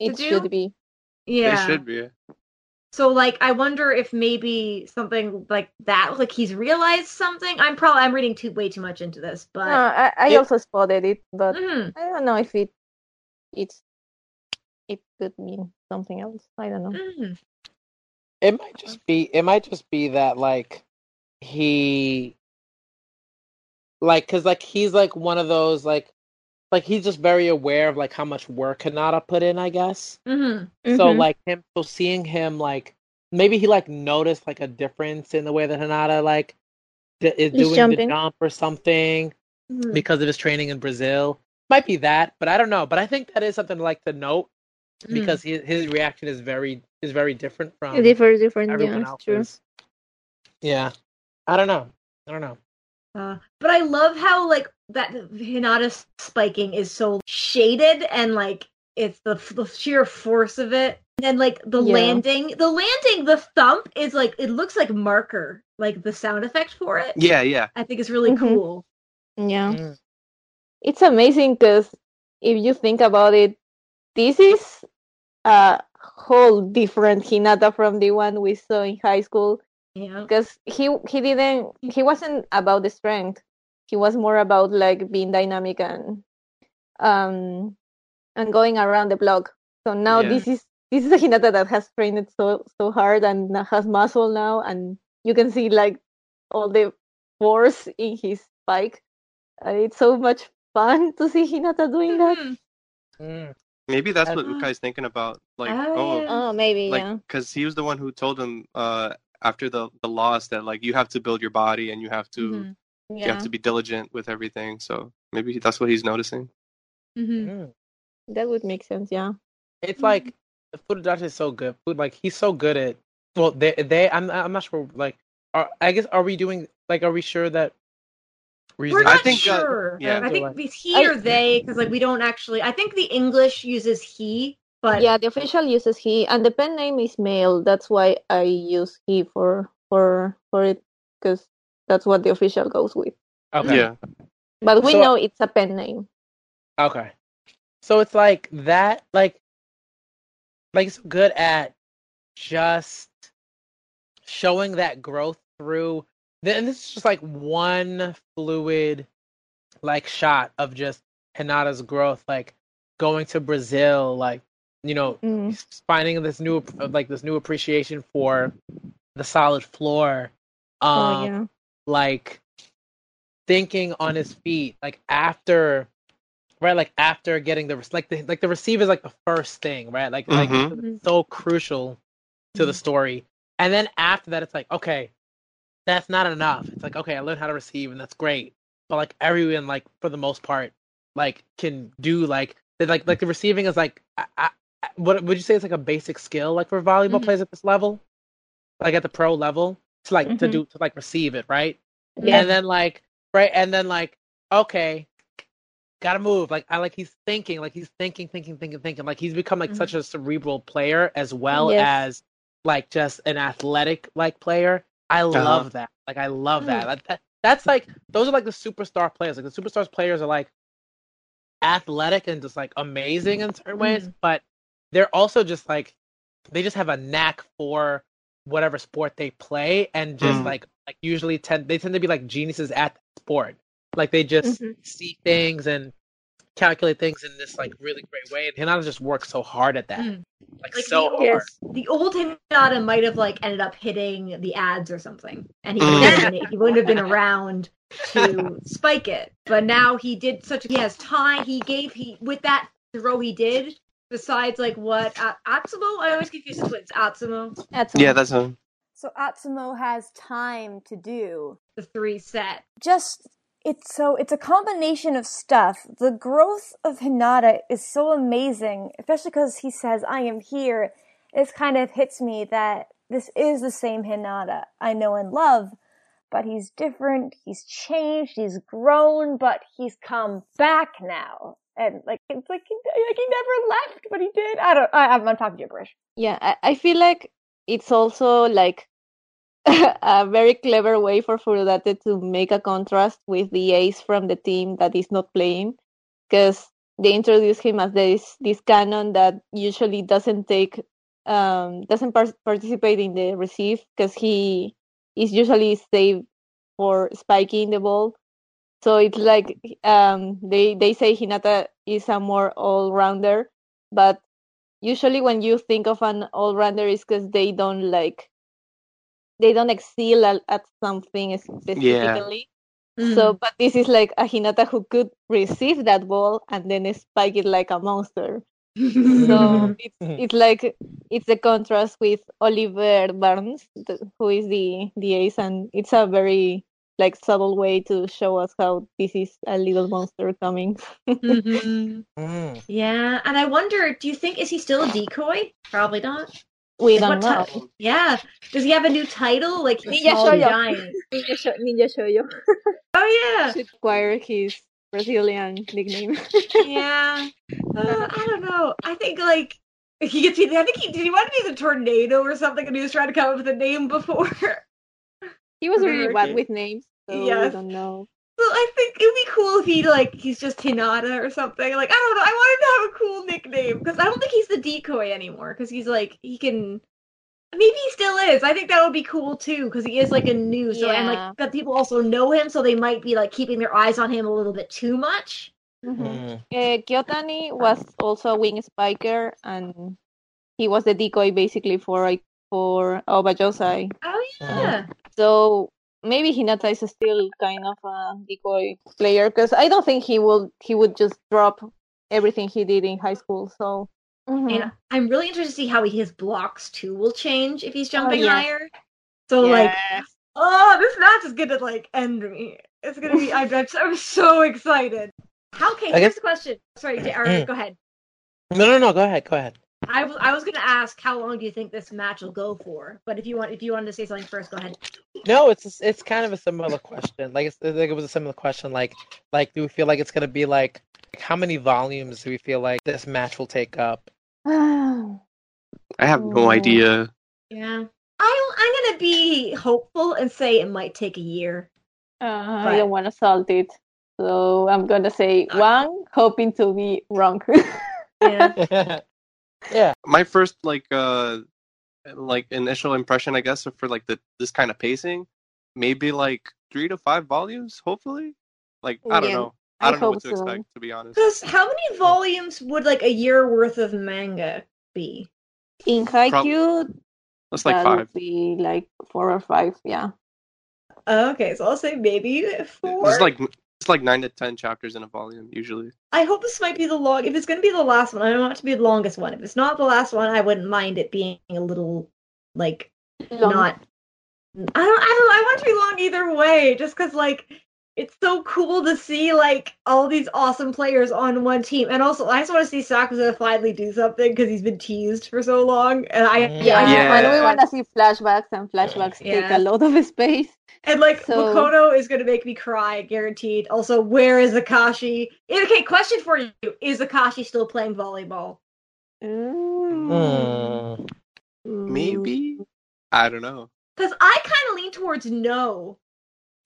it do? should be Yeah. it should be. So like I wonder if maybe something like that, like he's realized something. I'm probably I'm reading too way too much into this, but no, I, I it- also spotted it, but Mhm. I don't know if it it's it could mean something else. I don't know. Mhm. It might just be it might just be that like he like cuz like he's like one of those like like he's just very aware of like how much work Hinata put in, I guess. Mhm. So Mhm. like him so seeing him like maybe he like noticed like a difference in the way that Hinata like d- is He's doing jumping. the jump or something Mhm. because of his training in Brazil. Might be that, but I don't know. But I think that is something like to note Mhm. because his his reaction is very is very different from different, different. everyone Yeah, it's true. Yeah, I don't know. I don't know. Uh, but I love how like that Hinata spiking is so shaded and like it's the the sheer force of it. And then like the Yeah. landing, the landing, the thump is like it looks like marker, like the sound effect for it. Yeah, yeah. I think it's really Mhm. cool. Yeah, Mm. it's amazing because if you think about it, this is a whole different Hinata from the one we saw in high school. Yeah. because he he didn't he wasn't about the strength he was more about like being dynamic and um and going around the block so now Yeah. this is this is a hinata that has trained so so hard and has muscle now and you can see like all the force in his spike and it's so much fun *laughs* to see hinata doing that Mhm. Mm. Maybe that's what Ukai's thinking about. Like, Oh, oh, yeah. oh maybe like yeah because he was the one who told him uh after the the loss that like you have to build your body and you have to Mhm. you have to be diligent with everything. So maybe that's what he's noticing. Mhm. Mm. that would make sense yeah It's like Furudate is so good. Food like he's so good at. Well, they they I'm I'm not sure. Like, are I guess are we doing like are we sure that? We're We're using- I not think, uh, sure. yeah. I think it's he I- or they because like we don't actually. I think the English uses he, but yeah the official uses he and the pen name is male that's why i use he for for for it because that's what the official goes with okay. Yeah. but we So- know it's a pen name Okay. So it's like that, like, like it's good at just showing that growth through. Then this is just like one fluid, like shot of just Hinata's growth, like going to Brazil, like you know, Mm. finding this new, like this new appreciation for the solid floor. Um, oh yeah like thinking on his feet like after right like after getting the like the like the receive is like the first thing right like like Mhm. it's so crucial to the story and then after that it's like okay that's not enough it's like okay i learned how to receive and that's great but like everyone like for the most part like can do like like like the receiving is like I, I, what would you say is like a basic skill like for volleyball Mhm. players at this level, like at the pro level to like to Mhm. do to like receive it right, Yeah. and then like right and then like okay, gotta move like I like he's thinking like he's thinking thinking thinking thinking like he's become like Mhm. such a cerebral player as well Yes. as like just an athletic like player. I love that. Like I love that. That- that- That's like those are like the superstar players. Like the superstars players are like athletic and just like amazing in certain ways, but they're also just like they just have a knack for whatever sport they play and just Mm. like like usually tend they tend to be like geniuses at the sport. Like they just Mhm. see things and calculate things in this like really great way. And Hinata just works so hard at that. Mm. Like, Like so the- hard. Yes. the old Hinata might have like ended up hitting the ads or something, and he Mm. wouldn't, have been, he wouldn't have been around to spike it. But now he did such. He has time. He gave he with that throw he did. Besides, like what uh, Atsumu? I always confuse the twins. Atsumu, That's Yeah, that's a So Atsumu has time to do. the three set. Just it's so it's a combination of stuff. The growth of Hinata is so amazing, especially because he says, "I am here." It kind of hits me that this is the same Hinata I know and love, but he's different. He's changed. He's grown, but he's come back now. And like it's like he, like he never left, but he did. I don't. I, I'm, I'm talking gibberish. Yeah, I, I feel like it's also like *laughs* a very clever way for Furudate to make a contrast with the ace from the team that is not playing, because they introduce him as this this cannon that usually doesn't take um doesn't par- participate in the receive because he is usually saved for spiking the ball. So it's like um they they say Hinata is a more all rounder, but usually when you think of an all-rounder is because they don't like they don't excel at, at something specifically Yeah. so but this is like a hinata who could receive that ball and then spike it like a monster so *laughs* it's, it's like it's a contrast with oliver Barnes, the, who is the the ace and it's a very like subtle way to show us how this is a little monster coming Mhm. *laughs* Mm. Yeah, and I wonder, do you think is he still a decoy? Probably not. We What don't know ti- yeah. Does he have a new title? Like the Ninja small Shoyo. giant. ninja, show, ninja shoyo *laughs* Oh yeah. should acquire his brazilian nickname *laughs* Yeah. Uh, I don't know. I think like he gets. I think he did. He want to be the tornado or something, and he was trying to come up with a name before. He was really bad with names, so Yes. we don't know. Well, I think it'd be cool if he like he's just Hinata or something. Like I don't know. I want him to have a cool nickname because I don't think he's the decoy anymore. Because he's like he can. Maybe he still is. I think that would be cool too because he is like a new. So and Yeah. like but people also know him, so they might be like keeping their eyes on him a little bit too much. Mhm. Mm. Uh, Kyotani was also a wing spiker, and he was the decoy basically for like, for Aobajosai. Oh yeah. So maybe Hinata is still kind of a decoy player because I don't think he will he would just drop everything he did in high school. So mhm. And I'm really interested to see how his blocks too will change if he's jumping yes. higher. So like, oh, this match is gonna like end me. It's gonna be. I'm, I'm, so- I'm so excited. How? Okay, I here's guess- the question. Sorry, J- or, go ahead. No, no, no. Go ahead. Go ahead. I was I was gonna ask how long do you think this match will go for? But if you want if you wanted to say something first, go ahead. No, it's it's kind of a similar question. Like it's like it was a similar question. Like like do we feel like it's gonna be like how many volumes do we feel like this match will take up? *sighs* I have no Oh. idea. Yeah. I I'm gonna be hopeful and say it might take a year. Uh, I don't want to salt it. So I'm gonna say Uh, one, hoping to be wrong. *laughs* Yeah. *laughs* yeah. My first like uh like initial impression, I guess, for like the this kind of pacing, maybe like three to five volumes, hopefully. Like I don't Yeah, know. I I don't know what to so. expect, to be honest. Because how many volumes would like a year worth of manga be? In Haikyuu, That's like that five. would be like four or five. Yeah. Okay, so I'll say maybe four. It's like it's like nine to ten chapters in a volume usually. I hope this might be the long. If it's going to be the last one, I don't want it to be the longest one. If it's not the last one, I wouldn't mind it being a little like Long. not. I don't. I don't. I want it to be long either way, just because like it's so cool to see like all these awesome players on one team, and also I just want to see Sakusa finally do something because he's been teased for so long, and I Mm. Yeah, I- Yeah. when we want to see flashbacks, and flashbacks take a lot of space. And like So- Makoto is gonna make me cry, guaranteed. Also, where is Akaashi? Okay, question for you: Is Akaashi still playing volleyball? Mm. Maybe. I don't know. Because I kind of lean towards no.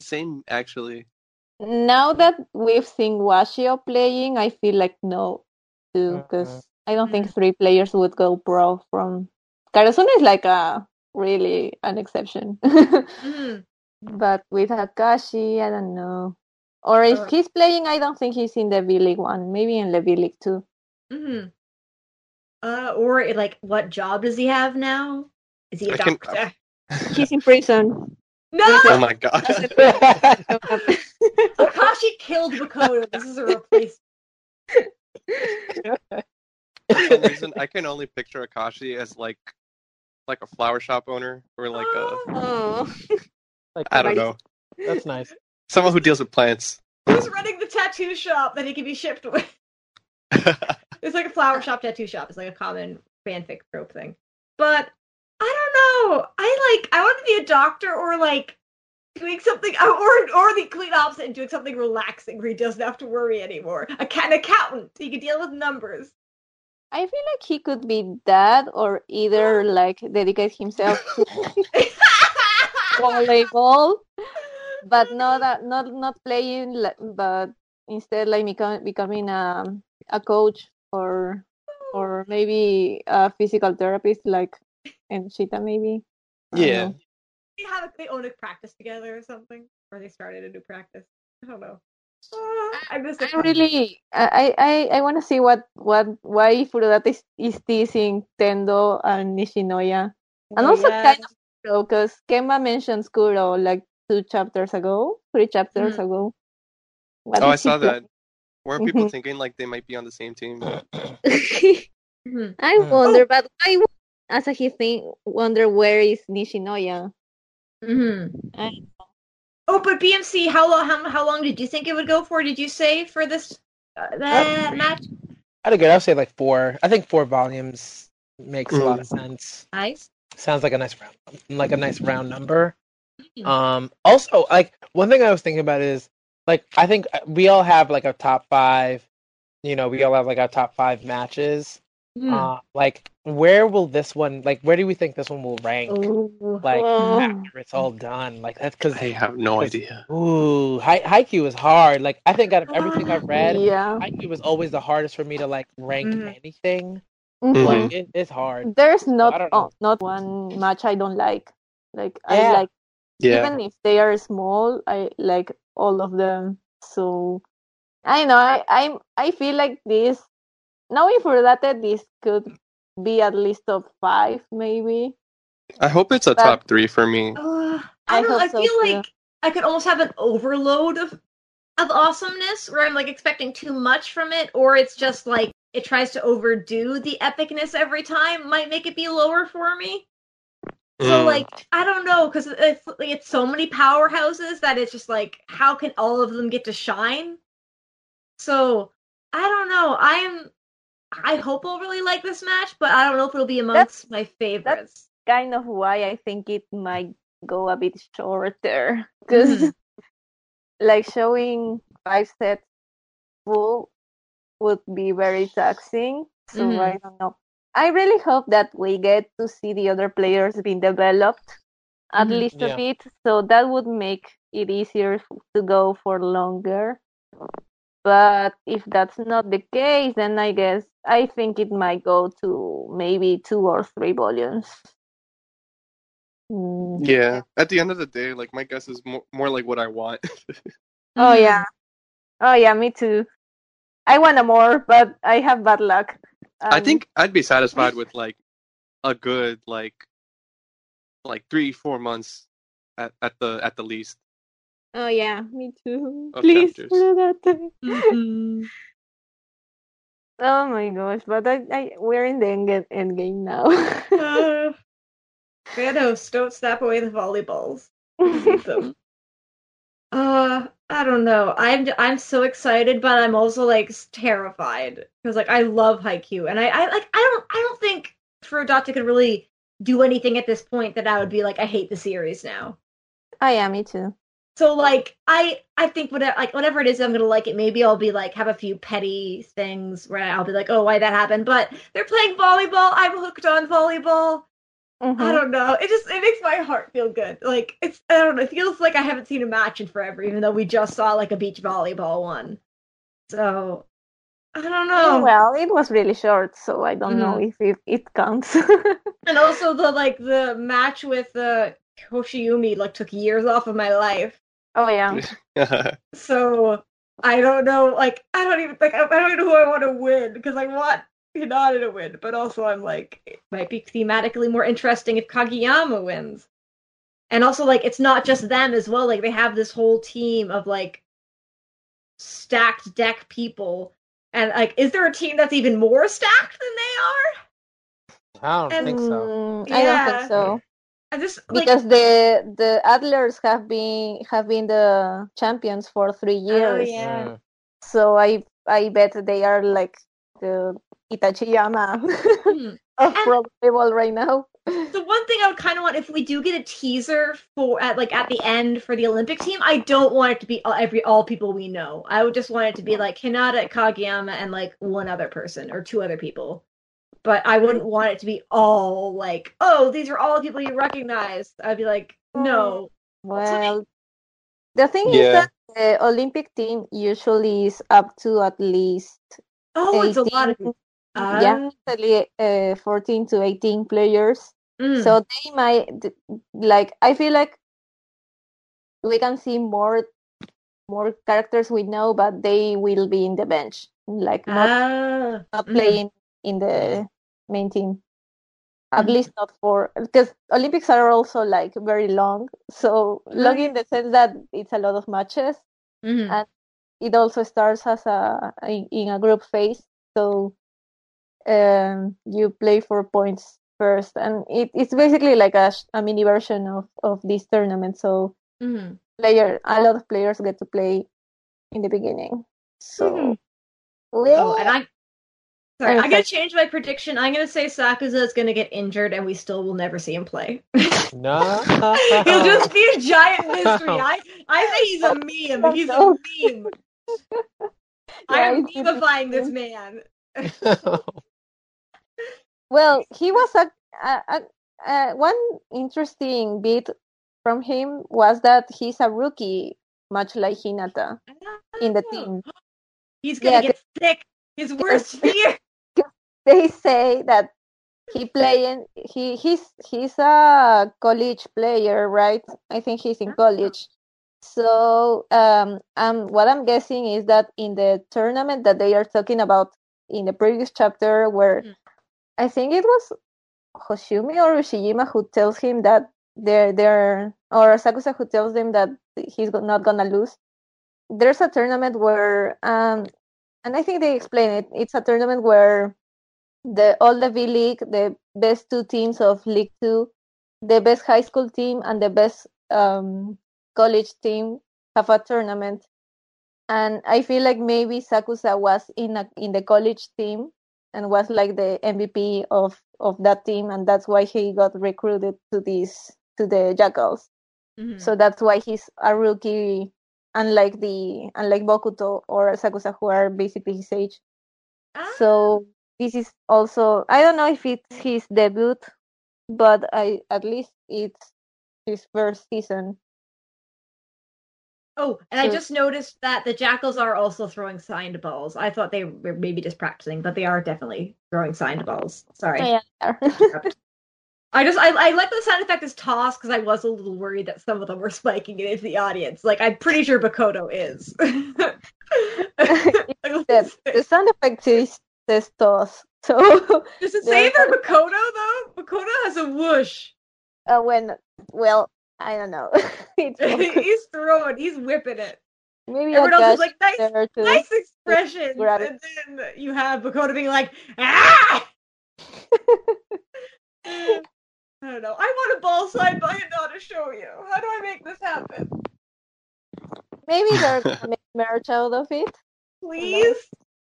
Same actually. Now that we've seen Washio playing, I feel like no, too, because Mhm. I don't think three players would go pro from. Karasuno is like a really an exception, Mhm. *laughs* but with Akaashi, I don't know. Or if Or- he's playing, I don't think he's in the V League one. Maybe in the V League two. hmm Uh, or like, what job does he have now? Is he a I can- doctor? *laughs* He's in prison. No, *laughs* Oh my god. Akaashi *laughs* killed Makoto. This is a replacement. For some reason, I can only picture Akaashi as like like a flower shop owner or like a Oh. Like, I don't know That's nice. someone who deals with plants. Who's running the tattoo shop that he can be shipped with? *laughs* It's like a flower shop tattoo shop. It's like a common fanfic trope thing. But I don't know. I like I want to be a doctor or like doing something uh, or or the complete opposite and doing something relaxing where he doesn't have to worry anymore. A ca- an accountant. He can deal with numbers. I feel like he could be that, or either like dedicate himself to *laughs* volleyball, but not *laughs* a, not not playing, but instead like become, becoming a a coach or or oh. maybe a physical therapist like Ennoshita maybe. I don't yeah. know. they have they own a practice together or something, or they started a new practice. I don't know. Uh, I miss the I really I I, I want to see what what why Furudate is, is teasing Tendo and Nishinoya. And also yeah. kind of because Kenma mentioned Skuro like two chapters ago, three chapters Mhm. ago. What Oh, I saw pla- that. Weren't people Mhm. thinking like they might be on the same team? *laughs* Mhm. I wonder, but I w- as a he think wonder where is Nishinoya? Mhm. I- Oh, but BMC, how long? How, how long did you think it would go for? Did you say for this uh, that match? I'd agree. I'd say like four. I think four volumes makes a lot of sense. Nice. Sounds like a nice round, like a nice round number. Mhm. Um, also, like one thing I was thinking about is like I think uh, we all have like a top five. You know, we all have like our top five matches. Mhm. Uh, like where will this one? Like where do we think this one will rank? Ooh. Like Oh. after it's all done, like that's because I have no idea. ooh, Hai- Haikyuu is hard. Like I think out of everything I've *gasps* read, yeah. Haikyuu was always the hardest for me to like rank Mhm. anything. Mhm. Like it, it's hard. There's not don't oh, not one match I don't like. Like Yeah. I like Yeah. even if they are small, I like all of them. So I know I I I feel like this knowing for that that this could be at least top five maybe. I hope it's a But- top three for me. Uh, I I don't. hope I so, feel too. like I could almost have an overload of of awesomeness, where I'm like expecting too much from it, or it's just like it tries to overdo the epicness every time. Might make it be lower for me. So Mm. like I don't know because it's like, it's so many powerhouses that it's just like how can all of them get to shine? So I don't know. I'm I hope I'll really like this match, but I don't know if it'll be amongst my favorites. That's Kind of why I think it might go a bit shorter *laughs* because Mhm. *laughs* like showing five sets full would be very taxing. So Mhm. I don't know. I really hope that we get to see the other players being developed at Mhm. least Yeah. a bit. So that would make it easier to go for longer. But if that's not the case, then I guess I think it might go to maybe two or three volumes. Mm. Yeah. At the end of the day, like my guess is more, more like what I want. *laughs* Oh yeah. Oh yeah, me too. I want a more, but I have bad luck. I Um, think I'd be satisfied *laughs* with like a good like like three four months at, at the at the least. Oh yeah, me too. Of Please chapters. do that. Mhm. *laughs* Oh my gosh, but I, I we're in the end, end game now. *laughs* Uh, Thanos, don't snap away the volleyballs. Need. *laughs* Uh, I don't know. I'm I'm so excited, but I'm also like terrified because like I love Haikyuu, and I I like I don't I don't think Furudate could really do anything at this point that I would be like I hate the series now. Oh yeah, me too. So like I I think whatever like whatever it is I'm gonna like it. Maybe I'll be like have a few petty things where I'll be like oh why that happened. But they're playing volleyball. I'm hooked on volleyball. Mhm. I don't know. It just it makes my heart feel good. Like it's I don't know. It feels like I haven't seen a match in forever, even though we just saw like a beach volleyball one. So I don't know. Well, it was really short, so I don't know Mhm. if it, it counts. *laughs* and also the like the match with uh, Hoshiumi like took years off of my life. Oh *laughs* yeah. So I don't know. Like I don't even like I I don't even know who I want to win because I want Hinata to win, but also I'm like it might be thematically more interesting if Kageyama wins. And also like it's not just them as well. Like they have this whole team of like stacked deck people. And like is there a team that's even more stacked than they are? I don't And- think so. Mm, I don't think so I just like because the the Adlers have been have been the champions for three years. yeah. Mm. So I I bet they are like the Itachiyama *laughs* Hmm. of And- Pro Volleyball right now. The one thing I would kind of want if we do get a teaser for at like at the end for the Olympic team, I don't want it to be all, every all people we know. I would just want it to be like Hinata, Kageyama, and like one other person or two other people. But I wouldn't want it to be all like, oh, these are all people you recognize. I'd be like, no. Well, the thing Yeah. is that the Olympic team usually is up to at least Oh, it's a lot of people. yeah, usually, uh, 14 to 18 players. Mm. So they might like I feel like we can see more more characters we know, but they will be in the bench, like not, ah, not mhm. playing in the main team. At Mhm. least not for because Olympics are also like very long. So long in the sense that it's a lot of matches. Mhm. and it also starts as a in, a group phase so um you play for points first and it, it's basically like a, a mini version of of this tournament so Mhm. player a lot of players get to play in the beginning so Mhm. Oh, and I sorry, I'm I gotta change my prediction. I'm gonna say Sakusa is gonna get injured, and we still will never see him play. No. *laughs* He'll just be a giant mystery. I I say he's a meme. He's a meme. I am memifying this man. *laughs* well he was a, a, a, a one interesting bit from him was that he's a rookie much like hinata in the team He's gonna Yeah, get sick. His worst *laughs* fear. They say that he *laughs* playing he he's he's a college player right? I think he's in college. So um um what i'm guessing is that in the tournament that they are talking about in the previous chapter where Mm. i think it was hoshiumi or ushijima who tells him that they're they're or sakusa who tells them that he's not gonna lose. There's a tournament where um and i think they explain it. It's a tournament where the all the V League, the best two teams of League Two, the best high school team and the best um, college team have a tournament. And I feel like maybe Sakusa was in a, in the college team and was like the MVP of of that team, and that's why he got recruited to this to the Jackals. Mhm. So that's why he's a rookie, unlike the unlike Bokuto or Sakusa, who are basically his age. Ah. So this is also I don't know if it's his debut, but I at least it's his first season. Oh, and I just noticed that the Jackals are also throwing signed balls. I thought they were maybe just practicing, but they are definitely throwing signed balls. Sorry. Yeah. *laughs* I just I, I like the sound effect is toss because I was a little worried that some of them were spiking it into the audience. Like I'm pretty sure Bokuto is. *laughs* *laughs* the, the sound effect is says *laughs* toss. So Does it *laughs* say that for Bokuto though? Bokuto has a whoosh. uh, when well I don't know. *laughs* he's throwing, he's whipping it. maybe Everyone else is like nice, there nice expressions, and then you have Bokuto being like, ah. I don't know. I want a ball side by Hinata to show you. How do I make this happen? Maybe they're gonna make merch out of it. Please,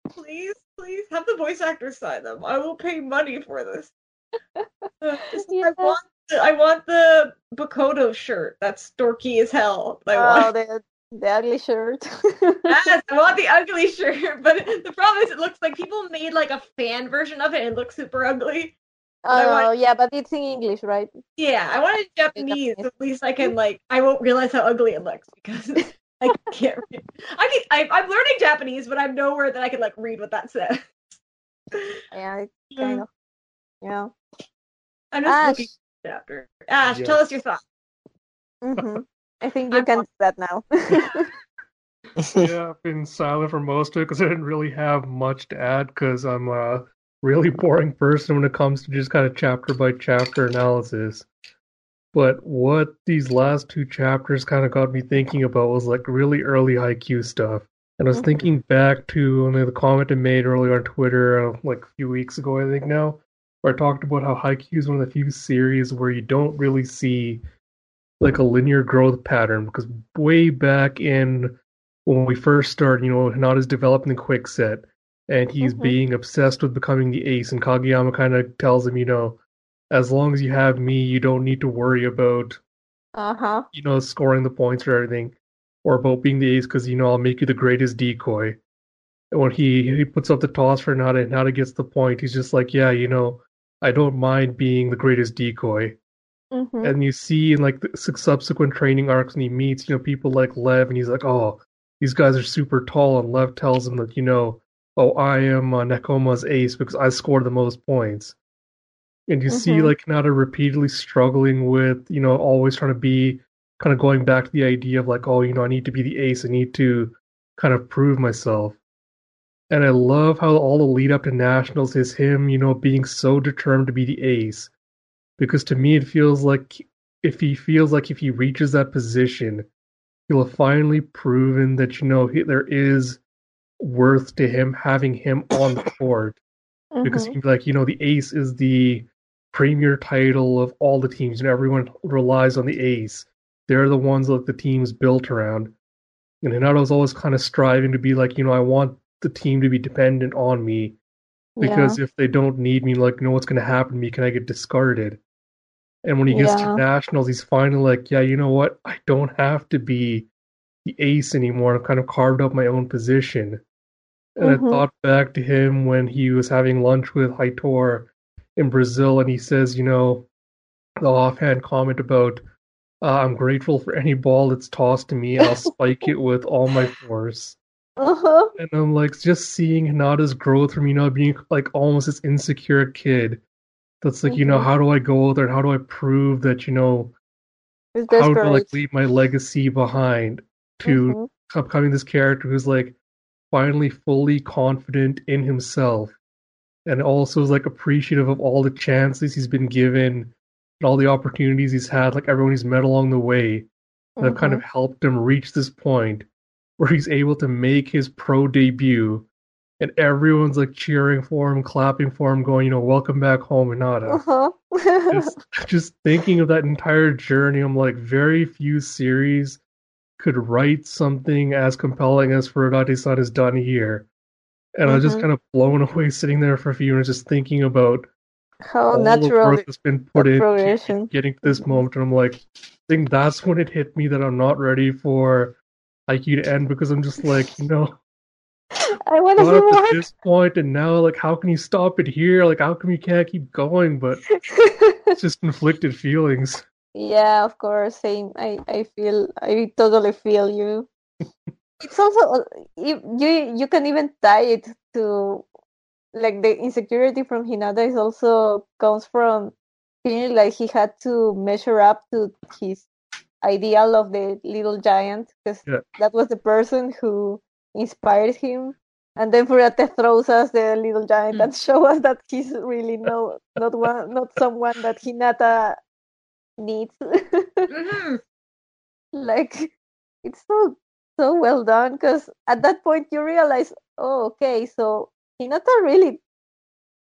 please, please have the voice actors sign them. I will pay money for this. *laughs* Uh, just- Yeah. I want the, I want the Bokuto shirt. That's dorky as hell. I Oh, want. the the ugly shirt. *laughs* Yes, I want the ugly shirt, but the problem is it looks like people made like a fan version of it and it looks super ugly. Oh want- yeah, but it's in English, right? Yeah, I want it in Japanese. Japanese. At least I can like I won't realize how ugly it looks because *laughs* I can't read. I can I, I'm learning Japanese, but I'm nowhere that I can like read what that says. Yeah, it's kind of. Yeah. I'm just Ash. looking chapter. Ash, Yes. tell us your thoughts. hmm I think you I'm can do that now. *laughs* *laughs* yeah, I've been silent for most of it because I didn't really have much to add because I'm a really boring person when it comes to just kind of chapter by chapter analysis. But what these last two chapters kind of got me thinking about was like really early IQ stuff. And I was Mhm. thinking back to the comment I made earlier on Twitter, uh, like a few weeks ago, I think now, where I talked about how Haikyuu is one of the few series where you don't really see like a linear growth pattern because way back in when we first started, you know, Hinata's developing the quick set and he's Mhm. being obsessed with becoming the ace and Kageyama kind of tells him, you know, as long as you have me, you don't need to worry about, uh huh. you know, scoring the points or everything or about being the ace because, you know, I'll make you the greatest decoy. And when he, he puts up the toss for Nada and Hinata gets the point, he's just like, yeah, you know, I don't mind being the greatest decoy hmm and you see in like the subsequent training arcs and he meets you know people like lev and he's like oh these guys are super tall and lev tells him that you know oh i am uh, nekoma's ace because i scored the most points and you see Mhm. like nada repeatedly struggling with you know always trying to be kind of going back to the idea of like oh you know i need to be the ace. I need to kind of prove myself. And i love how all the lead up to nationals is him you know being so determined to be the ace because to me it feels like if he feels like if he reaches that position he'll have finally proven that you know he, there is worth to him having him on the court because hmm he'd be like you know the ace is the premier title of all the teams and everyone relies on the ace they're the ones that the team's built around and Hinata's always kind of striving to be like you know I want the team to be dependent on me because if they don't need me, like, you know what's going to happen to me? Can I get discarded? And when he gets Yeah. to nationals, he's finally like, yeah, you know what? I don't have to be the ace anymore. I've kind of carved up my own position. And Mhm. I thought back to him when he was having lunch with Heitor in Brazil, and he says, you know, the offhand comment about, uh, I'm grateful for any ball that's tossed to me, and I'll *laughs* spike it with all my force. Uh-huh. And I'm like just seeing Hinata's growth from you know being like almost this insecure kid. That's like you know Mhm. how do I go out there how do I prove that you know how do I like leave my legacy behind to Mhm. becoming this character who's like finally fully confident in himself and also is like appreciative of all the chances he's been given and all the opportunities he's had like everyone he's met along the way that have kind of helped him reach this point where he's able to make his pro debut and everyone's like cheering for him clapping for him going you know welcome back home Hinata Uh-huh. just, *laughs* just thinking of that entire journey, I'm like, very few series could write something as compelling as Furudate-san has done here. And I was just kind of blown *laughs* away sitting there for a few minutes just thinking about How all the natural work that's been put the in getting to this Mhm. moment. And I'm like, I think that's when it hit me that I'm not ready for IQ to end because I'm just like, you know, *laughs* I want to see more. at this point and now like how can you stop it here? Like how come you can't keep going? But it's just conflicted feelings. *laughs* yeah, of course. Same. I I feel. I totally feel you. It's also you. You you can even tie it to like the insecurity from Hinata is also comes from feeling like he had to measure up to his ideal of the little giant because Yeah. that was the person who inspired him. And then Furudate throws us the little giant Mm. and *laughs* show us that he's really no not one not someone that Hinata needs. *laughs* Mhm. like it's so so well done because at that point you realize, oh okay, so Hinata really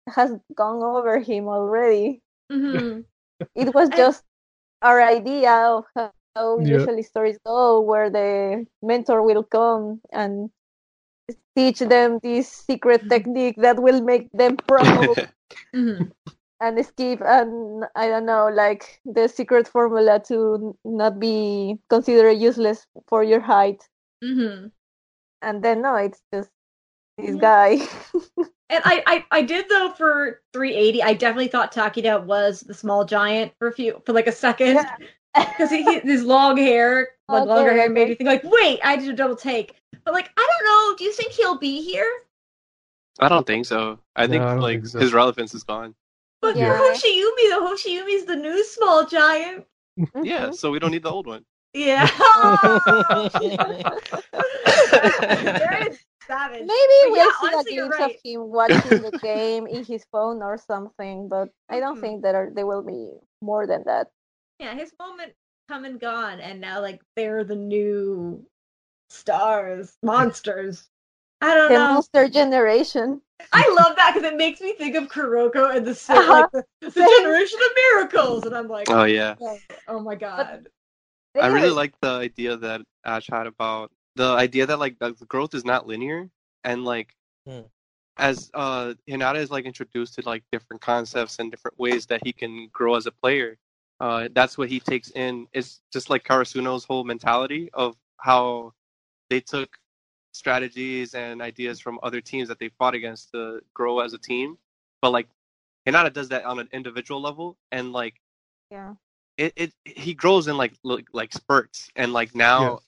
has gone over him already. Mhm. It was And- just our idea of how how Yeah. usually stories go, where the mentor will come and teach them this secret technique that will make them pro *laughs* Mhm. and skip and I don't know, like the secret formula to not be considered useless for your height. Mhm. And then no, it's just this Yeah. guy. *laughs* And I, I, I did though for 380. I definitely thought Takeda was the small giant for a few for like a second Yeah. *laughs* because he, he his long hair, *laughs* like Okay, longer hair, made me think like, wait, I did a double take. But like, I don't know. Do you think he'll be here? I don't think so. I think No, I like think so. his relevance is gone. But Yeah. for Hoshiumi, though, Hoshiumi's the new small giant. Yeah, Mhm. so we don't need the old one. Yeah. *laughs* Very savage. Maybe But we'll yeah, see a honestly, you're glimpse right. of him watching the *laughs* game in his phone or something, but I don't Mhm. think that are, there will be more than that. Yeah, his moment come and gone, and now like they're the new stars, monsters. I don't The know. monster generation. I love that because it makes me think of Kuroko and the Uh-huh. like the, the generation of miracles, and I'm like, Oh yeah. oh my god. They I really like the idea that Ash had about the idea that like the growth is not linear and like Hmm. as uh Hinata is like introduced to like different concepts and different ways that he can grow as a player. Uh that's what he takes in. It's just like Karasuno's whole mentality of how they took strategies and ideas from other teams that they fought against to grow as a team. But like Hinata does that on an individual level and like Yeah. It, it he grows in like like, like spurts and like now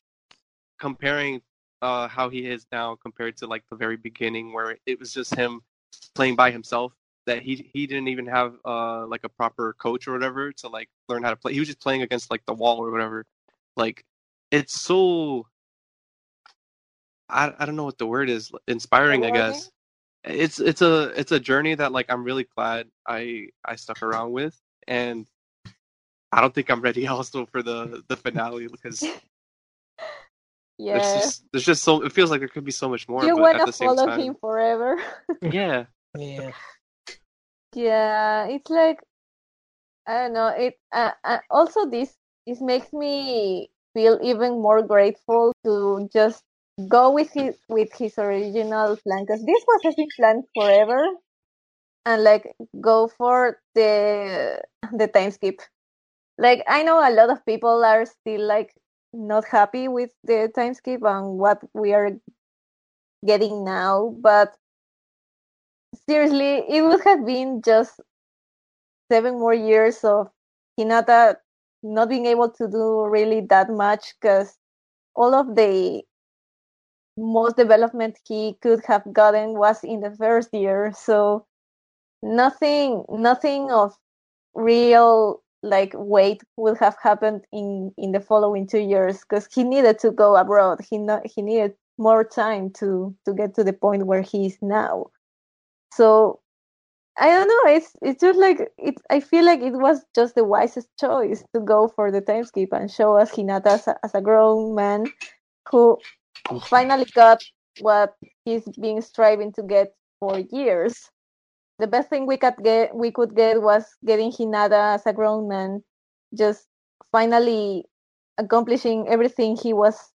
comparing uh how he is now compared to like the very beginning where it was just him playing by himself that he he didn't even have uh like a proper coach or whatever to like learn how to play. He was just playing against like the wall or whatever. Like it's so I I don't know what the word is inspiring I guess. It's it's a it's a journey that like I'm really glad I I stuck around with and I don't think I'm ready *laughs* also for the the finale because *laughs* there's Yeah. just there's just so it feels like there could be so much more you but want at to the same follow time him forever. *laughs* yeah yeah. Yeah, it's like I don't know. It uh, uh, also this this makes me feel even more grateful to just go with his with his original plan because this was his plan forever, and like go for the the time skip. Like I know a lot of people are still like not happy with the time skip and what we are getting now, but seriously, it would have been just seven more years of Hinata not being able to do really that much because all of the most development he could have gotten was in the first year. So nothing, nothing of real like weight would have happened in in the following two years because he needed to go abroad. He no, he needed more time to to get to the point where he is now. So I don't know. It's it's just like it. I feel like it was just the wisest choice to go for the time skip and show us Hinata as a, as a grown man who finally got what he's been striving to get for years. The best thing we could get we could get was getting Hinata as a grown man, just finally accomplishing everything he was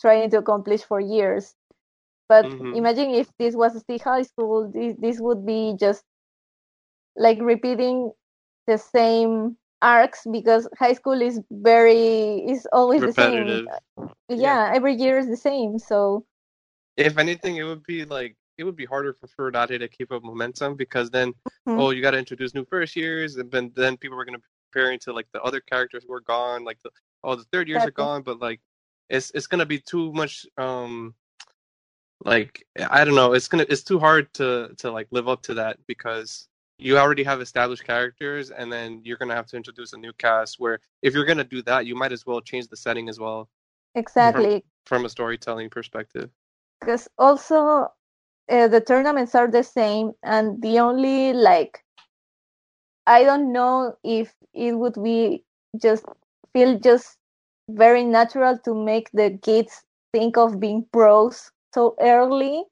trying to accomplish for years. But Mhm. imagine if this was still high school, this this would be just like repeating the same arcs because high school is very is always the same. repetitive Yeah, every year is the same. So if anything it would be like it would be harder for Furudate to keep up momentum because then Mhm. oh you got to introduce new first years and then then people were going to be comparing to like the other characters who are gone like the oh the third years are Exactly. gone but like it's it's going to be too much um like I don't know it's gonna it's too hard to to like live up to that because you already have established characters and then you're gonna have to introduce a new cast where if you're gonna do that you might as well change the setting as well exactly, from a storytelling perspective because also uh, the tournaments are the same, and the only like I don't know if it would be just feel just very natural to make the kids think of being pros so early.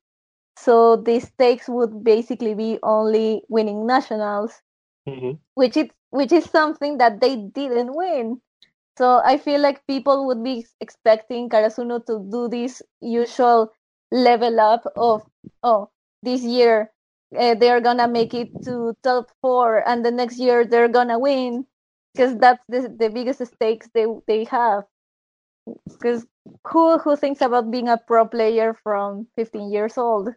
So the stakes would basically be only winning nationals, mm-hmm. which is which is something that they didn't win. So I feel like people would be expecting Karasuno to do this usual level up of oh this year uh, they're gonna make it to top four and the next year they're gonna win because that's the, the biggest stakes they they have. Because who who thinks about being a pro player from 15 years old?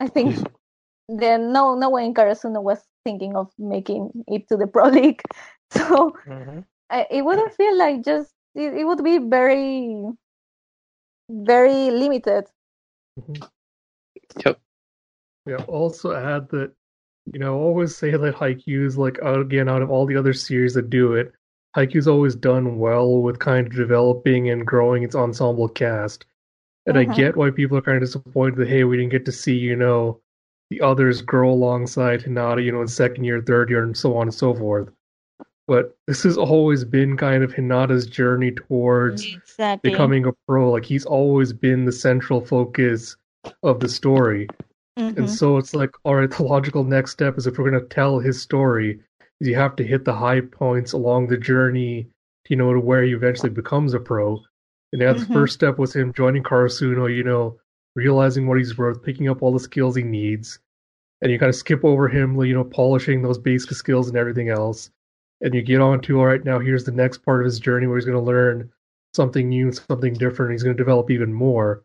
I think *laughs* then no no one in karasuno was thinking of making it to the pro league. *laughs* So Mhm. I, it wouldn't feel like just it, it would be very very limited Yep. Yeah. Also add that, you know, always say that Haikyuu's like again out of all the other series that do it, Haikyuu's always done well with kind of developing and growing its ensemble cast. And I Mhm. get why people are kind of disappointed that hey, we didn't get to see, you know, the others grow alongside Hinata, you know, in second year, third year, and so on and so forth. But this has always been kind of Hinata's journey towards exactly becoming a pro. Like he's always been the central focus of the story. Mm-hmm. And so it's like, all right, the logical next step is if we're going to tell his story, is you have to hit the high points along the journey, you know, to where he eventually becomes a pro. And the Mhm. first step was him joining Karasuno, you know, realizing what he's worth, picking up all the skills he needs. And you kind of skip over him, you know, polishing those basic skills and everything else. And you get on to, all right, now here's the next part of his journey where he's going to learn something new, something different. He's going to develop even more.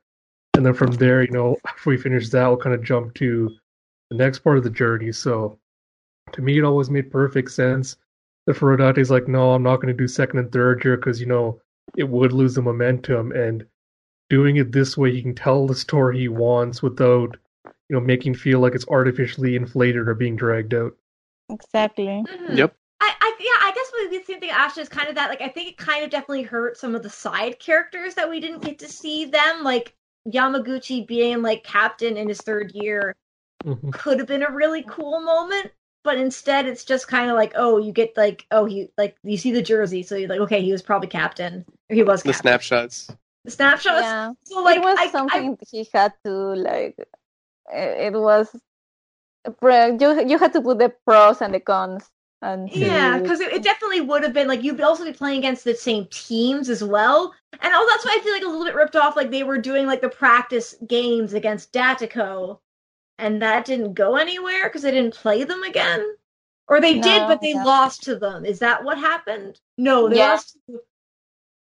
And then from there, you know, after *laughs* we finish that, we'll kind of jump to the next part of the journey. So to me, it always made perfect sense that Furudate's like, no, I'm not going to do second and third year because, you know, it would lose the momentum. And doing it this way, he can tell the story he wants without, you know, making feel like it's artificially inflated or being dragged out. exactly Mhm. Yep. I, I yeah, I guess with the same thing Asha is kind of that like I think it kind of definitely hurt some of the side characters that we didn't get to see them like Yamaguchi being like captain in his third year Mhm. could have been a really cool moment but instead it's just kind of like oh you get like oh he like you see the jersey so you're like okay he was probably captain he was The snapshots. the snapshots yeah so like it was I, I, something he had to like it it was you you had to put the pros and the cons and Yeah, because it, it definitely would have been like you'd also be playing against the same teams as well, and all that's why I feel like a little bit ripped off. Like they were doing like the practice games against Datekou, and that didn't go anywhere because they didn't play them again, or they did, but they yeah. lost to them. Is that what happened? No, they Yeah. lost. To,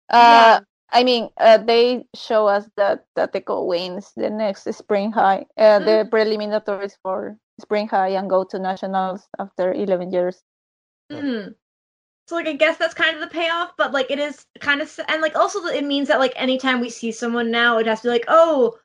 Uh, I mean, uh, they show us that that Teco wins the next spring high, uh, the preliminaries for spring high, and go to nationals after 11 years. Mhm. So like I guess that's kind of the payoff, but like it is kind of and like also it means that like anytime we see someone now, it has to be like oh,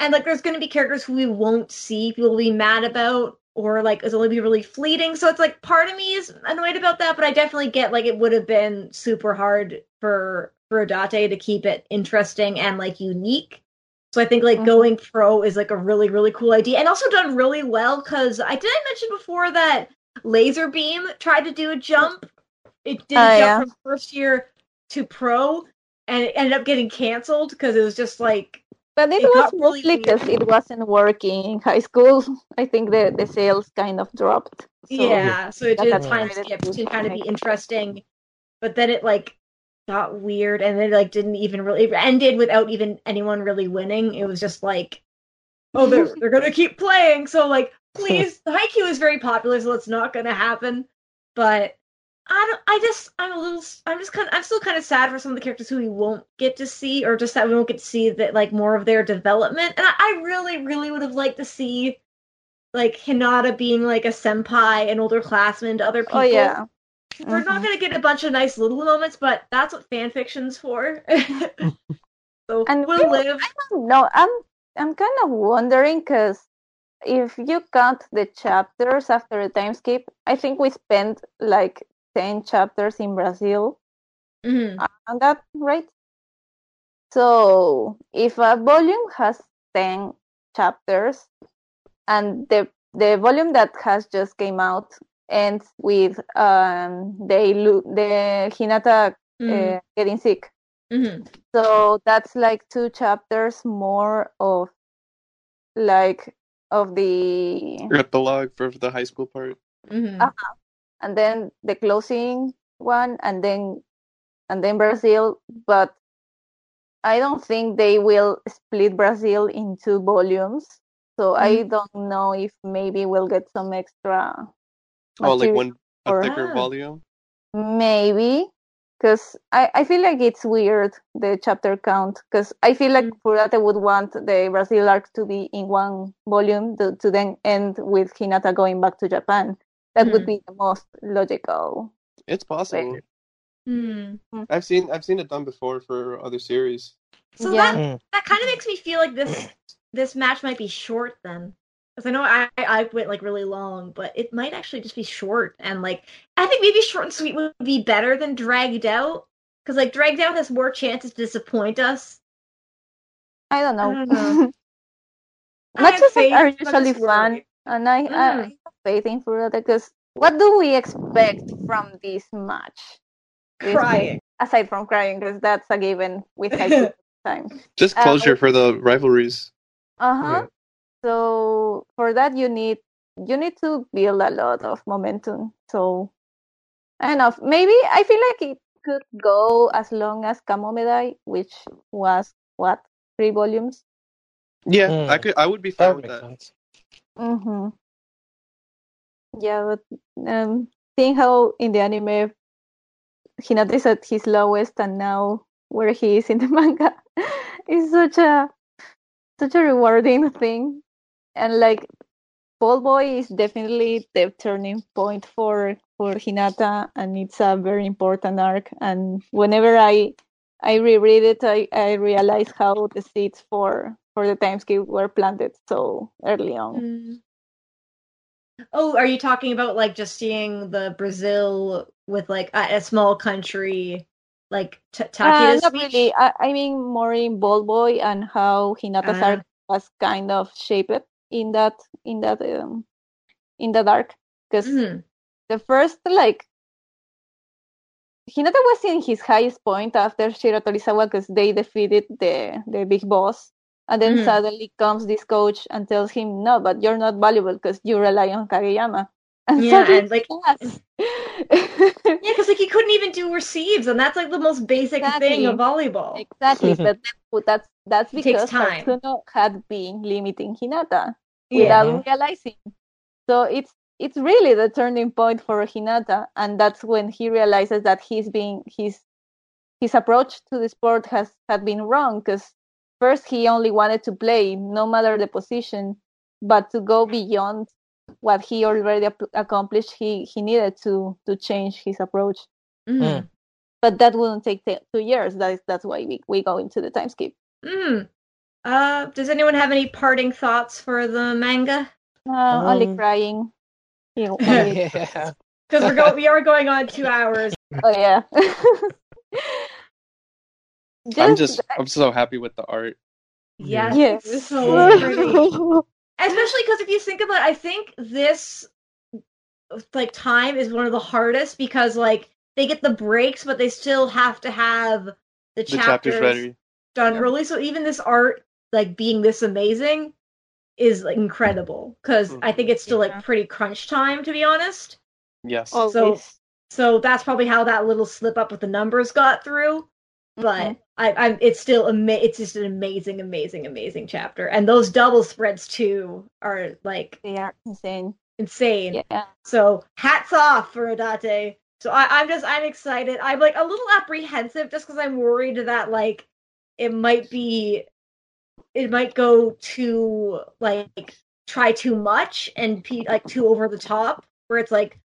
and like there's going to be characters who we won't see, people will be mad about, or like it's only be really fleeting. So it's like part of me is annoyed about that, but I definitely get like it would have been super hard for Furudate to keep it interesting and like unique. So I think like Mhm. going pro is like a really really cool idea, and also done really well because I did I mention before that Laser Beam tried to do a jump. It did a Oh, jump yeah. from first year to pro, and it ended up getting canceled because it was just like But it, It was got really mostly because weird. it wasn't working in high school. I think the, the sales kind of dropped. So, yeah. So it that did a got time decided skip to to kind of be interesting, but then it like got weird, and then like didn't even really it ended without even anyone really winning. It was just like, oh, they're *laughs* they're gonna keep playing, so like please, *laughs* Haikyuu is very popular, so it's not gonna happen. But I don't. I just I'm a little. I'm just kind. of I'm still kind of sad for some of the characters who we won't get to see, or just that we won't get to see that like more of their development. And I, I really, really would have liked to see like Hinata being like a senpai, an older classman to other people. Oh yeah. We're not Mhm. gonna get a bunch of nice little moments, but that's what fan fiction's for. *laughs* so And we'll we- live. No, I'm I'm kind of wondering because if you count the chapters after the time skip, I think we spent like ten chapters in Brazil. Mhm. On that, right? So if a volume has ten chapters, and the the volume that has just came out ends with um they lo- the Hinata Mhm. uh, getting sick. Mhm. So that's like two chapters more of like of the Epilogue for the high school part. Mhm. Ah. and then the closing one and then and then Brazil, but I don't think they will split Brazil in two volumes. So I don't know if maybe we'll get some extra. Oh, like one a or- thicker Ah. volume. Maybe because I, I feel like it's weird the chapter count because I feel like Furudate would want the Brazil arc to be in one volume to, to then end with Hinata going back to Japan. That would Mhm. be the most logical. It's possible. Hmm. I've seen I've seen it done before for other series. So Yeah. that Mm. that kind of makes me feel like this this match might be short then, because I know I I went like really long, but it might actually just be short and like I think maybe short and sweet would be better than dragged out, because like dragged out has more chances to disappoint us. I don't know. I don't know. *laughs* I Matches faith, are usually fun, and I, I, I Mm. have faith in Furudate because what do we expect from this match? Crying. game? Aside from crying, because that's a given with Haikyuu *laughs* time. Just Uh, closure for the rivalries. Uh huh. Yeah. So for that, you need you need to build a lot of momentum. So I don't know. Maybe I feel like it could go as long as Kamomedai, which was what three volumes. Yeah, Mm. I could I would be fine would with that. sense. Mm-hmm. Yeah, but um, seeing how in the anime Hinata is at his lowest, and now where he is in the *laughs* manga is such a such a rewarding thing. And like Ball Boy is definitely the turning point for for Hinata, and it's a very important arc. And whenever I I reread it, I I realize how the seeds for for the time skip were planted so early on. Mm. Oh, are you talking about like just seeing the Brazil with like a, a small country like t- Uh, not speech? really. I, I mean more in Ball Boy and how Hinata's Ah. arc was kind of shaped in that in that um, in the dark Because Mhm. the first like Hinata was in his highest point after Shiratorizawa because they defeated the the big boss. And then Mhm. suddenly comes this coach and tells him, "No, but you're not valuable because you rely on Kageyama." And Yeah, suddenly and, like- he does. Yeah, because like he couldn't even do receives, and that's like the most basic thing of volleyball. Exactly, but *laughs* that's that's because time. Tatsuno had been limiting Hinata Yeah. without realizing. So it's it's really the turning point for Hinata, and that's when he realizes that he's being his his approach to the sport has had been wrong. Because first he only wanted to play, no matter the position, but to go beyond what he already ap- accomplished, he he needed to to change his approach. Mhm. But that wouldn't take t- two years. That is that's why we, we go into the time skip. Mm. Uh, does anyone have any parting thoughts for the manga? Uh, only Um, crying. You *laughs* only- yeah. Because we're go- we are going on two hours. *laughs* oh yeah. *laughs* I'm just I'm so happy with the art. Yes, Yes. it's so pretty. Especially because if you think about it, I think this like time is one of the hardest because like they get the breaks, but they still have to have the The chapters, chapter's ready. done early. So even this art, like being this amazing, is like, incredible because mm-hmm. I think it's still Yeah. like pretty crunch time to be honest. Yes. Always. So- So that's probably how that little slip up with the numbers got through. But I, I'm it's still ama- it's just an amazing, amazing, amazing chapter, and those double spreads too are like they are insane. insane. Yeah. So hats off for Odate. So I, I'm just I'm excited. I'm like a little apprehensive just because I'm worried that like it might be it might go too like try too much and be like too over the top where it's like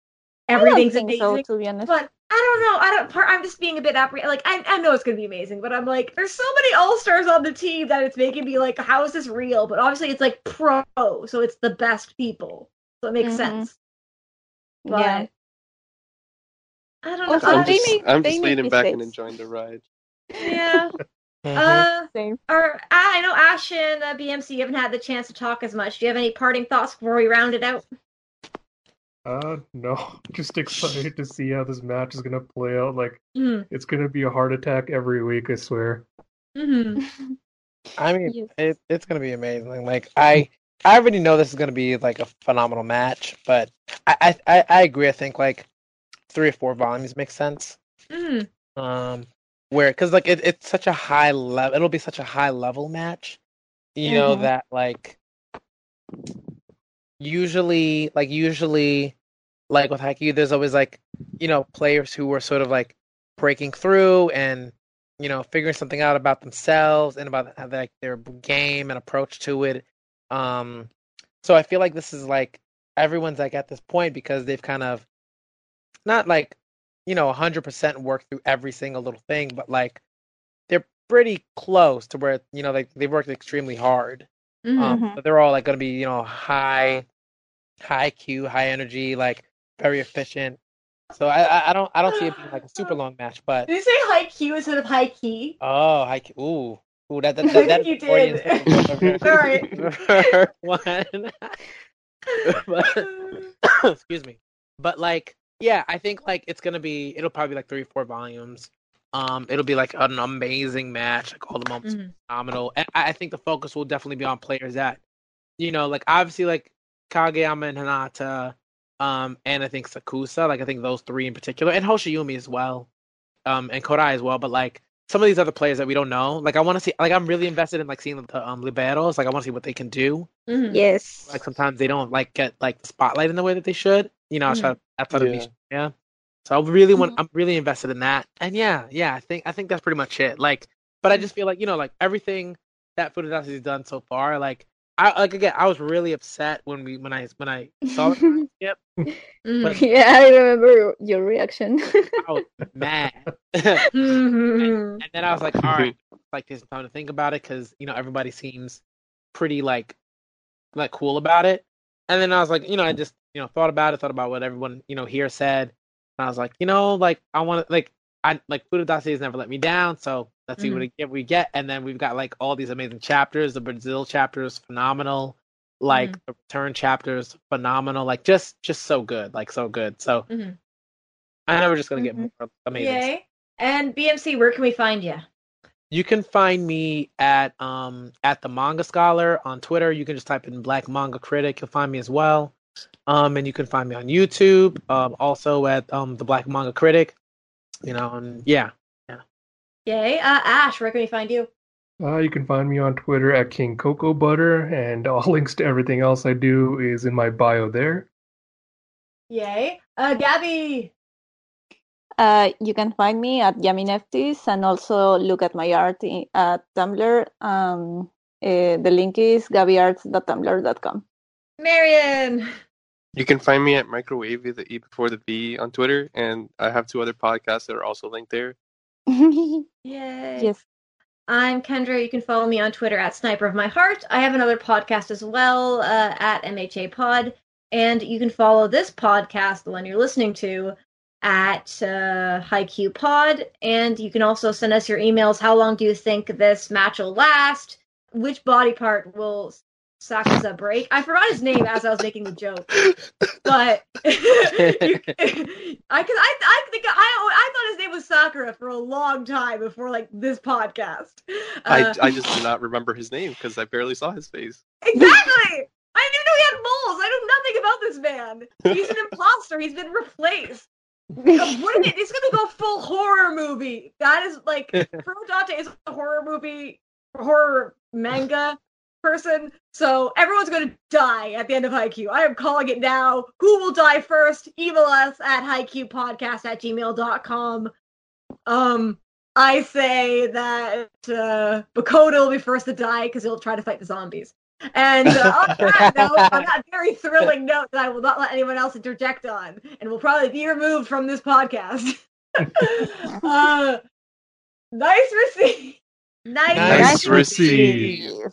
everything's I don't think amazing. so, to be honest. But I don't know. I don't. Part, I'm just being a bit apprehensive. Like I, I know it's gonna be amazing, but I'm like, there's so many all stars on the team that it's making me like, how is this real? But obviously, it's like pro, so it's the best people, so it makes Mhm. sense. But yeah. I don't know. Also, I'm I- they just make- I'm just make leaning back and enjoying the ride. yeah. *laughs* Uh, Same. or I know Ash and uh, BMC you haven't had the chance to talk as much. Do you have any parting thoughts before we round it out? Uh, no, *laughs* just excited to see how this match is gonna play out. Like, Mm. it's gonna be a heart attack every week, I swear. Mm-hmm. I mean, Yes. it, it's gonna be amazing. Like I, I already know this is gonna be like a phenomenal match, but I, I, I, I agree. I think like three or four volumes makes sense. Mm-hmm. Um, where because like it, it's such a high level, it'll be such a high level match, you know Mhm. that like usually like usually like with Haikyuu, there's always like you know players who were sort of like breaking through and you know figuring something out about themselves and about how, like their game and approach to it. Um, so I feel like this is like everyone's like at this point because they've kind of not like you know 100% worked through every single little thing, but like they're pretty close to where you know they they've worked extremely hard. Um, Mhm. but they're all like going to be, you know, high, high Q, high energy, like very efficient. So I, I, I don't, I don't see it being like a super long match, but Did you say high Q instead of high key? oh, high Q, ooh, ooh, that, that, *laughs* that, that You did. symptom Sorry. *laughs* *laughs* One. but, *coughs* excuse me. But like, yeah, I think like it's gonna be, it'll probably be like three, four volumes. Um, it'll be like an amazing match. Like all the moments Mhm. phenomenal. And I I think the focus will definitely be on players that, you know, like obviously like Kageyama and Hinata, um, and I think Sakusa, like I think those three in particular, and Hoshiumi as well, um, and Kodai as well. But like some of these other players that we don't know, like I want to see, like I'm really invested in like seeing the um liberos. Like I want to see what they can do. Mhm. Yes. Like sometimes they don't like get like the spotlight in the way that they should. You know, Mhm. outside outside of Yeah. niche, yeah. So I really want. I'm really invested in that, and yeah, yeah. I think I think that's pretty much it. Like, but I just feel like you know, like everything that Furudate-san has done so far, like I like again, I was really upset when we when I when I saw it. *laughs* skip. Mhm. But- *laughs* yeah, I remember your reaction. I was mad, *laughs* Mhm. and then I was like, all right, like there's time to think about it because you know everybody seems pretty like like cool about it. And then I was like, you know, I just you know thought about it, thought about what everyone you know here said, and I was like, you know, like I want to like I like Furudate-san has never let me down, so let's see what it- we get. And then we've got like all these amazing chapters. The Brazil chapter is phenomenal. Like the return chapters, phenomenal. Like just just so good, like so good. So Mhm. I know we're just gonna get Mhm. more amazing. Yay. And BMC, where can we find you? You can find me at um at the Manga Scholar on Twitter. You can just type in Black Manga Critic. You'll find me as well. Um, and you can find me on YouTube. Um, also at um the Black Manga Critic. You know, and yeah, Yay. Uh, Ash, where can we find you? Uh, you can find me on Twitter at King Cocoa Butter, and all *laughs* links to everything else I do is in my bio there. Yay. Uh, Gabby. Uh, you can find me at Yummy Nefties and also look at my art in, at Tumblr. Um, uh, the link is gabyarts.tumblr.com. Marion. You can find me at Microwave with the E before the V on Twitter, and I have two other podcasts that are also linked there. *laughs* Yay. yes. I'm Kendra. You can follow me on Twitter at Sniper of My Heart. I have another podcast as well uh, at MHA Pod. And you can follow this podcast, the one you're listening to, at uh, HiQ Pod. And you can also send us your emails. How long do you think this match will last? Which body part will Sakura break? I forgot his name as I was making the joke. But you *laughs* I, cause I, I think I, I thought his name was Sakura for a long time before like this podcast. I, Uh, I just do not remember his name because I barely saw his face. Exactly. I didn't even know he had moles. I know nothing about this man. He's an imposter. He's been replaced. What is it? It's gonna go full horror movie. That is like *laughs* Furudate is a horror movie, horror manga person. So everyone's gonna die at the end of Haikyuu. I am calling it now. Who will die first? Email us at haikyuupodcast at gmail.com. Um, I say that uh, Bokuto will be first to die because he'll try to fight the zombies. And uh, on that note, on that very thrilling note that I will not let anyone else interject on, and will probably be removed from this podcast. *laughs* uh, nice receipt. Nice, Nice receive. receive.